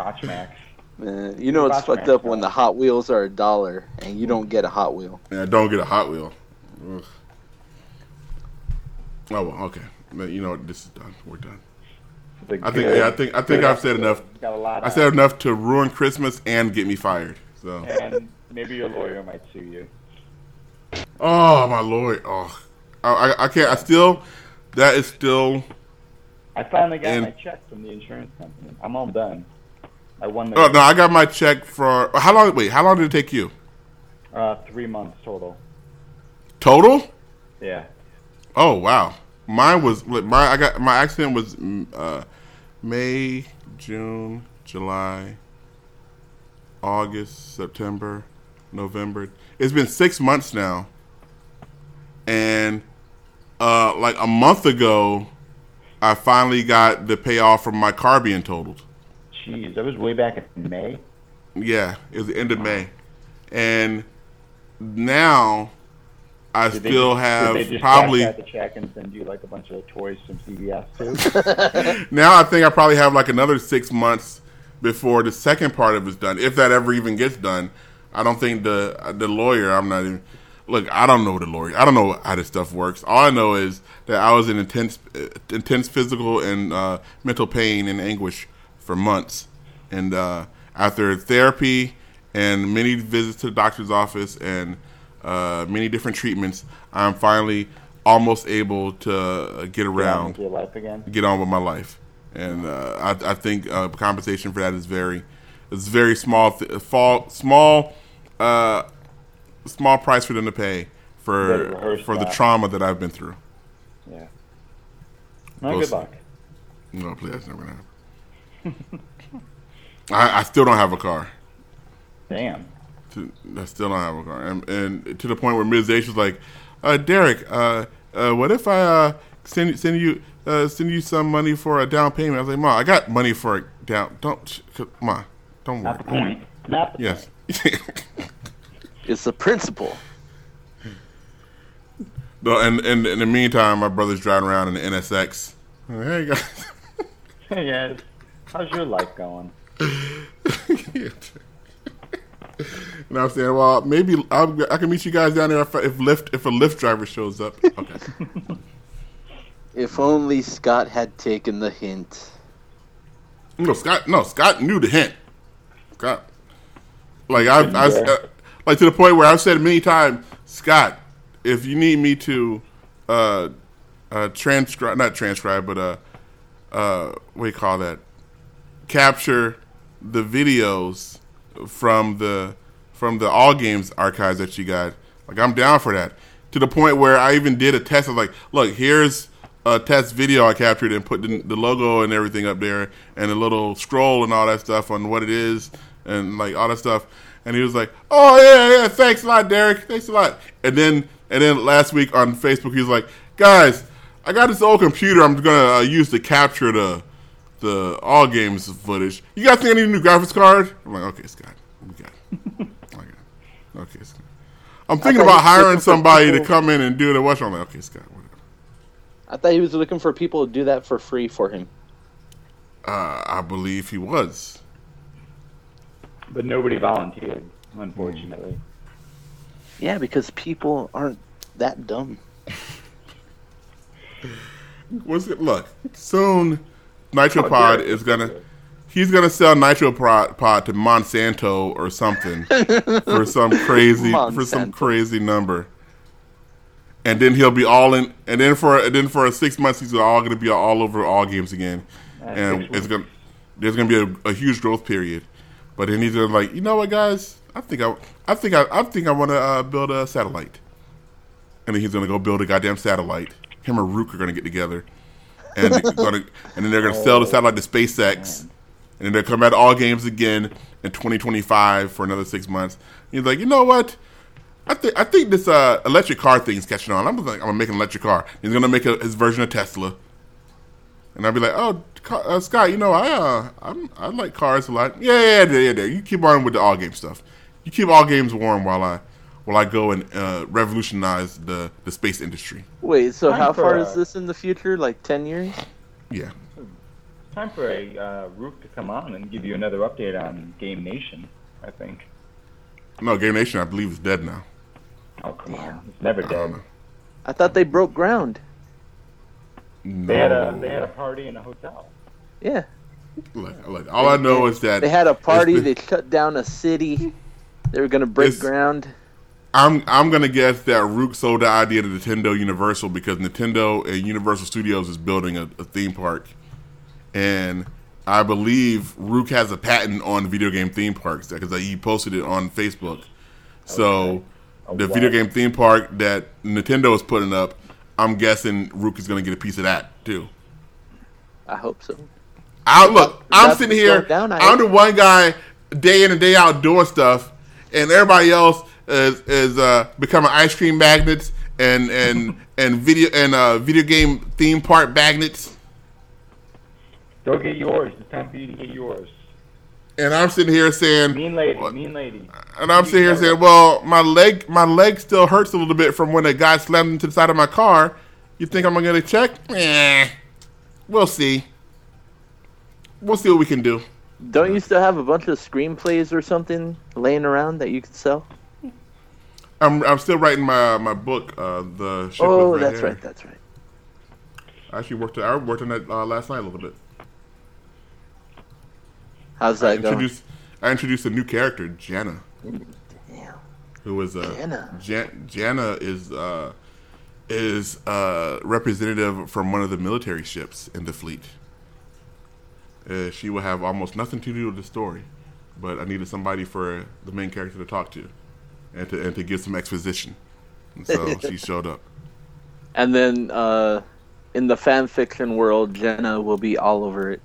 Botch Max. Man, you know it's fucked up when the Hot Wheels are a dollar and you don't get a Hot Wheel. And I don't get a Hot Wheel. Ugh. Oh well, okay. But you know what? This is done. We're done. I think. Yeah, I think. I think good I've said enough. Got a lot. I out. said enough to ruin Christmas and get me fired. So. and maybe your lawyer might sue you. Oh my lord. Oh, I, I, I can't. I still. That is still. I finally got And- my check from the insurance company. I'm all done. I won the Oh no, I got my check for how long? Wait, how long did it take you? uh, three months total. Total? Yeah. Oh wow, mine was my I got my accident was mm, uh, May, June, July, August, September, November. It's been six months now, and uh, like a month ago, I finally got the payoff from my car being totaled. Jeez, that was way back in May. Yeah, it was the end of May, and now I Did still have they just probably. the check and send you like a bunch of toys from CVS too. Now I think I probably have like another six months before the second part of it's done, if that ever even gets done. I don't think the the lawyer. I'm not even. Look, I don't know the lawyer. I don't know how this stuff works. All I know is that I was in intense, uh, intense physical and uh, mental pain and anguish for months, and uh, after therapy and many visits to the doctor's office and uh, many different treatments, I'm finally almost able to uh, get around your life again. get on with my life. And uh, I, I think uh, compensation for that is very, it's very small, th- fall, small, uh, small price for them to pay for for the trauma that I've been through. Yeah. No, We'll good luck. No, please, that's never gonna happen. I, I still don't have a car. Damn. To, I still don't have a car, and, and to the point where Ms. H was like, uh, "Derrick, uh, uh, what if I uh, send send you uh, send you some money for a down payment?" I was like, "Ma, I got money for a down. Don't, sh- ma, don't worry." Not the worry." point. Not the Yes. It's the principle. no, and, and in the meantime, my brother's driving around in the NSX. Hey guys. hey yes. How's your life going? you know what I'm saying? Well, maybe I'll, I can meet you guys down there if, if Lyft if a Lyft driver shows up. Okay. If only Scott had taken the hint. No, Scott. No, Scott knew the hint. Scott, like I, I, Yeah. uh, like to the point where I've said many times, Scott, if you need me to, uh, uh, transcribe, not transcribe, but uh, uh, what do you call that? Capture the videos from the from the all games archives that you got. Like I'm down for that. To the point where I even did a test of like, look, here's a test video I captured and put the, the logo and everything up there and a little scroll and all that stuff on what it is and like all that stuff. And he was like, "Oh yeah, yeah, thanks a lot, Derrick. Thanks a lot." And then and then last week on Facebook, he was like, "Guys, I got this old computer. I'm gonna uh, use to capture the the all games footage. You guys think I need a new graphics card?" I'm like, "Okay, Scott, we got it. I. Okay, Scott. I'm thinking about hiring somebody to come in and do the watch. I'm like, okay, Scott, whatever. I thought he was looking for people to do that for free for him. Uh, I believe he was. But nobody volunteered, unfortunately. Yeah, because people aren't that dumb. What's it? Look, soon, NitroPod is gonna. He's gonna sell NitroPod pod to Monsanto or something for some crazy for some crazy number. And then he'll be all in. And then for and then for six months, he's all gonna be all over all games again. And it's gonna there's gonna be a, a huge growth period. But then he's gonna like, you know what, guys? I think I I think I I think I want to uh, build a satellite. And then he's gonna go build a goddamn satellite. Him and Rook are gonna get together, and gonna, and then they're gonna sell the satellite to SpaceX, and then they'll come out all games again in 2025 for another six months. He's like, you know what? I think I think this uh, electric car thing is catching on. I'm like, I'm gonna make an electric car. He's gonna make a, his version of Tesla, and I'll be like, oh, uh, Scott, you know, I uh, I'm, I like cars a lot. Yeah, yeah, yeah, yeah, yeah. You keep on with the all game stuff. You keep all games warm while I while I go and uh, revolutionize the the space industry. Wait, so Time how far a- is this in the future? Like 10 years? Yeah. Time for a uh, Rook to come on and give you another update on Game Nation, I think. No, Game Nation, I believe, is dead now. Oh, come on. It's never I don't dead. know. I thought they broke ground. They had a they had a party in a hotel. Yeah. Look, look, all I know is that They had a party. it's the- They shut down a city. They were gonna break It's- ground. I'm I'm gonna guess that Rook sold the idea to Nintendo Universal because Nintendo and Universal Studios is building a, a theme park, and I believe Rook has a patent on video game theme parks because he posted it on Facebook. So the wow. video game theme park that Nintendo is putting up, I'm guessing Rook is gonna get a piece of that too. I hope so. I look. I'm sitting here. down, I'm the one guy day in and day out doing stuff, and everybody else is is uh, becoming ice cream magnets and and and video and uh, video game theme park magnets. Go get yours. It's time for you to get yours. And I'm sitting here saying, Mean lady, mean lady. and I'm sitting here saying, well, my leg, my leg still hurts a little bit from when a guy slammed into the side of my car. You think I'm gonna check? Eh, we'll see. We'll see what we can do. Don't you still have a bunch of screenplays or something laying around that you could sell? I'm I'm still writing my my book. Uh, the ship Oh, that's right. That's right. I actually worked. I worked on that uh, last night a little bit. How's I that going? I introduced a new character, Jana, Damn. who is uh, Jana. Jan- Jana is uh, is uh, representative from one of the military ships in the fleet. Uh, she will have almost nothing to do with the story, but I needed somebody for the main character to talk to, and to and to give some exposition. And so she showed up. And then uh, in the fan fiction world, Jenna will be all over it.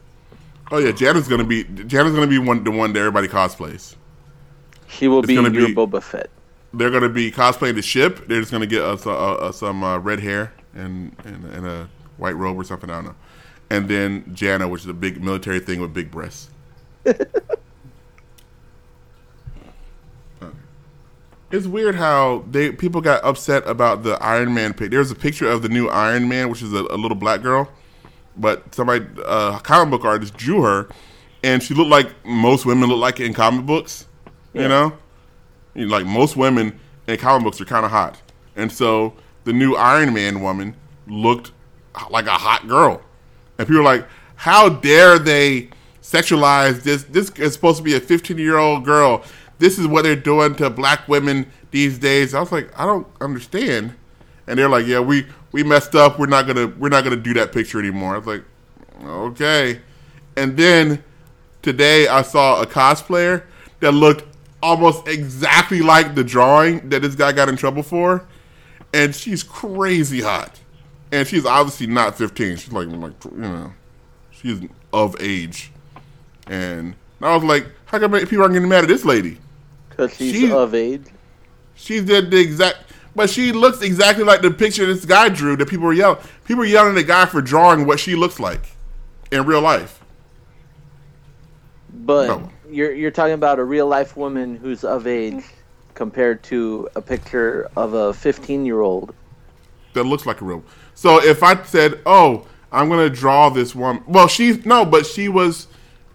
Oh yeah, Jana's gonna be Jana's gonna be one the one that everybody cosplays. She will It's be gonna your be- Boba Fett. they're gonna be cosplaying the ship. They're just gonna get us uh, uh, some uh, red hair and, and and a white robe or something. I don't know. And then Jana, which is a big military thing with big breasts. it's weird how they people got upset about the Iron Man pic. There's a picture of the new Iron Man, which is a, a little black girl, but somebody, uh, comic book artist, drew her, and she looked like most women look like in comic books. You know, you know, like most women in comic books are kind of hot, and so the new Iron Man woman looked like a hot girl, and people were like, "How dare they sexualize this? This is supposed to be a 15 year old girl. This is what they're doing to black women these days." I was like, "I don't understand," and they're like, "Yeah, we we messed up. We're not gonna we're not gonna do that picture anymore." I was like, "Okay," and then today I saw a cosplayer that looked almost exactly like the drawing that this guy got in trouble for, and she's crazy hot, and she's obviously not 15. She's like like you know, she's of age, and I was like, how come people aren't getting mad at this lady? Because she's She- of age. She did the exact, but she looks exactly like the picture this guy drew that people were yelling. People were yelling at the guy for drawing what she looks like in real life. But No. you're you're talking about a real life woman who's of age compared to a picture of a 15 year old. that looks like a real. So if I said, "Oh, I'm gonna draw this one," well, she's no, but she was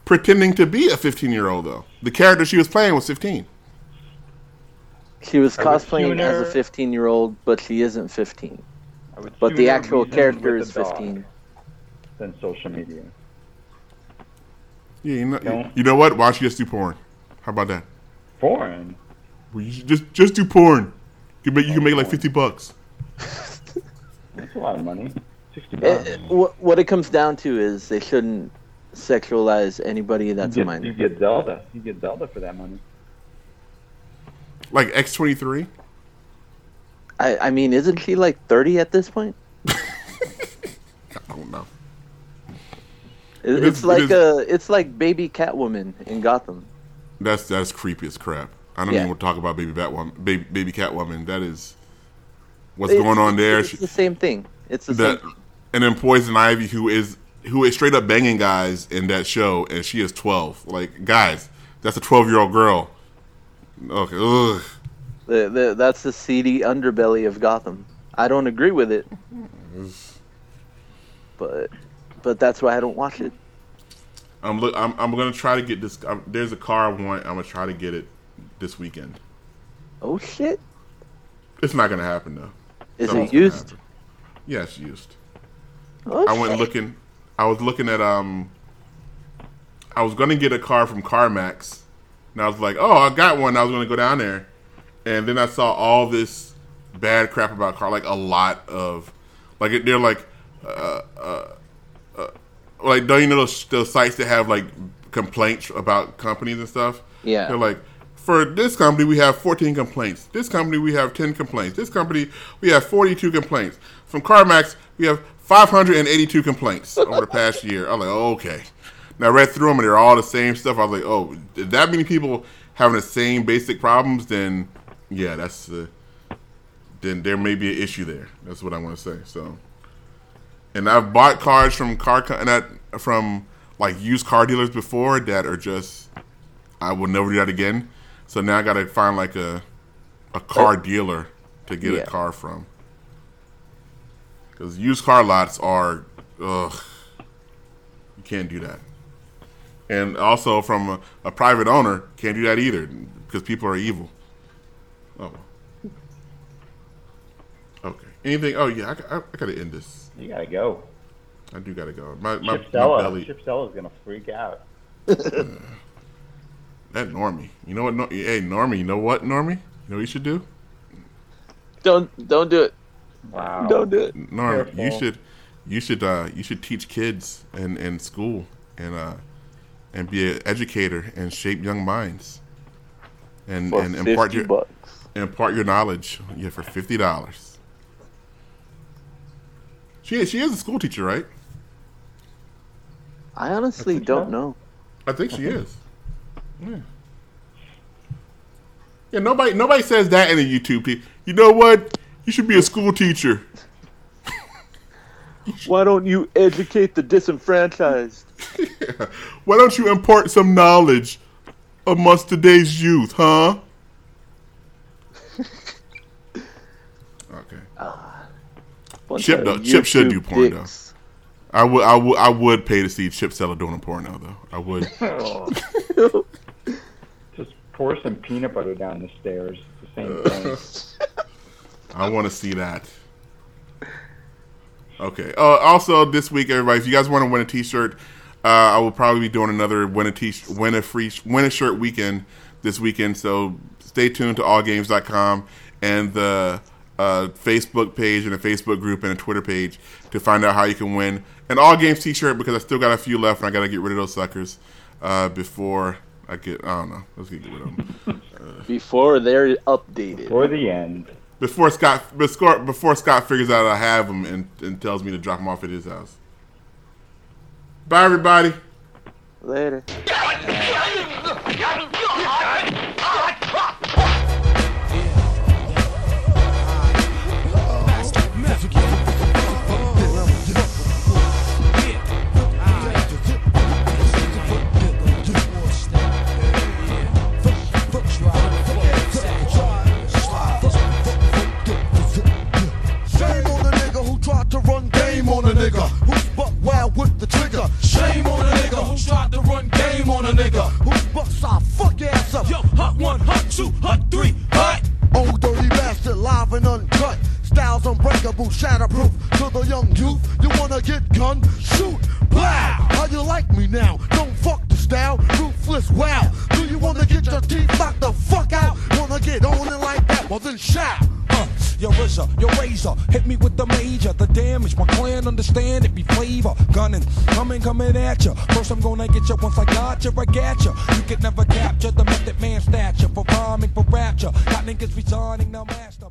pretending to be a 15 year old though. The character she was playing was 15. She was I cosplaying as a 15 year old, but she isn't 15. But the actual character is 15. Than social media. Yeah, you know, No. you know what? Why don't you just do porn? How about that? Porn. Well, you just just do porn. You can make you can make like 50 bucks. That's a lot of money. Sixty Eh, bucks. eh, what, what it comes down to is they shouldn't sexualize anybody that's you, a minor. you get Zelda. You get Zelda for that money. Like X23. I, I mean, isn't she like 30 at this point? I don't know. It, It it's is- it like is- a it's like baby Catwoman in Gotham. That's that's creepy as crap. I don't Yeah. even want to talk about baby Batwoman, baby, baby Catwoman. That is what's It's- going on there. It's She- the same thing. It's the that same. and then Poison Ivy, who is who is straight up banging guys in that show, and she is twelve. Like guys, that's a twelve year old girl. Okay, ugh. The, the, that's the seedy underbelly of Gotham. I don't agree with it, but but that's why I don't watch it. I'm look. I'm, I'm gonna try to get this. i there's a car I want. I'm gonna try to get it this weekend. Oh shit! It's not gonna happen though. Is Something's it used? Yeah, it's used. I went looking. I was looking at um. I was gonna get a car from CarMax, and I was like, "Oh, I got one." I was gonna go down there, and then I saw all this bad crap about car, like a lot of, like they're like, uh, uh, uh like don't you know those, those sites that have like complaints about companies and stuff? Yeah. they're like. For this company, we have 14 complaints. This company, we have 10 complaints. This company, we have 42 complaints. From CarMax, we have 582 complaints over the past year. I'm like, oh, okay. Now I read through them and they're all the same stuff. I was like, oh, if that many people having the same basic problems, then yeah, that's uh, then there may be an issue there. That's what I want to say. So, and I've bought cars from car co- and from like used car dealers before that are just I will never do that again. So now I got to find like a a car dealer to get Yeah. a car from. Because used car lots are, ugh, you can't do that. And also from a, a private owner, can't do that either because people are evil. Oh. Okay. Anything? Oh yeah, I, I, I gotta end this. You gotta go. I do gotta go. My my, Chip my Stella. belly. Chip Stella's gonna freak out. That Normie. You know what? Nor- hey Normie. You know what Normie? You know what you should do? Don't don't do it. Wow. Don't do it. Norm, you should you should uh, you should teach kids in, in school and uh, and be an educator and shape young minds and For and impart your bucks. impart your knowledge yeah for fifty dollars. She she is a school teacher, right? I honestly think don't so. know. I think she is. Yeah. Yeah, nobody nobody says that in a YouTube. pe- You know what? You should be a school teacher. Why don't you educate the disenfranchised? Why don't you impart some knowledge amongst today's youth, huh? okay. Bunch Chip though- Chip should do porn, though. I would I would I would pay to see Chip Stella doing a porno though. I would. Just pour some peanut butter down the stairs. The same thing. I want to see that. Okay. Uh, also, this week, everybody, if you guys want to win a T-shirt, uh, I will probably be doing another win a T win a free win a shirt weekend this weekend. So stay tuned to allgames.com and the uh, Facebook page and a Facebook group and a Twitter page to find out how you can win an All Games T-shirt because I still got a few left and I got to get rid of those suckers uh, before I get. I don't know. Let's get rid of them. Before they're updated. For the end. before Scott before, before Scott figures out I have them and, and tells me to drop them off at his house. Bye, everybody. Later. Shame on the nigga who tried to run game on a nigga who's buck wild with the trigger. Shame on the nigga who tried to run game on a nigga who's buck side fuck ass up. Yo, hot one, hot two, hot three, hot. Old dirty bastard, live and uncut. Styles unbreakable, shatterproof. To the young youth, you wanna get gun? Shoot, blow. How you like me now? Don't fuck the style, ruthless. Wow. Do you wanna get your teeth knocked the fuck out? Wanna get on it like that? Well then shout. Uh, your razor, your razor, hit me with the major. The damage, my clan understand it be flavor. Gunning, coming, coming at ya. First I'm gonna get ya. Once I got ya, I got ya. You can never capture the method man stature for rhyming for rapture. Got niggas resigning now, master.